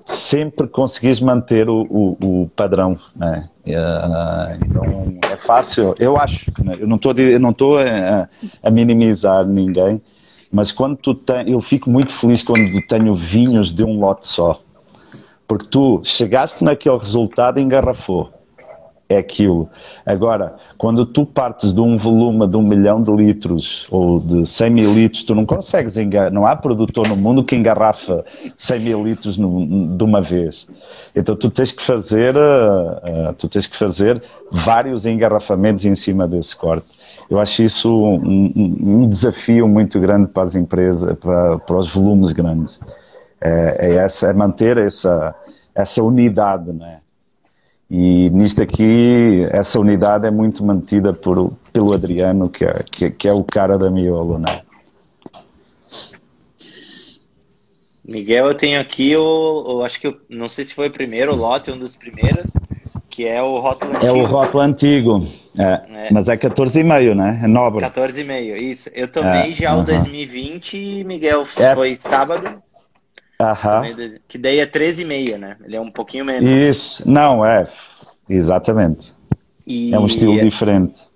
sempre conseguires manter o, o, o padrão, né? Uh, então é fácil, eu acho, né? eu não estou eu não estou a, a, minimizar ninguém, mas quando tu tem, eu fico muito feliz quando tenho vinhos de um lote só, porque tu chegaste naquele resultado e engarrafou é aquilo. Agora, quando tu partes de um volume de um milhão de litros ou de 100 mil litros, tu não consegues engarrafar. Não há produtor no mundo que engarrafa 100 mil litros no, de uma vez. Então tu tens que fazer, uh, tu tens que fazer vários engarrafamentos em cima desse corte. Eu acho isso um, um, desafio muito grande para as empresas, para, para os volumes grandes. É, é, essa, é manter essa, essa unidade, não é? E nisto aqui, essa unidade é muito mantida por, pelo Adriano, que é, que, que é o cara da miolo, né? Miguel, eu tenho aqui o, o, acho que eu, não sei se foi o primeiro lote, um dos primeiros, que é o rótulo antigo. É o rótulo antigo, é, é. mas é 14,5, né? É nobre. 14,5, isso. Eu tomei é, já uh -huh. o 2020, Miguel, é. foi sábado. Aham. Que daí é 13,5, né? Ele é um pouquinho menos. Isso, não, é. Exatamente. E, É um estilo diferente.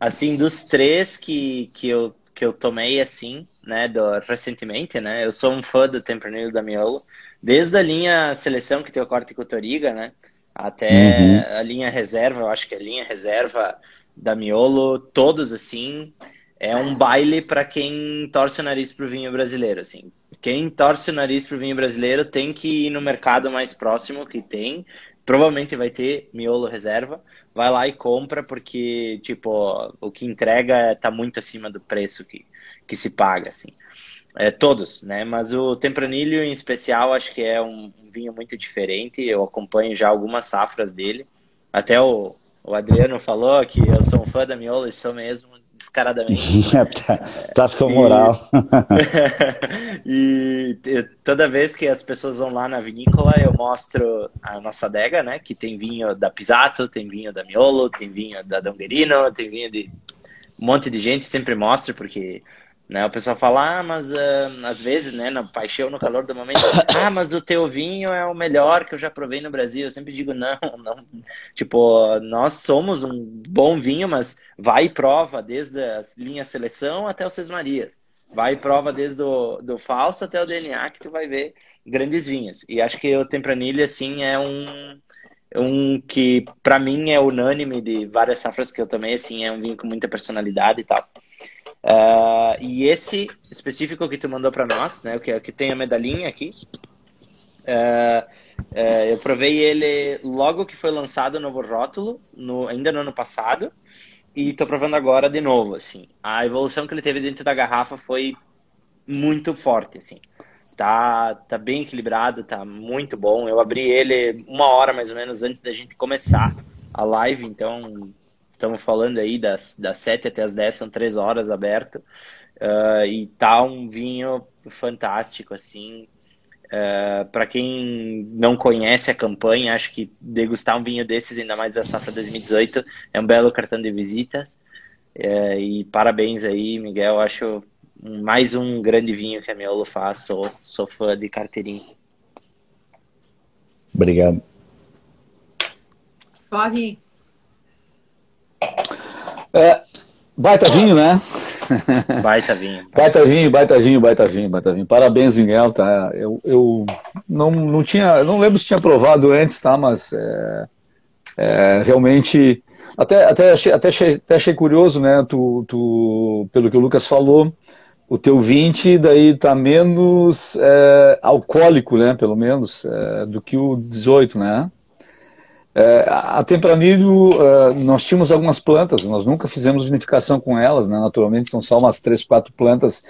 assim, dos três que, que, eu, que eu tomei, assim, né, do, recentemente, né, eu sou um fã do Tempranillo da Miolo, desde a linha seleção, que tem o corte Cotoriga, né, até Uhum. a linha reserva, eu acho que a linha reserva da Miolo, todos, assim, é um baile para quem torce o nariz pro vinho brasileiro, assim. Quem torce o nariz pro vinho brasileiro tem que ir no mercado mais próximo que tem, provavelmente vai ter miolo reserva, vai lá e compra porque, tipo, o que entrega tá muito acima do preço que, que se paga, assim. É, todos, né? Mas o Tempranillo em especial acho que é um, um vinho muito diferente. Eu acompanho já algumas safras dele. Até o, o Adriano falou que eu sou um fã da Miolo e sou mesmo descaradamente. Estás com moral. e te- toda vez que as pessoas vão lá na vinícola, eu mostro a nossa adega, né? Que tem vinho da Pisato, tem vinho da Miolo, tem vinho da Donguerino, tem vinho de um monte de gente, sempre mostro, porque né, o pessoal fala, ah, mas ah, às vezes, né, na paixão, no calor do momento, ah, mas o teu vinho é o melhor que eu já provei no Brasil. Eu sempre digo, não, não. Tipo, nós somos um bom vinho, mas vai e prova desde a linha seleção até o Sesmarias. Vai e prova desde o do Fausto até o DNA que tu vai ver grandes vinhos. E acho que o Tempranillo, assim, é um, um que para mim é unânime de várias safras que eu tomei, assim, é um vinho com muita personalidade e tal. Uh, e esse específico que tu mandou para nós, né, que, que tem a medalhinha aqui, uh, uh, eu provei ele logo que foi lançado o novo rótulo, no, ainda no ano passado, e tô provando agora de novo, assim. A evolução que ele teve dentro da garrafa foi muito forte, assim. Tá, tá bem equilibrado, tá muito bom. Eu abri ele uma hora mais ou menos antes da gente começar a live, então estamos falando aí das, das 7 até as 10, são três horas aberto. Uh, e tá um vinho fantástico, assim. Uh, para quem não conhece a campanha, acho que degustar um vinho desses, ainda mais da safra 2018, é um belo cartão de visitas. Uh, e parabéns aí, Miguel. Acho mais um grande vinho que a Miolo faz. Sou, sou fã de carteirinha. Obrigado. Flavinho. É, baita vinho, né? Baita vinho. Baita vinho, baita vinho, baita vinho, baita vinho. Parabéns, Miguel, tá? Eu, eu não, não tinha, não lembro se tinha provado antes, tá? Mas é, é, realmente, até, até, achei, até, achei, até achei curioso, né? Tu, tu, pelo que o Lucas falou, o teu 20 daí tá menos é, alcoólico, né? Pelo menos, é, do que o 18, né? É, a Tempranillo, uh, nós tínhamos algumas plantas, nós nunca fizemos vinificação com elas, né? naturalmente são só umas três, quatro plantas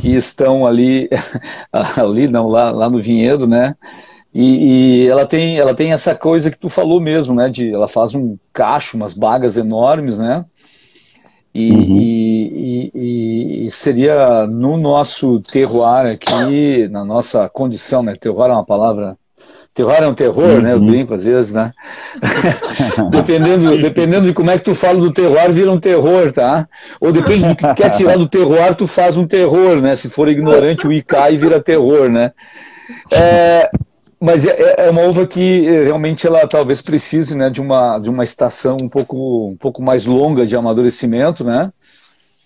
que estão ali, ali não, lá, lá no vinhedo, né? E, e, ela, tem, ela tem essa coisa que tu falou mesmo, né? De, ela faz um cacho, umas bagas enormes, né? E, uhum. e, e, seria no nosso terroir aqui, na nossa condição, né? Terroir é uma palavra Terror é um terror, uhum. né? Eu brinco às vezes, né? dependendo, dependendo de como é que tu fala do terror, vira um terror, tá? Ou depende do que tu quer tirar do terror, tu faz um terror, né? Se for ignorante, o I cai vira terror, né? É, mas é, é, uma uva que realmente ela talvez precise, né, de uma, de uma estação um pouco, um pouco mais longa de amadurecimento, né?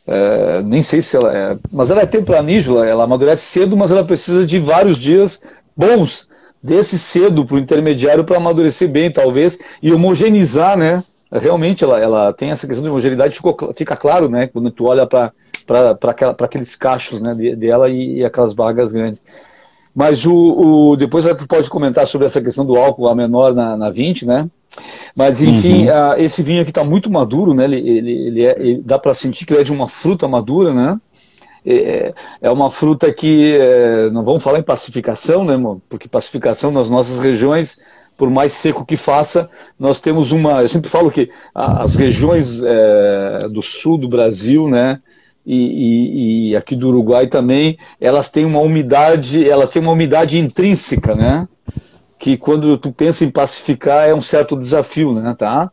É, nem sei se ela é. Mas ela é tempranígula, ela amadurece cedo, mas ela precisa de vários dias bons desse cedo para o intermediário para amadurecer bem, talvez, e homogeneizar, né? Realmente ela, ela tem essa questão de homogeneidade, ficou, fica claro, né? Quando tu olha para aqueles cachos né, dela e, e, aquelas bagas grandes. Mas o, o, depois tu pode comentar sobre essa questão do álcool a menor na, na 20, né? Mas enfim, uhum. a, esse vinho aqui está muito maduro, né? Ele, ele, ele, é, ele dá para sentir que ele é de uma fruta madura, né? É, é uma fruta que é, não vamos falar em pacificação, né, irmão? Porque pacificação nas nossas regiões, por mais seco que faça, nós temos uma. Eu sempre falo que as regiões é, do sul do Brasil, né? E, e, e, aqui do Uruguai também, elas têm uma umidade, elas têm uma umidade intrínseca, né? Que quando tu pensa em pacificar é um certo desafio, né? Tá?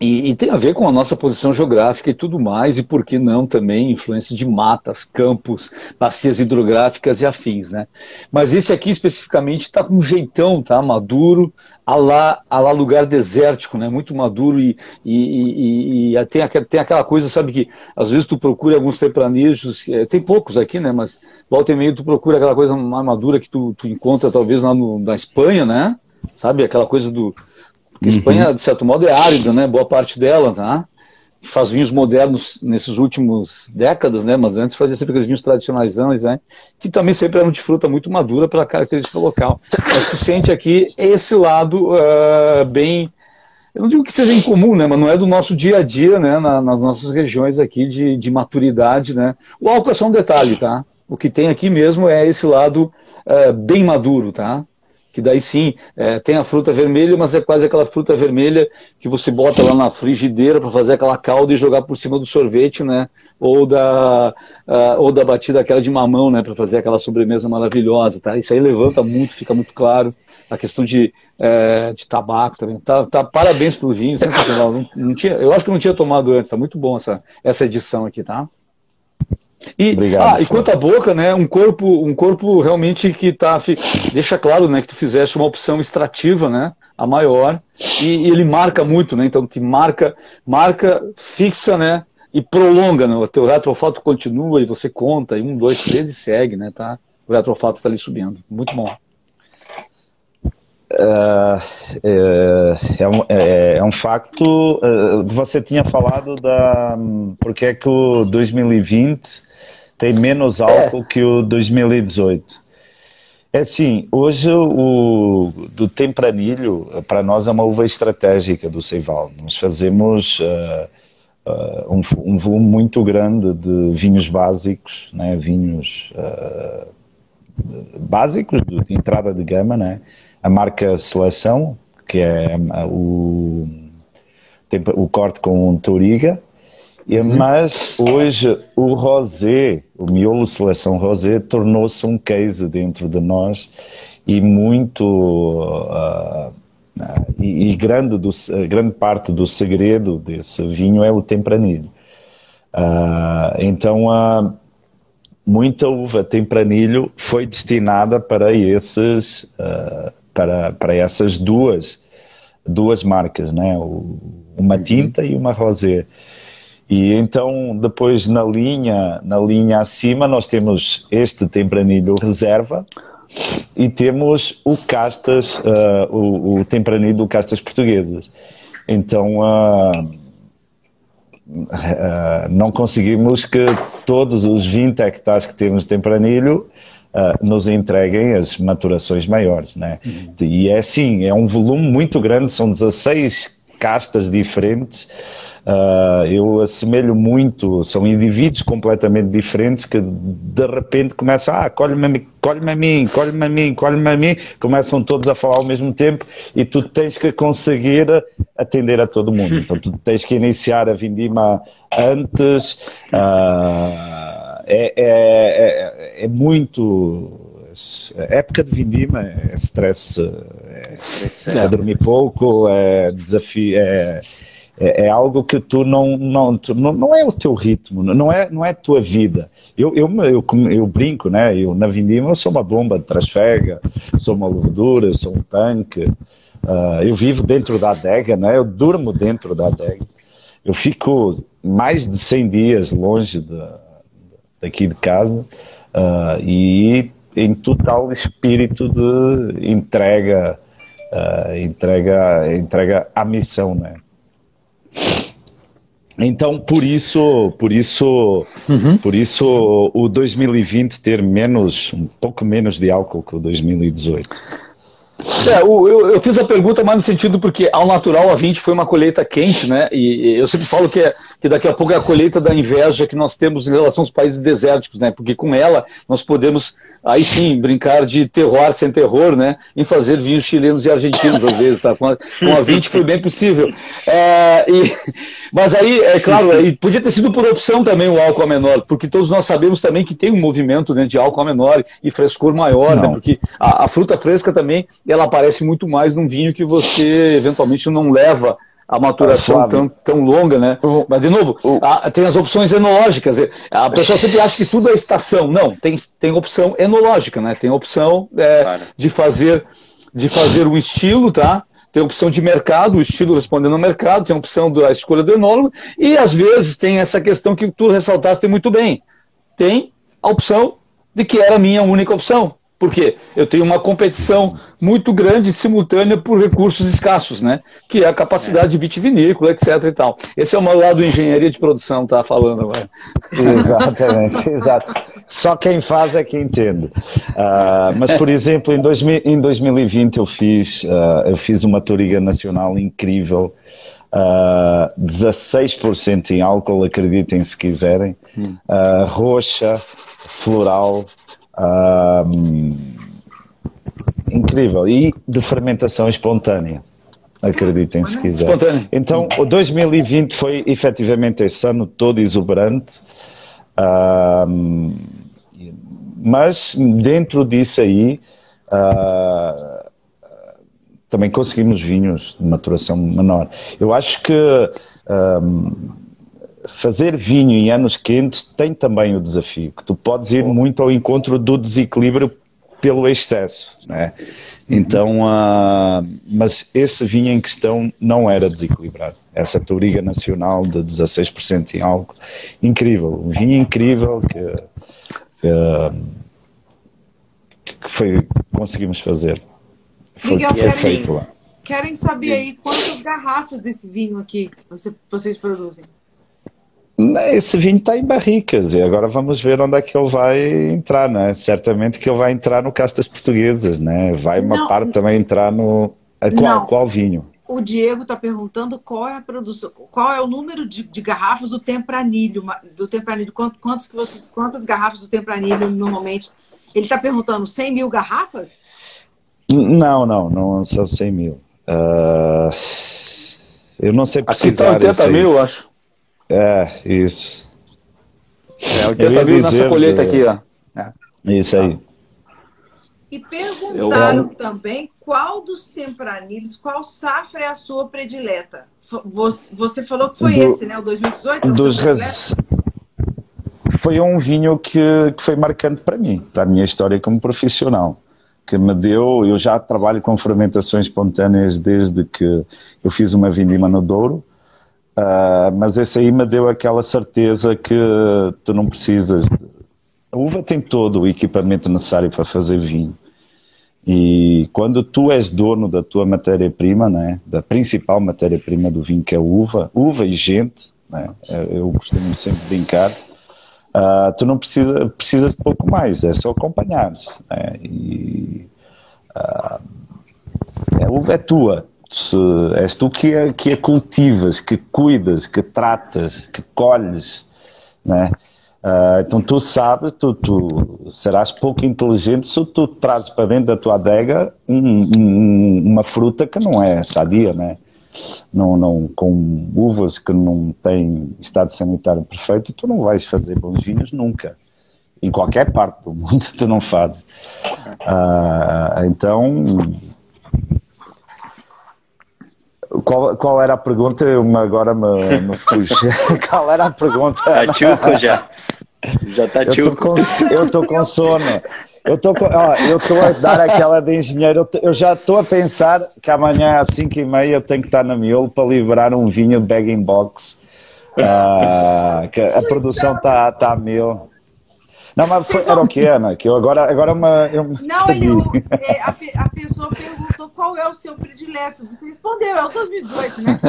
E, e, tem a ver com a nossa posição geográfica e tudo mais, e por que não também influência de matas, campos, bacias hidrográficas e afins, né? Mas esse aqui especificamente está com um jeitão, tá? Maduro, a lá, a lá lugar desértico, né? Muito maduro e, e, e, tem, tem aquela coisa, sabe, que às vezes tu procura alguns tempranilhos, é, tem poucos aqui, né? Mas volta e meio tu procura aquela coisa mais madura que tu, tu encontra talvez lá no, na Espanha, né? Sabe, aquela coisa do porque a Espanha, uhum. de certo modo, é árida, né? Boa parte dela, tá? Faz vinhos modernos nesses últimos décadas, né? Mas antes fazia sempre aqueles vinhos tradicionais, né? Que também sempre eram de fruta muito madura pela característica local. Mas tu sente aqui esse lado uh, bem eu não digo que seja incomum, né, mas não é do nosso dia a dia, né, na, nas nossas regiões aqui de, de, maturidade, né. O álcool é só um detalhe, tá? O que tem aqui mesmo é esse lado uh, bem maduro, tá? Que daí sim é, tem a fruta vermelha, mas é quase aquela fruta vermelha que você bota lá na frigideira para fazer aquela calda e jogar por cima do sorvete, né? Ou da, ou da batida aquela de mamão, né? Para fazer aquela sobremesa maravilhosa, tá? Isso aí levanta muito, fica muito claro. A questão de, é, de tabaco também. Tá, tá, parabéns pelo vinho, sensacional. Não, não tinha, eu acho que não tinha tomado antes, tá muito bom essa, essa edição aqui, tá? E, Obrigado, ah, e quanto à boca, né, um corpo, um corpo realmente que tá, deixa claro, né, que tu fizeste uma opção extrativa, né, a maior, e, e ele marca muito, né, então te marca, marca, fixa, né, e prolonga, né, o teu retrofato continua e você conta, e um, dois, três e segue, né, tá, o retrofato está ali subindo, muito bom. Uh, é, é, um, é, é, um facto. Uh, você tinha falado da porque é que o 2020 tem menos álcool é. que o 2018. É assim, hoje o do tempranilho para nós é uma uva estratégica do Ceival. Nós fazemos uh, uh, um, um, volume muito grande de vinhos básicos, né, vinhos uh, básicos de, de, entrada de gama, né, a marca Seleção, que é o, o corte com Touriga, Uhum. Mas hoje o rosé, o miolo seleção rosé, tornou-se um case dentro de nós e muito uh, uh, e, e, grande, do, grande parte do segredo desse vinho é o tempranilho. Uh, então muita uva tempranilho foi destinada para esses para, para essas duas duas marcas, né? uma uhum. tinta e uma rosé. E então, depois na linha, na linha acima, nós temos este tempranilho reserva e temos o castas, uh, o, o tempranilho castas portuguesas. Então, uh, uh, não conseguimos que todos os 20 hectares que temos de tempranilho nos entreguem as maturações maiores, né? Uhum. E é assim, é um volume muito grande, são 16 castas diferentes Uh, eu assemelho muito, são indivíduos completamente diferentes que de repente começam, ah, colhe-me a mim, colhe-me a mim, colhe-me a mim, colhe-me a mim, começam todos a falar ao mesmo tempo e tu tens que conseguir atender a todo mundo. Então tu tens que iniciar a vindima antes, uh, é, é, é, é muito época de vindima é stress, é, é, dormir pouco, é desafio, é, é, é, algo que tu não, não, tu, não, não é o teu ritmo, não é, não é a tua vida. Eu, eu, eu, eu brinco, né? Eu, na Vindima eu sou uma bomba de trasfega, sou uma levedura, sou um tanque. Uh, eu vivo dentro da adega, né? Eu durmo dentro da adega. Eu fico mais de 100 dias longe de, daqui de casa uh, e em total espírito de entrega, uh, entrega, entrega à missão, né? Então, por isso, por isso, uhum. por isso o 2020 ter menos, um pouco menos de álcool que o 2018. É, eu, eu, fiz a pergunta mais no sentido porque, ao natural, a 20 foi uma colheita quente, né? E eu sempre falo que, é, que daqui a pouco é a colheita da inveja que nós temos em relação aos países desérticos, né? Porque com ela nós podemos, aí sim, brincar de terroir sem terror, né? Em fazer vinhos chilenos e argentinos, às vezes, tá? Com a, com a 20 foi bem possível. É, e, mas aí, é claro, aí podia ter sido por opção também o álcool menor, porque todos nós sabemos também que tem um movimento né, de álcool menor e frescor maior, né? Porque a, a fruta fresca também ela aparece muito mais num vinho que você eventualmente não leva a maturação tão, tão longa, né? Mas, de novo, a, tem as opções enológicas. A pessoa sempre acha que tudo é estação. Não, tem, tem opção enológica, né? Tem opção é, claro. de fazer de fazer um estilo, tá? Tem opção de mercado, o estilo respondendo ao mercado, tem opção da escolha do enólogo, e às vezes tem essa questão que tu ressaltaste muito bem. Tem a opção de que era a minha única opção. Por quê? Eu tenho uma competição muito grande simultânea por recursos escassos, né? Que é a capacidade vitivinícola, etc. e tal. Esse é o meu lado de engenharia de produção, tá falando agora. Exatamente, exato. Só quem faz é quem entende. Uh, mas, por exemplo, em, 2000, em 2020 eu fiz, uh, eu fiz uma toriga nacional incrível. Uh, ah, 16% em álcool, acreditem se quiserem. Uh, roxa, floral, incrível. E de fermentação espontânea. Acreditem se quiser. Então, o 2020 foi efetivamente esse ano todo exuberante. mas dentro disso aí uh, também conseguimos vinhos de maturação menor. Eu acho que um, fazer vinho em anos quentes tem também o desafio, que tu podes ir muito ao encontro do desequilíbrio pelo excesso, né? Então, uh, mas esse vinho em questão não era desequilibrado. Essa Touriga Nacional de 16% em álcool, incrível, um vinho incrível que, que, que foi, conseguimos fazer. Foi Miguel, querem, lá. querem saber aí quantas garrafas desse vinho aqui você, vocês produzem? Esse vinho está em barricas e agora vamos ver onde é que ele vai entrar, né? Certamente que ele vai entrar no Castas Portuguesas, né? Vai uma não, parte também entrar no. Qual, qual vinho? O Diego está perguntando qual é a produção, qual é o número de, de garrafas do Tempranilho, do Tempranilho, quantos que vocês, quantas garrafas do Tempranilho normalmente? Ele está perguntando 100 mil garrafas? Não, não, não são 100 mil. Uh, eu não sei precisar. Aqui está 80 mil, acho. É, isso. É, 80 mil nessa colheita aqui, ó. É. Isso aí. E perguntaram eu... também qual dos tempranilhos, qual safra é a sua predileta? Você falou que foi Do, esse, né? O 2018? Dos res... Foi um vinho que, que foi marcante para mim, para a minha história como profissional. Que me deu, eu já trabalho com fermentações espontâneas desde que eu fiz uma vindima no Douro Uh, mas esse aí me deu aquela certeza que tu não precisas. A uva tem todo o equipamento necessário para fazer vinho. E quando tu és dono da tua matéria-prima, né, da principal matéria-prima do vinho, que é a uva, uva e gente, né, eu costumo sempre brincar, uh, tu não precisa, precisas de pouco mais, é só acompanhar. Né, e uh, a uva é tua, se és tu que a, que a cultivas, que cuidas, que tratas, que colhes, né? Uh, então tu sabes, tu, tu, serás pouco inteligente se tu trazes para dentro da tua adega um, um, uma fruta que não é sadia, né? Não, não, com uvas que não têm estado sanitário perfeito, tu não vais fazer bons vinhos nunca. Em qualquer parte do mundo tu não fazes. Uh, então qual, qual era a pergunta? Eu agora me, me fugi. qual era a pergunta? Tá tchuco já. Já tá tchuco. Eu estou com sono. Eu estou a dar aquela de engenheiro. Eu, eu já estou a pensar que amanhã às 5 e meia eu tenho que estar na miolo para livrar um vinho de bagging box. Que a produção está tá a mil. Não, mas foi, era o que, Ana? Que eu agora, agora uma, eu Não, ele, é, a, a, pessoa perguntou qual é o seu predileto. Você respondeu, é o 2018, né?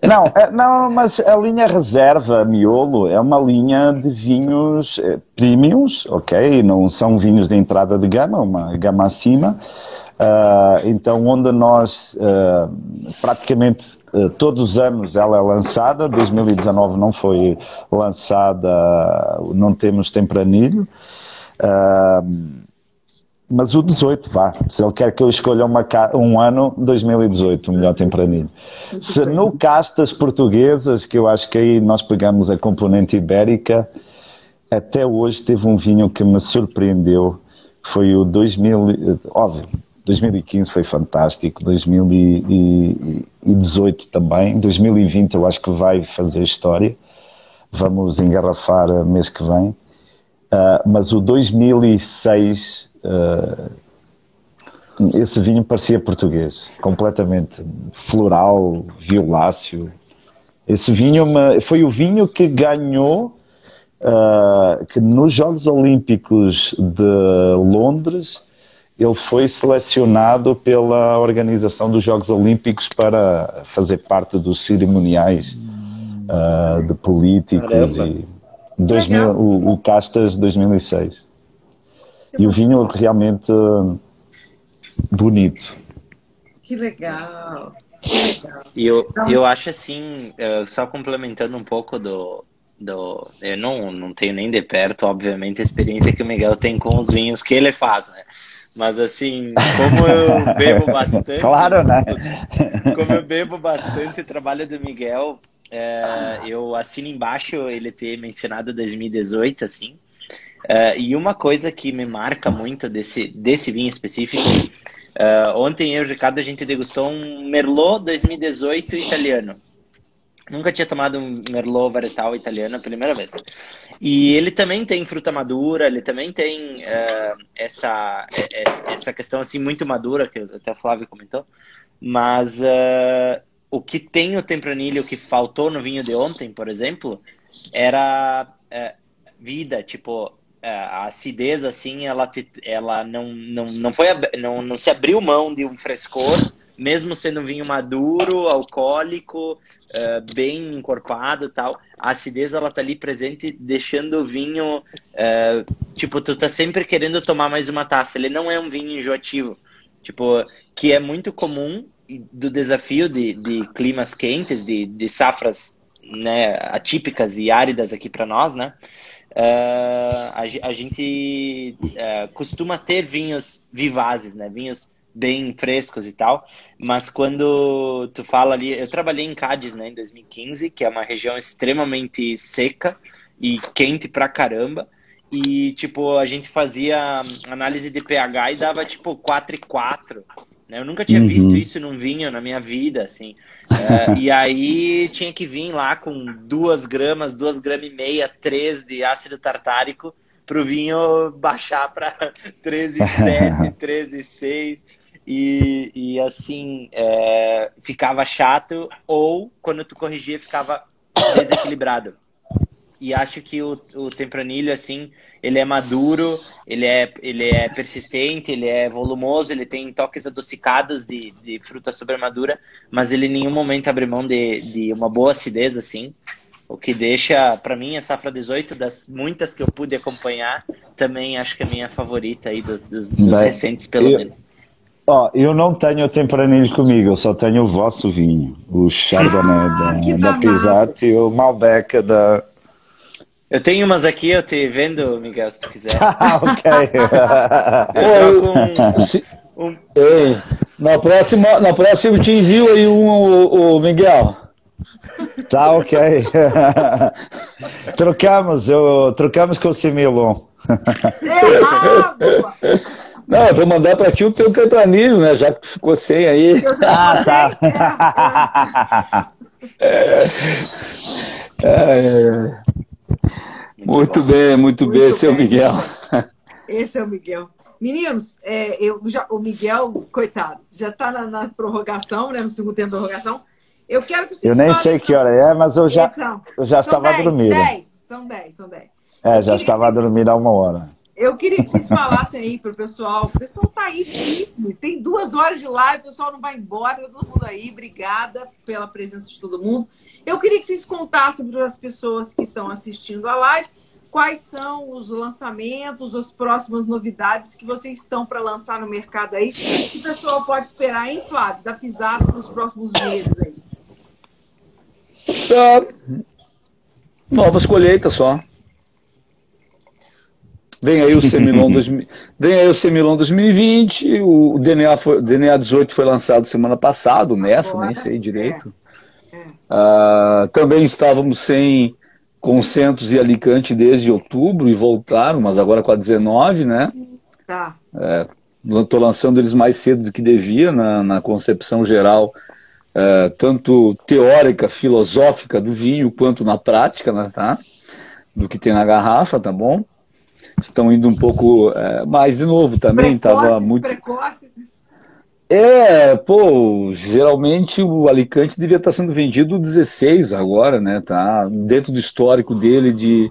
Não, é, não, mas a linha reserva miolo é uma linha de vinhos é, premiums, ok? Não são vinhos de entrada de gama, uma gama acima. Uh, então, onde nós uh, praticamente uh, todos os anos ela é lançada, 2019 não foi lançada, não temos tempranilho, mas o 18 vá, se ele quer que eu escolha uma, um ano, 2018, o melhor tempranilho. Se no castas portuguesas, que eu acho que aí nós pegamos a componente ibérica, até hoje teve um vinho que me surpreendeu, foi o 2000, óbvio, 2015 foi fantástico, 2018 também, 2020 eu acho que vai fazer história. Vamos engarrafar mês que vem. Uh, mas o 2006, uh, esse vinho parecia português, completamente floral, violáceo. Esse vinho foi o vinho que ganhou, uh, que nos Jogos Olímpicos de Londres ele foi selecionado pela organização dos Jogos Olímpicos para fazer parte dos cerimoniais uh, de políticos Caramba. e 2000, o, o Castas 2006 e o vinho realmente bonito. Que legal e eu, então... eu acho assim só complementando um pouco do, do eu não, não tenho nem de perto obviamente a experiência que o Miguel tem com os vinhos que ele faz né mas assim, como eu bebo bastante. claro, né? Como eu bebo bastante o trabalho do Miguel, é, eu assino embaixo ele ter mencionado 2018, assim. É, e uma coisa que me marca muito desse, desse vinho específico. É, ontem eu e o Ricardo a gente degustou um Merlot 2018 italiano. Nunca tinha tomado um Merlot varietal italiano primeira vez. E ele também tem fruta madura, ele também tem uh, essa, é, essa questão assim muito madura, que até a Flávia comentou. Mas uh, o que tem o tempranilho que faltou no vinho de ontem, por exemplo, era uh, vida, tipo, a acidez assim, ela, te, ela não, não, não, foi, não, não se abriu mão de um frescor mesmo sendo um vinho maduro, alcoólico, uh, bem encorpado tal, a acidez ela tá ali presente, deixando o vinho, uh, tipo, tu tá sempre querendo tomar mais uma taça. Ele não é um vinho enjoativo, tipo, que é muito comum do desafio de, de climas quentes, de, de safras né, atípicas e áridas aqui para nós, né? Uh, a, a, gente uh, costuma ter vinhos vivazes, né? Vinhos bem frescos e tal. Mas quando tu fala ali, eu trabalhei em Cádiz, né, em 2015, que é uma região extremamente seca e quente pra caramba. E, tipo, a gente fazia análise de pH e dava, tipo, 4 e 4. Né? Eu nunca tinha uhum. visto isso num vinho na minha vida, assim. É, e aí tinha que vir lá com 2 gramas, 2 gramas e meia, 3 de ácido tartárico para o vinho baixar para 13,7, 13,6 e, e assim é, ficava chato ou quando tu corrigia ficava desequilibrado. E acho que o, o tempranilho assim ele é maduro ele é ele é persistente ele é volumoso ele tem toques adocicados de, de fruta sobremadura mas ele em nenhum momento abre mão de, de uma boa acidez assim. O que deixa para mim a safra 18 das muitas que eu pude acompanhar também acho que é a minha favorita aí dos, dos, dos recentes pelo eu... menos Ó, oh, eu não tenho o Tempranilho comigo, eu só tenho o vosso vinho, o Chardonnay ah, da, da Pisat e o Malbec da. Eu tenho umas aqui, eu te vendo, Miguel, se tu quiser. ah, ok. um, um... Ei, na próxima, na próxima eu te envio aí um, o, o Miguel. Tá ok. trocamos, eu, trocamos com o Similon. É, não, eu vou mandar para ti o teu tempranilho, né? Já que tu ficou sem aí. Ah, tá. é, é, muito bem, muito, muito bem, seu Miguel. Esse é o Miguel. Meninos, é, eu já, o Miguel, coitado, já está na, na, prorrogação, né? No segundo tempo de prorrogação. Eu quero que vocês Eu nem falem... sei que hora é, mas eu já, então, eu já estava dormindo. Dez, são 10, são 10. É, já estava vocês... dormindo há uma hora. Eu queria que vocês falassem aí para o pessoal. O pessoal está aí firme. Tem duas horas de live, o pessoal não vai embora, tá todo mundo aí. Obrigada pela presença de todo mundo. Eu queria que vocês contassem para as pessoas que estão assistindo a live quais são os lançamentos, as próximas novidades que vocês estão para lançar no mercado aí. Que o pessoal pode esperar, hein, Flávio, da pisada nos próximos meses aí. Tá. Novas colheitas só. Vem aí o Semilon, 2000, vem aí o Semilon 2020, o DNA, foi, DNA 18 foi lançado semana passada, nessa, Agora, nem sei direito. É, é. Ah, também estávamos sem Concentos e Alicante desde outubro e voltaram, mas agora com a 19, né? Tá. É, Estou lançando eles mais cedo do que devia na, na concepção geral, é, tanto teórica, filosófica do vinho, quanto na prática, né, tá? Do que tem na garrafa, tá bom? Estão indo um pouco é, mais de novo também, estava muito. Precoces. É, pô, geralmente o Alicante devia estar sendo vendido 16 agora, né? Tá dentro do histórico dele de.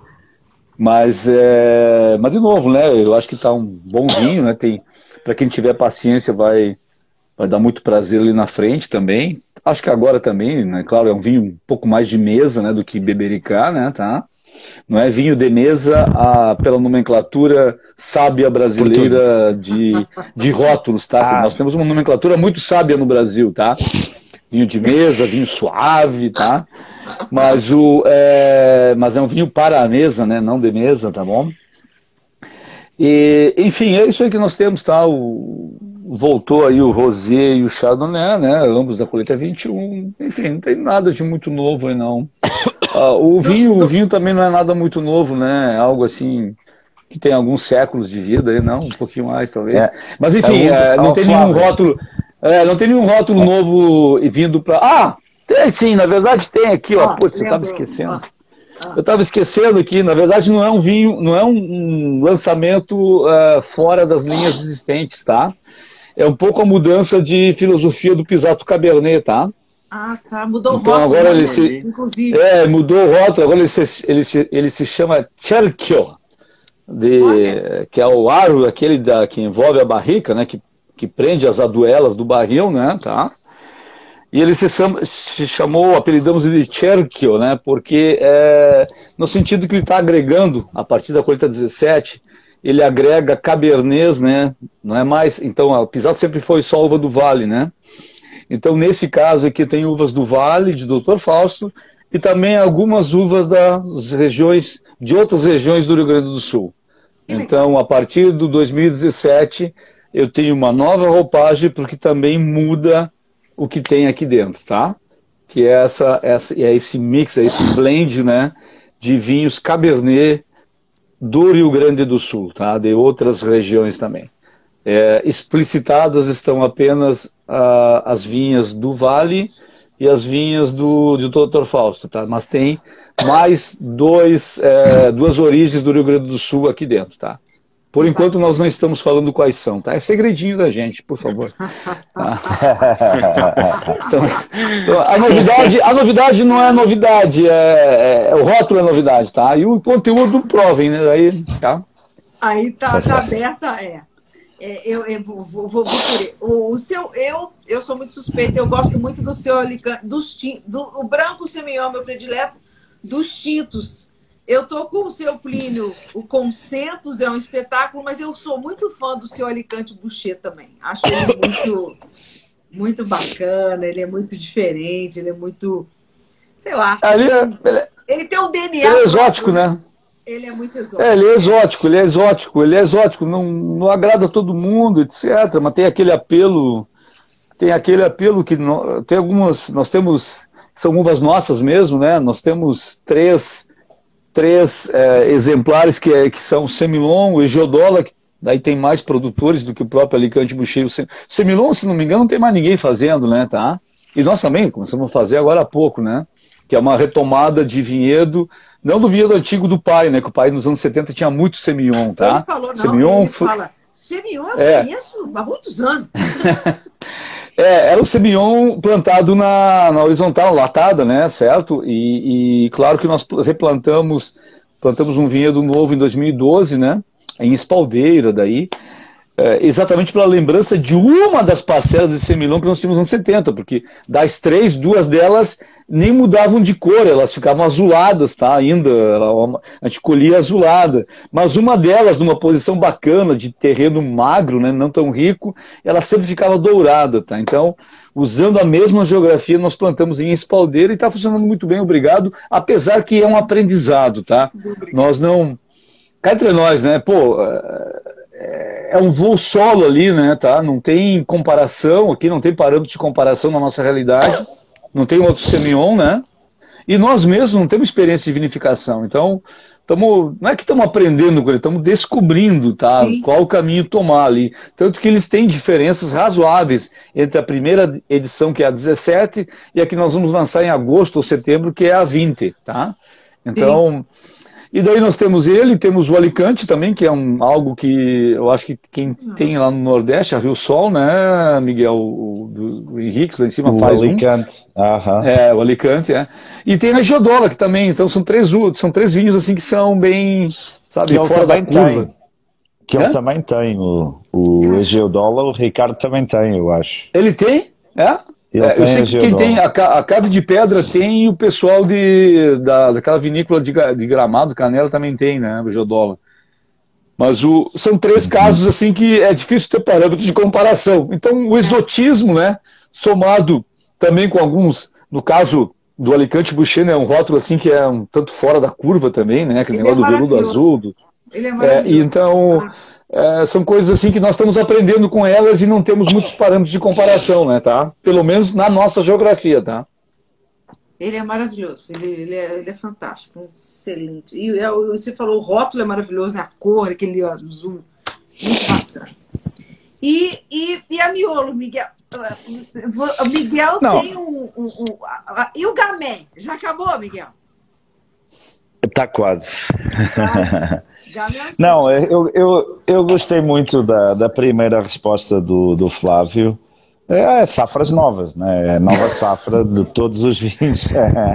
Mas, é... mas de novo, né? Eu acho que tá um bom vinho, né? Tem para quem tiver paciência vai vai dar muito prazer ali na frente também. Acho que agora também, né? Claro, é um vinho um pouco mais de mesa, né? Do que bebericá, né? Tá? Não é vinho de mesa a, pela nomenclatura sábia brasileira de, de rótulos, tá? Ah. Nós temos uma nomenclatura muito sábia no Brasil, tá? Vinho de mesa, vinho suave, tá? Mas, o, é, mas é um vinho para a mesa, né? Não de mesa, tá bom? E, enfim, é isso aí que nós temos, tá? O, voltou aí o Rosé e o Chardonnay, né? Ambos da colheita 21. Enfim, não tem nada de muito novo aí, não. Ah, o, vinho, o vinho também não é nada muito novo, né? É algo assim que tem alguns séculos de vida aí, não? Um pouquinho mais, talvez. É, Mas enfim, é, não tem nenhum rótulo. É, não tem nenhum rótulo novo vindo para. Ah! Tem sim, na verdade tem aqui, ó. Ah, Putz, eu estava esquecendo. Ah. Eu estava esquecendo aqui, na verdade não é um vinho, não é um, lançamento uh, fora das linhas existentes, tá? É um pouco a mudança de filosofia do Pisato Cabernet, tá? Ah, tá. Mudou então, o rótulo. Agora ele né, se, inclusive. É, mudou o rótulo. Agora ele se, ele se, ele se chama Cherkio, de, que é o aro aquele da, que envolve a barrica, né? Que, que prende as aduelas do barril, né? Tá? E ele se, chama, se chamou, apelidamos ele de Cherkio, né? Porque é, no sentido que ele está agregando, a partir da colheita 17, ele agrega cabernês, né? Não é mais. Então, o Pisato sempre foi só uva do Vale, né? Então, nesse caso aqui, tem uvas do Vale, de Doutor Fausto, e também algumas uvas das regiões, de outras regiões do Rio Grande do Sul. Então, a partir do 2017, eu tenho uma nova roupagem, porque também muda o que tem aqui dentro, tá? Que é, essa, essa, é esse mix, é esse blend, né? De vinhos Cabernet do Rio Grande do Sul, tá? De outras regiões também. É, explicitadas estão apenas as vinhas do Vale e as vinhas do, do Dr. Fausto, tá? Mas tem mais dois, é, duas origens do Rio Grande do Sul aqui dentro, tá? Por enquanto nós não estamos falando quais são, tá? É segredinho da gente, por favor. Tá? Então, então, a, novidade, a novidade não é novidade, é, é, é, o rótulo é novidade, tá? E o conteúdo provem, né? Aí, tá? Aí tá, tá aberta, é. É, eu, eu vou, vou, vou. O, o, seu, eu, eu sou muito suspeita, eu gosto muito do seu alicante, dos do, o branco semillon, meu predileto, dos tintos. Eu tô com o seu Plínio, o Concentos é um espetáculo, mas eu sou muito fã do seu Alicante Boucher também. Acho ele muito, muito bacana, ele é muito diferente, ele é muito, sei lá. É, ele, ele tem um DNA. Ele é exótico, né? Ele é muito exótico. É, ele é exótico, ele é exótico, ele é exótico, não, não agrada todo mundo, etc. Mas tem aquele apelo, tem aquele apelo que tem algumas, nós temos, são uvas nossas mesmo, né? Nós temos três, três é, exemplares que, é, que são Semilon, o Egiodola, que daí tem mais produtores do que o próprio Alicante Bucheiro. Semilon, se não me engano, não tem mais ninguém fazendo, né, tá? E nós também começamos a fazer agora há pouco, né? Que é uma retomada de vinhedo não do vinhedo antigo do pai, né? Que o pai nos anos 70 tinha muito Semillon, tá? Ele falou, não, Semillon ele foi... fala, Semillon eu é. conheço há muitos anos. é, era o Semillon plantado na, na horizontal, latada, né? Certo? E, e claro que nós replantamos, plantamos um vinhedo novo em 2012, né? Em Espaldeira, daí. É, exatamente pela lembrança de uma das parcelas de Semilon que nós tínhamos nos anos 70, porque das três, duas delas nem mudavam de cor, elas ficavam azuladas, tá? Ainda, a gente colhia azulada. Mas uma delas, numa posição bacana, de terreno magro, né, não tão rico, ela sempre ficava dourada, tá? Então, usando a mesma geografia, nós plantamos em espaldeira e está funcionando muito bem, obrigado, apesar que é um aprendizado, tá? Nós não. Cá entre nós, né? Pô, é, é um voo solo ali, né? Tá? Não tem comparação aqui, não tem parâmetro de comparação na nossa realidade não tem outro Semillon, né? E nós mesmos não temos experiência de vinificação. Então, estamos não é que estamos aprendendo com ele, estamos descobrindo, tá? Sim. Qual o caminho tomar ali. Tanto que eles têm diferenças razoáveis entre a primeira edição, que é a 17, e a que nós vamos lançar em agosto ou setembro, que é a 20, tá? Então, e daí nós temos ele, temos o Alicante também, que é um, algo que eu acho que quem tem lá no Nordeste, a Rio Sol, né, Miguel? O, do, o Henrique lá em cima O faz um. Alicante. Aham. É, o Alicante, é. E tem a Geodola, que também, então são três, são três vinhos assim que são bem, sabe, Que ele fora da também curva. tem. Que ele Hã? também tem. O, o Geodola, o Ricardo também tem, eu acho. Ele tem? É? Ele É, eu sei a que quem tem a, a Cave de Pedra tem o pessoal de, da, daquela vinícola de, de Gramado, Canela também tem, né, o Geodola. Mas o, são três casos assim que é difícil ter parâmetros de comparação. Então o exotismo, né, somado também com alguns, no caso do Alicante Boucher, né, um rótulo assim que é um tanto fora da curva também, né, aquele Ele negócio é do veludo azul, do, Ele é é, e maravilhoso. É, são coisas assim que nós estamos aprendendo com elas e não temos muitos parâmetros de comparação, né, tá? Pelo menos na nossa geografia, tá? Ele é maravilhoso, ele, ele, é, ele é fantástico, excelente. E é, você falou, o rótulo é maravilhoso, né? a cor, aquele azul, muito bacana. E, e, e a miolo, Miguel? Ah, O Miguel Não. tem um, um- um- a- a- E o gamé? Já acabou, Miguel? Está quase. É um- Não, eu, eu, eu gostei muito da, da primeira resposta do, do Flávio. É, safras novas, né? É nova safra de todos os vinhos.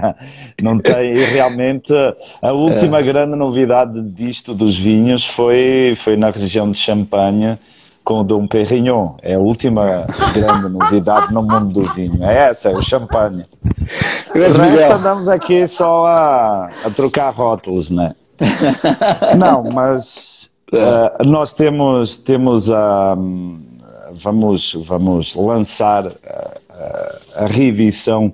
Não tem e realmente a última grande novidade disto dos vinhos foi, foi na região de Champagne com o Dom Perignon. É a última grande novidade no mundo do vinho. É essa, é o champanhe. O resto Miguel. andamos aqui só a, a trocar rótulos, né? Não, mas eh, nós temos, temos a. vamos, vamos lançar a, a- a reedição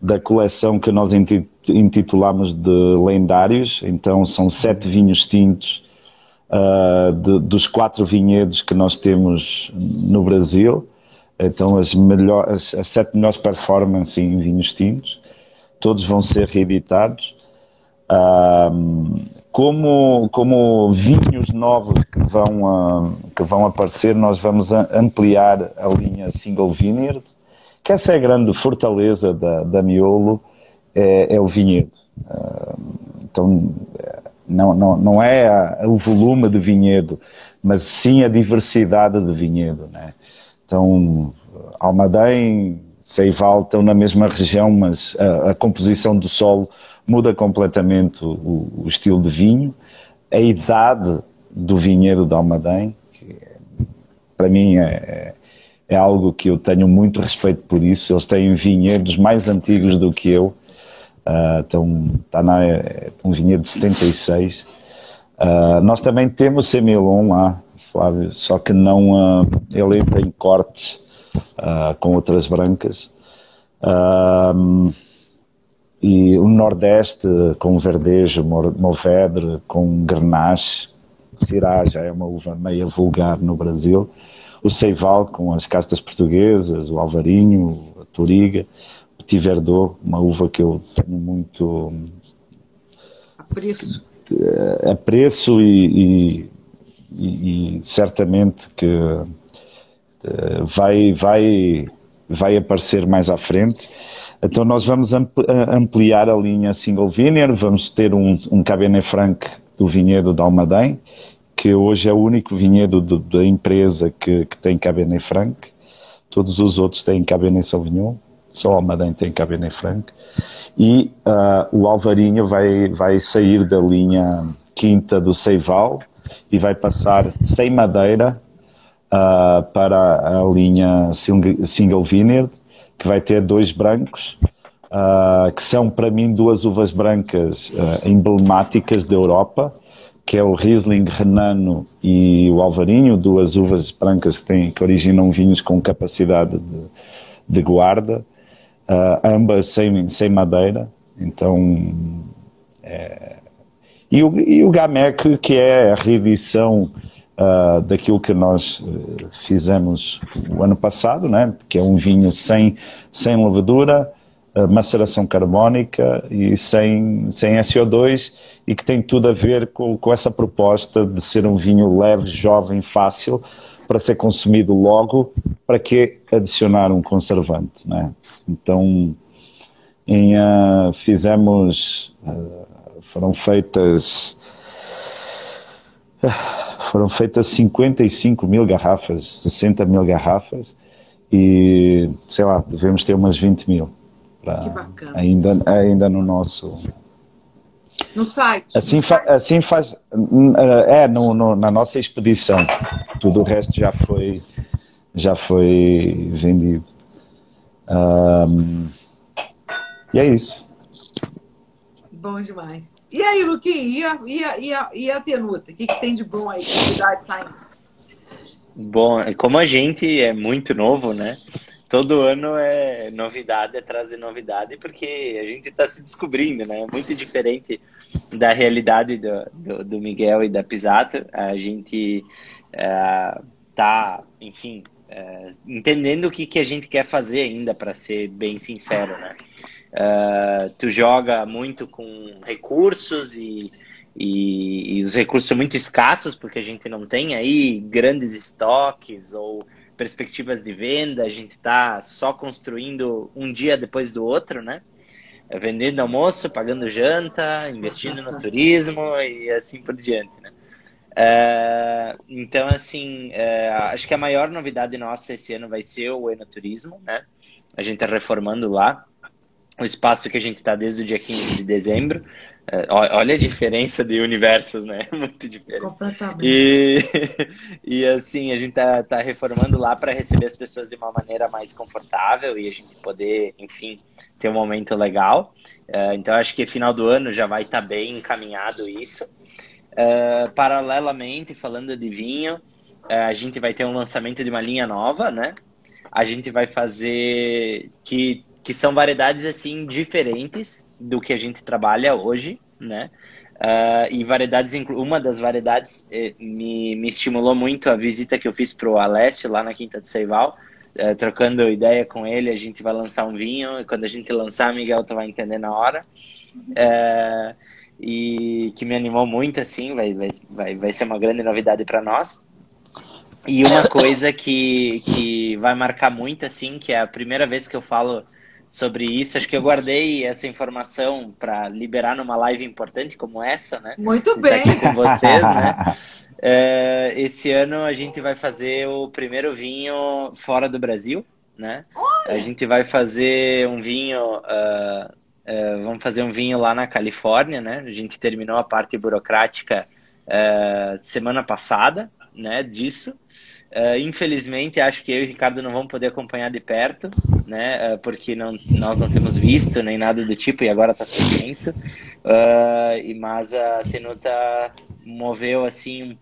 da coleção que nós inti- intitulamos de Lendários. Então, são sete vinhos tintos ah, de- dos quatro vinhedos que nós temos no Brasil. Então, as, melhor, as, as sete melhores performances em vinhos tintos. Todos vão ser reeditados. Ahm, como, como vinhos novos que vão, que vão aparecer, nós vamos ampliar a linha Single Vineyard, que essa é a grande fortaleza da, da Miolo, é, é o vinhedo. Ah, então, não, não, não é a- o volume de vinhedo, mas sim a diversidade de vinhedo. Né? Então, Almadém, Seival estão na mesma região, mas a, a composição do solo muda completamente o, o estilo de vinho, a idade do vinhedo de Almadém, que é- para mim é, é algo que eu tenho muito respeito por isso. Eles têm vinhedos mais antigos do que eu. Ah, então, está na, é um vinhedo de 76. Ah, nós também temos Semilon lá, Flávio, só que não, ah, ele tem cortes ah, com outras brancas. Ah, e o Nordeste com Verdejo, Mourvedre, com Grenache, Syrah já é uma uva meia vulgar no Brasil, o Ceival com as castas portuguesas, o Alvarinho, a Toriga, Petit Verdot, uma uva que eu tenho muito Apreço. eh, apreço e, e- e- e certamente que vai, vai, vai aparecer mais à frente. Então nós vamos ampliar a linha Single Vineyard, vamos ter um, um Cabernet Franc do vinhedo de Almadém, que hoje é o único vinhedo do- da empresa que, que tem Cabernet Franc. Todos os outros têm Cabernet Sauvignon, só Almadém tem Cabernet Franc. E ah, o Alvarinho vai, vai sair da linha quinta do Ceival e vai passar sem madeira ah, para a linha Sing- Single Vineyard, que vai ter dois brancos, ah, que são para mim duas uvas brancas ah, emblemáticas da Europa, que é o Riesling Renano e o Alvarinho, duas uvas brancas que, têm, que originam vinhos com capacidade de, de guarda, ambas sem, sem madeira. Então, é, e, o, e o Gamec, que é a reedição ah, daquilo que nós eh, fizemos o ano passado, né? que é um vinho sem, sem levedura, maceração carbónica e sem, sem SO2 e que tem tudo a ver com, com essa proposta de ser um vinho leve, jovem, fácil para ser consumido logo, para que adicionar um conservante, né? Então, em, uh, fizemos, uh, foram feitas foram feitas 55 mil garrafas, 60 mil garrafas e sei lá, devemos ter umas 20 mil. Pra. Ainda, ainda no nosso. No site. Assim, fa assim faz. É, no, no, na nossa expedição. Tudo o resto já foi, já foi vendido. Um, e é isso. Bom demais. E aí, Luquinho, e a, e a, e a, Tenuta? O que, que tem de bom aí? Saindo? Bom, como a gente é muito novo, né? todo ano é novidade, é trazer novidade, porque a gente está se descobrindo, né? É muito diferente da realidade do, do, do Miguel e da Pisato. A gente está, é, enfim, é, entendendo o que, que a gente quer fazer ainda, para ser bem sincero, né? Uh, tu joga muito com recursos e, e, e, os recursos são muito escassos porque a gente não tem aí grandes estoques ou perspectivas de venda, a gente está só construindo um dia depois do outro, né? Vendendo almoço, pagando janta, investindo no turismo e assim por diante, né? Uh, então, assim, uh, acho que a maior novidade nossa esse ano vai ser o Enoturismo, né? A gente está reformando lá o espaço que a gente está desde o dia 15 de dezembro. É, olha a diferença de universos, né? Muito diferente. Completamente. E, e assim, a gente tá, tá reformando lá para receber as pessoas de uma maneira mais confortável e a gente poder, enfim, ter um momento legal. Uh, então, acho que final do ano já vai estar tá bem encaminhado isso. Uh, paralelamente, falando de vinho, a gente vai ter um lançamento de uma linha nova, né? A gente vai fazer que, que são variedades assim diferentes do que a gente trabalha hoje, né? Uh, e variedades, uma das variedades eh, me, me estimulou muito a visita que eu fiz para o Alessio lá na Quinta do Seival, uh, trocando ideia com ele, a gente vai lançar um vinho, e quando a gente lançar, Miguel, tu vai entender na hora. Uh, e que me animou muito, assim, vai, vai, vai, vai ser uma grande novidade para nós. E uma coisa que, que vai marcar muito, assim, que é a primeira vez que eu falo sobre isso. Acho que eu guardei essa informação para liberar numa live importante como essa, né? Muito bem. Tá aqui com vocês, né? É, esse ano a gente vai fazer o primeiro vinho fora do Brasil, né? A gente vai fazer um vinho, uh, uh, vamos fazer um vinho lá na Califórnia, né? A gente terminou a parte burocrática uh, semana passada, né? Disso. Uh, infelizmente, acho que eu e o Ricardo não vamos poder acompanhar de perto, né? Uh, porque não, nós não temos visto nem nada do tipo e agora está suspenso. Uh, mas a Tenuta moveu assim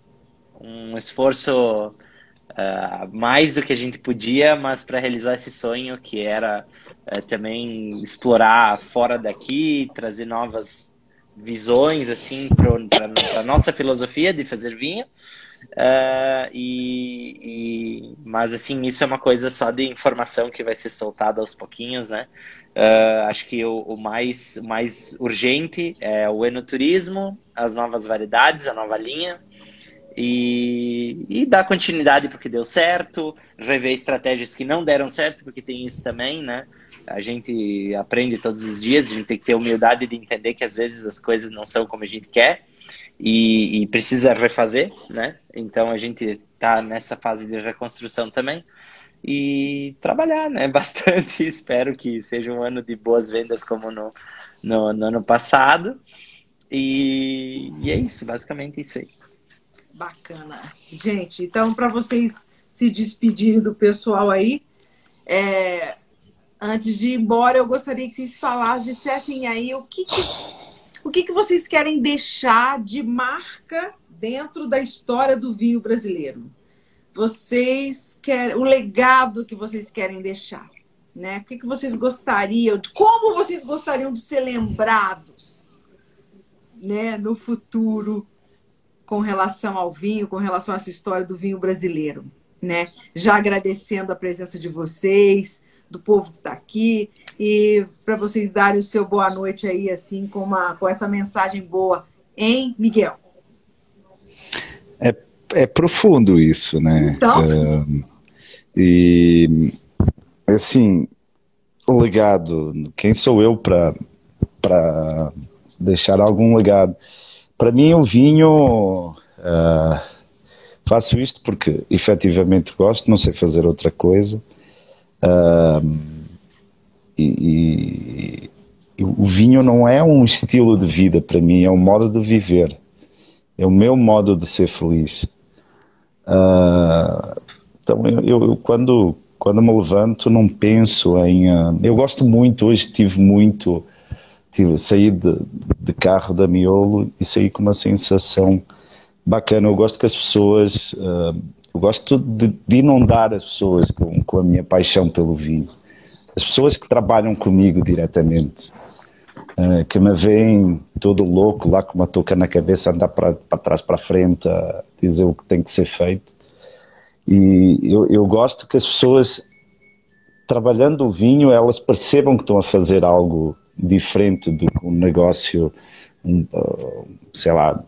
um, esforço mais do que a gente podia, mas para realizar esse sonho que era também explorar fora daqui, trazer novas visões assim para nossa filosofia de fazer vinho. Uh, e, e, mas assim, isso é uma coisa só de informação que vai ser soltada aos pouquinhos, né? Uh, acho que o, o, mais, mais urgente é o enoturismo, as novas variedades, a nova linha. E, e dar continuidade porque deu certo, rever estratégias que não deram certo, porque tem isso também, né? A gente aprende todos os dias, a gente tem que ter humildade de entender que às vezes as coisas não são como a gente quer e, e precisa refazer, né? Então a gente está nessa fase de reconstrução também e trabalhar, né? Bastante. Espero que seja um ano de boas vendas como no, no, no ano passado. E, e, é isso, basicamente isso aí. Bacana. Gente, então para vocês se despedirem do pessoal aí, é, antes de ir embora, eu gostaria que vocês falassem, dissessem aí o que, que o que, que vocês querem deixar de marca dentro da história do vinho brasileiro? Vocês querem o legado que vocês querem deixar, né? O que, que vocês gostariam como vocês gostariam de ser lembrados, né, no futuro com relação ao vinho, com relação a essa história do vinho brasileiro, né? Já agradecendo a presença de vocês, do povo que está aqui e para vocês darem o seu boa noite aí, assim, com, uma, com essa mensagem boa, em Miguel? É, é profundo isso, né? Então? Uh, e, assim, legado, quem sou eu para deixar algum legado? Para mim, o vinho. Uh, faço isto porque efetivamente gosto, não sei fazer outra coisa. Uh, e, e, o vinho não é um estilo de vida para mim, é um modo de viver. É o meu modo de ser feliz. Uh, então, eu, eu, quando, quando me levanto, não penso em. Uh, eu gosto muito, hoje tive muito. Tive, saí de, de carro da Miolo e saí com uma sensação bacana. Eu gosto que as pessoas. Uh, eu gosto de, de, inundar as pessoas com, com a minha paixão pelo vinho. As pessoas que trabalham comigo diretamente, uh, que me veem todo louco, lá com uma touca na cabeça, andar para trás, para frente, a dizer o que tem que ser feito. E eu, eu gosto que as pessoas, trabalhando o vinho, elas percebam que estão a fazer algo diferente do que um negócio, um, uh, sei lá,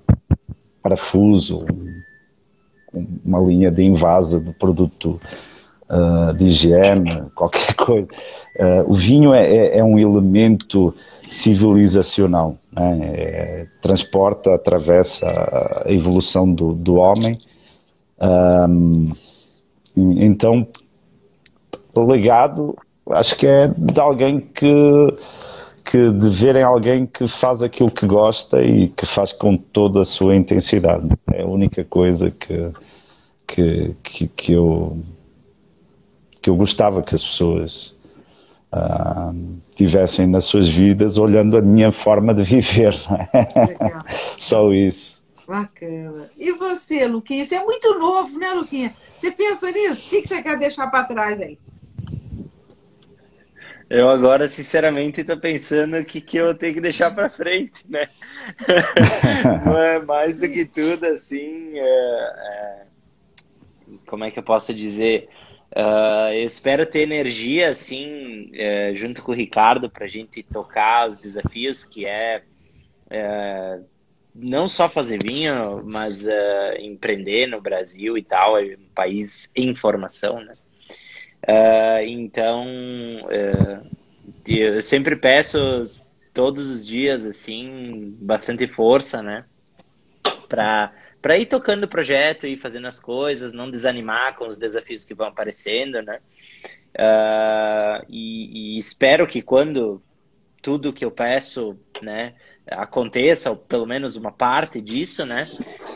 parafuso, uma linha de invasa de produto uh, de higiene, qualquer coisa. Uh, o vinho é, é, é, um elemento civilizacional, né? é, transporta, atravessa a evolução do, do homem um, então, legado acho que é de alguém que, que de verem alguém que faz aquilo que gosta e que faz com toda a sua intensidade. É a única coisa que, que, que, que eu que eu gostava que as pessoas uh, tivessem nas suas vidas olhando a minha forma de viver. Só isso. Bacana. E você, Luquinha? Você é muito novo, né, Luquinha? Você pensa nisso? O que você quer deixar para trás aí? Eu agora, sinceramente, estou pensando o que, que eu tenho que deixar para frente, né? é mais do que tudo, assim, é, é, como é que eu posso dizer? Uh, eu espero ter energia, assim, é, junto com o Ricardo, para a gente tocar os desafios que é, é não só fazer vinho, mas uh, empreender no Brasil e tal, é um país em formação, né? Uh, então, uh, eu sempre peço todos os dias, assim, bastante força, né? Para para ir tocando o projeto e fazendo as coisas, não desanimar com os desafios que vão aparecendo, né? Uh, e, e, espero que quando tudo que eu peço, né, aconteça, ou pelo menos uma parte disso, né?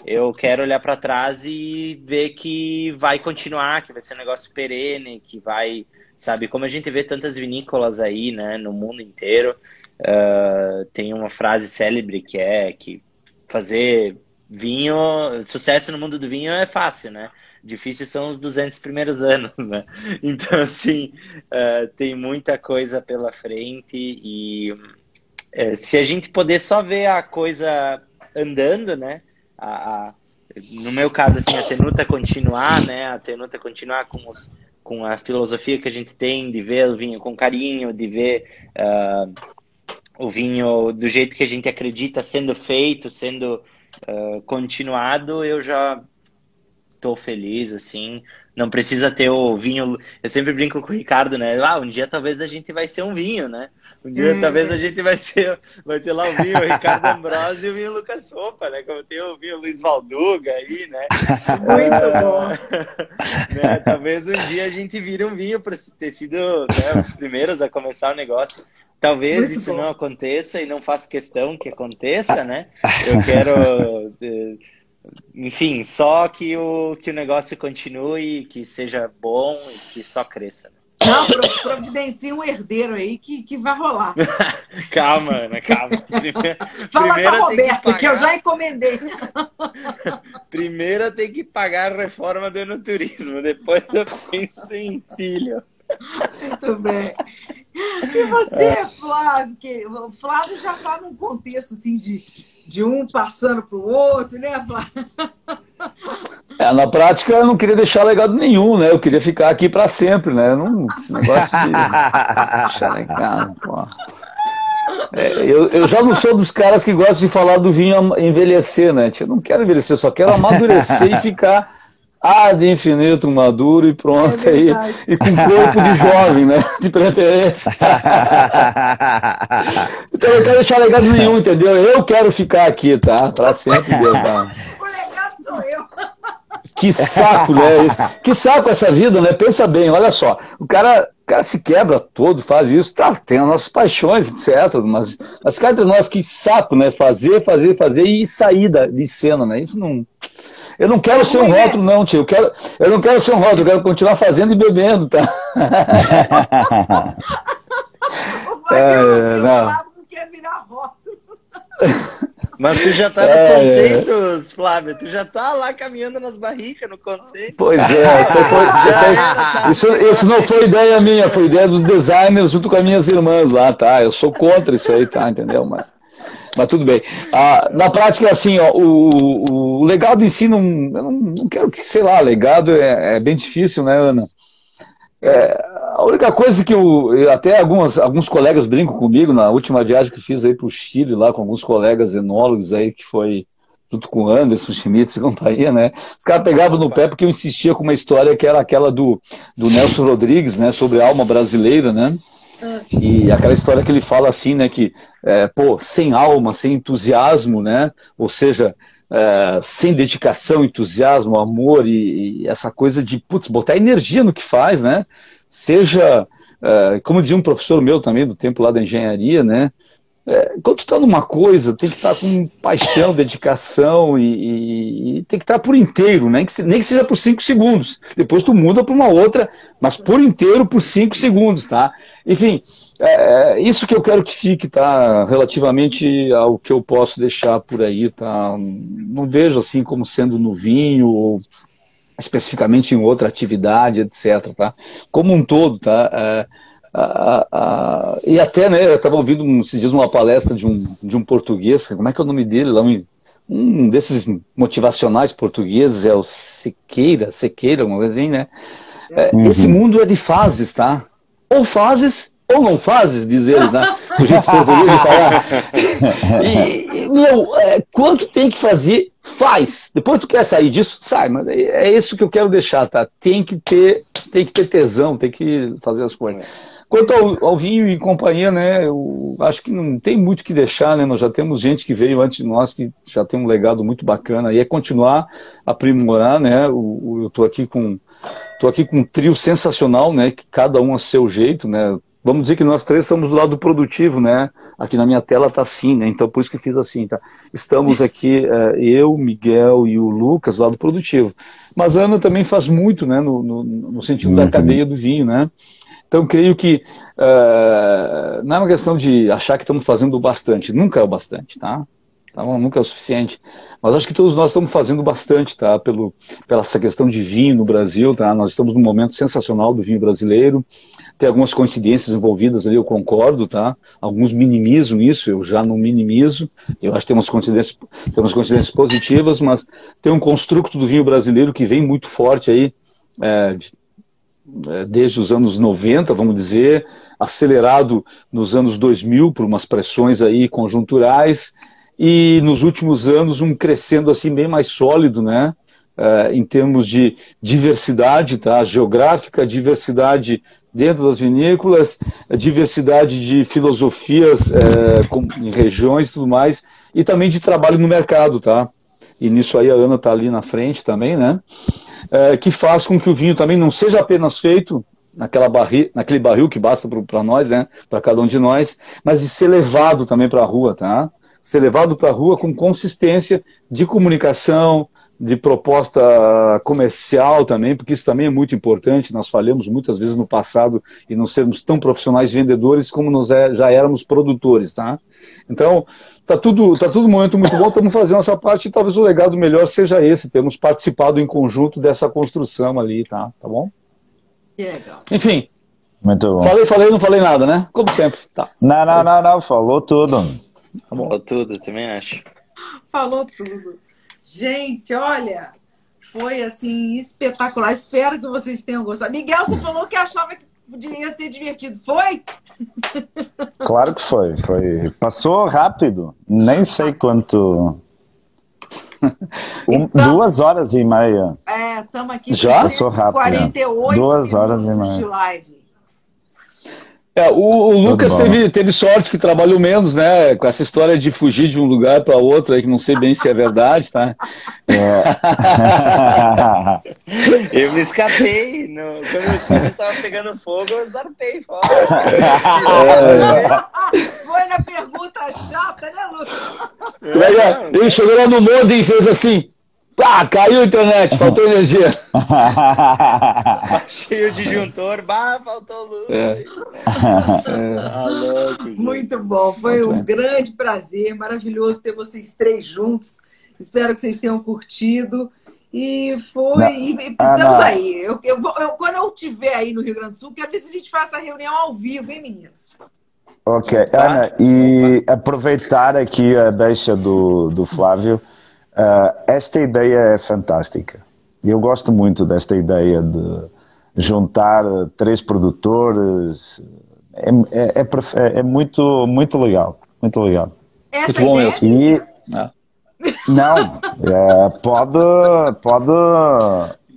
Eu quero olhar para trás e ver que vai continuar, que vai ser um negócio perene, que vai, sabe, como a gente vê tantas vinícolas aí, né, no mundo inteiro, uh, tem uma frase célebre que é que fazer vinho, sucesso no mundo do vinho é fácil, né? Difícil são os 200 primeiros anos, né? Então, assim, uh, tem muita coisa pela frente e é, se a gente poder só ver a coisa andando, né? A, a, no meu caso, assim, a tenuta continuar, né? A tenuta continuar com, os, com a filosofia que a gente tem de ver o vinho com carinho, de ver uh, o vinho do jeito que a gente acredita sendo feito, sendo uh, continuado, eu já estou feliz, assim. Não precisa ter o vinho. Eu sempre brinco com o Ricardo, né? Ah, um dia talvez a gente vai ser um vinho, né? Um dia Hum. talvez a gente vai ser, vai ter lá o vinho o Ricardo Ambrosio e o vinho Lucas Sopa, né? Como tem o vinho Luiz Valduga aí, né? Muito bom. né? Talvez um dia a gente vire um vinho para ter sido né, os primeiros a começar o negócio. Talvez Muito isso bom. não aconteça e não faço questão que aconteça, né? Eu quero, eh, enfim, só que o, que o negócio continue, que seja bom e que só cresça. Não, pro- providencia um herdeiro aí que, que vai rolar. Calma, Ana, calma. Primeiro, Fala primeiro com a tem que Roberta, que, eu pagar- já encomendei. Primeiro tem que pagar a reforma do enoturismo, depois eu penso em filho. Muito bem. E você, Flávio? Que, o Flávio já está num contexto assim de, de um passando para o outro, né, Flávio? É, É, na prática eu não queria deixar legado nenhum, né? Eu queria ficar aqui para sempre, né? Não, esse negócio de deixar legado, pô. É, eu, eu já não sou dos caras que gostam de falar do vinho envelhecer, né? Eu não quero envelhecer, eu só quero amadurecer e ficar ad infinito maduro e pronto. É aí, e com corpo de jovem, né? De preferência. então eu não quero deixar legado nenhum, entendeu? Eu quero ficar aqui, tá? Para sempre, Deus, tá? O legado sou eu. Que saco, né? Que saco essa vida, né? Pensa bem, olha só. O cara, o cara se quebra todo, faz isso, tá, tem as nossas paixões, etc. Mas, mas cá entre nós, que saco, né? Fazer, fazer, fazer e sair da, de cena, né? Isso não. Eu não quero ser um rótulo, não, tio. Eu, quero, eu não quero ser um rótulo, eu quero continuar fazendo e bebendo, tá? é, não. não quer virar rótulo. Mas tu já tá no é, conceitos, Flávio. Tu já tá lá caminhando nas barricas no conceito. Pois é, isso, foi, isso, isso, não foi ideia minha, foi ideia dos designers junto com as minhas irmãs lá, tá? Eu sou contra isso aí, tá? Entendeu? Mas, mas tudo bem. Ah, na prática, assim, ó, o, o, o legado em si, não, eu não, quero que, sei lá, legado é, é bem difícil, né, Ana? É, a única coisa que eu, até algumas, alguns colegas brincam comigo na última viagem que fiz aí para o Chile, lá com alguns colegas enólogos aí, que foi junto com Anderson Schmitz e companhia, né? Os caras pegavam no pé porque eu insistia com uma história que era aquela do, do Nelson Rodrigues, né? Sobre a alma brasileira, né? E aquela história que ele fala assim, né? Que, é, pô, sem alma, sem entusiasmo, né? Ou seja, é, sem dedicação, entusiasmo, amor e, e, essa coisa de, putz, botar energia no que faz, né? Seja, é, como dizia um professor meu também, do tempo lá da engenharia, né? É, quando está numa coisa, tem que estar tá com paixão, dedicação e, e, tem que estar tá por inteiro, né? nem que seja por cinco segundos. Depois tu muda para uma outra, mas por inteiro por cinco segundos, tá? Enfim, é, isso que eu quero que fique, tá? Relativamente ao que eu posso deixar por aí, tá? Não vejo assim como sendo no vinho ou especificamente em outra atividade, etc, tá? Como um todo, tá? É, a, a, e até, né, eu estava ouvindo esses dias uma palestra de um, de um português, como é que é o nome dele lá? Um, um desses motivacionais portugueses, é o Sequeira, Sequeira, uma coisa assim, né? É, uhum. Esse mundo é de fases, tá? Ou fases ou não fazes, diz ele, né? O jeito português de falar. E, meu, é, quanto tem que fazer, faz. Depois tu quer sair disso, sai. Mas é, é isso que eu quero deixar, tá? Tem que ter, tem que ter tesão, tem que fazer as coisas. Quanto ao, ao, vinho e companhia, né, eu acho que não tem muito que deixar, né, nós já temos gente que veio antes de nós que já tem um legado muito bacana e é continuar a aprimorar, né, o, eu estou aqui com tô aqui com um trio sensacional, né, que cada um a seu jeito, né, vamos dizer que nós três estamos do lado produtivo, né, aqui na minha tela está assim, né, então por isso que fiz assim, tá, estamos aqui, é, eu, Miguel e o Lucas, do lado produtivo, mas a Ana também faz muito, né, no, no, no sentido uhum. da cadeia do vinho, né, então, creio que uh, não é uma questão de achar que estamos fazendo bastante. Nunca é o bastante, tá? tá Nunca é o suficiente. Mas acho que todos nós estamos fazendo bastante, tá? Pelo, pela essa questão de vinho no Brasil, tá? Nós estamos num momento sensacional do vinho brasileiro. Tem algumas coincidências envolvidas ali, eu concordo, tá? Alguns minimizam isso, eu já não minimizo. Eu acho que tem umas coincidências, tem umas coincidências positivas, mas tem um construto do vinho brasileiro que vem muito forte aí, é, de, desde os anos 90, vamos dizer, acelerado nos anos 2000 por umas pressões aí conjunturais e nos últimos anos um crescendo assim bem mais sólido, né? Uh, em termos de diversidade tá? geográfica, diversidade dentro das vinícolas, diversidade de filosofias uh, com, em regiões e tudo mais, e também de trabalho no mercado, tá? E nisso aí a Ana está ali na frente também, né? é, que faz com que o vinho também não seja apenas feito naquela barri, naquele barril que basta para nós, né, para cada um de nós, mas de ser levado também para a rua, tá? Ser levado para a rua com consistência de comunicação, de proposta comercial também, porque isso também é muito importante. Nós falhamos muitas vezes no passado e não sermos tão profissionais vendedores como nós é, já éramos produtores, tá? Então, tá tudo, tá tudo momento muito bom, estamos fazendo essa parte e talvez o legado melhor seja esse, termos participado em conjunto dessa construção ali, tá? Tá bom? legal. Enfim. Muito bom. Falei, falei, não falei nada, né? Como sempre. Tá. Não, não, não, não, falou tudo. Tá bom. Falou tudo, também acho. Falou tudo. Gente, olha, Foi assim espetacular. Espero que vocês tenham gostado. Miguel, você falou que achava que podia ser divertido. Foi? Claro que foi. Foi. Passou rápido. Nem sei quanto. Um, Estamos- duas horas e meia. É, estamos aqui Já? Passou rápido, 48 Duas horas e meia. de live. É, o, o Lucas bom. teve, teve sorte que trabalhou menos, né? Com essa história de fugir de um lugar para outro, aí que não sei bem se é verdade, tá? Eu me escapei. No... Quando, eu tava pegando fogo, eu zarpei fora. Foi na pergunta chata, né, Lucas? É que é? Ele chegou lá no modem e fez assim. Pá, caiu a internet, faltou energia. Cheio de disjuntor, bah, faltou luz. É. Tá gente. Muito bom, foi um grande prazer, maravilhoso ter vocês três juntos. Espero que vocês tenham curtido. E foi. Não, E, e Ana. estamos aí. Eu, eu, eu- quando eu estiver aí no Rio Grande do Sul, quero ver se a gente faça a reunião ao vivo, hein, meninos? Ok, Ana, e aproveitar aqui a deixa do, do Flávio, ah, esta ideia é fantástica. Eu gosto muito desta ideia de juntar ah, três produtores. É, é, é perfe- é muito, muito legal, muito legal. Essa Muito bom ideia mesmo. E Ah. não, é, pode, pode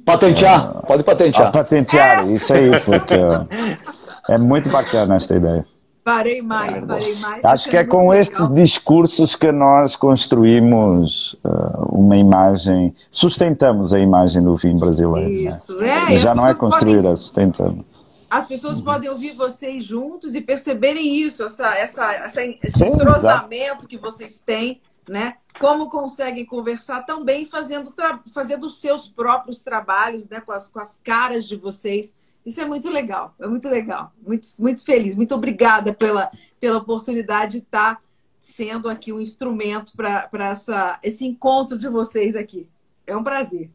Patentear, pode ah, patentear. patentear isso aí, porque é muito bacana esta ideia. Farei mais, farei mais. Acho que é Muito com legal. estes discursos que nós construímos uh, uma imagem, sustentamos a imagem do vinho brasileiro. né? Isso, é. e Já não é construir, podem- é sustentamos. As pessoas podem ouvir vocês juntos e perceberem isso, essa, essa, essa, esse Sim, entrosamento que vocês têm, né? Como conseguem conversar também fazendo, tra- fazendo os seus próprios trabalhos, né? Com as, com as caras de vocês. Isso é muito legal, é muito legal. Muito, muito feliz. Muito obrigada pela, pela oportunidade de estar sendo aqui um instrumento para esse encontro de vocês aqui. É um prazer.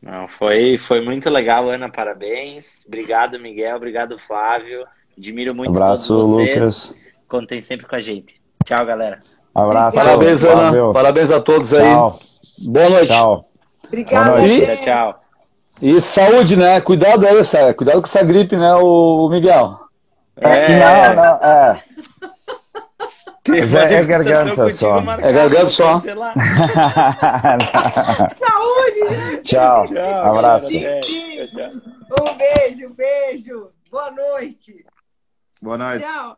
Não, foi, foi muito legal, Ana. Parabéns. Obrigado, Miguel. Obrigado, Flávio. Admiro muito Abraço, todos vocês. Lucas. Contem sempre com a gente. Tchau, galera. Abraço. Parabéns, Ana. Flávio. Parabéns a todos aí. Tchau. Boa noite. Tchau. Obrigada, Boa noite. gente. Tchau. E saúde, né? Cuidado aí, essa, cuidado com essa gripe, né, o Miguel? Não, não, é. Teve Mas uma é- é degustação garganta só. É garganta só. Saúde, gente. Tchau. Tchau, Abraço. É, tchau, tchau. Um beijo, beijo. Boa noite. Boa noite. Tchau.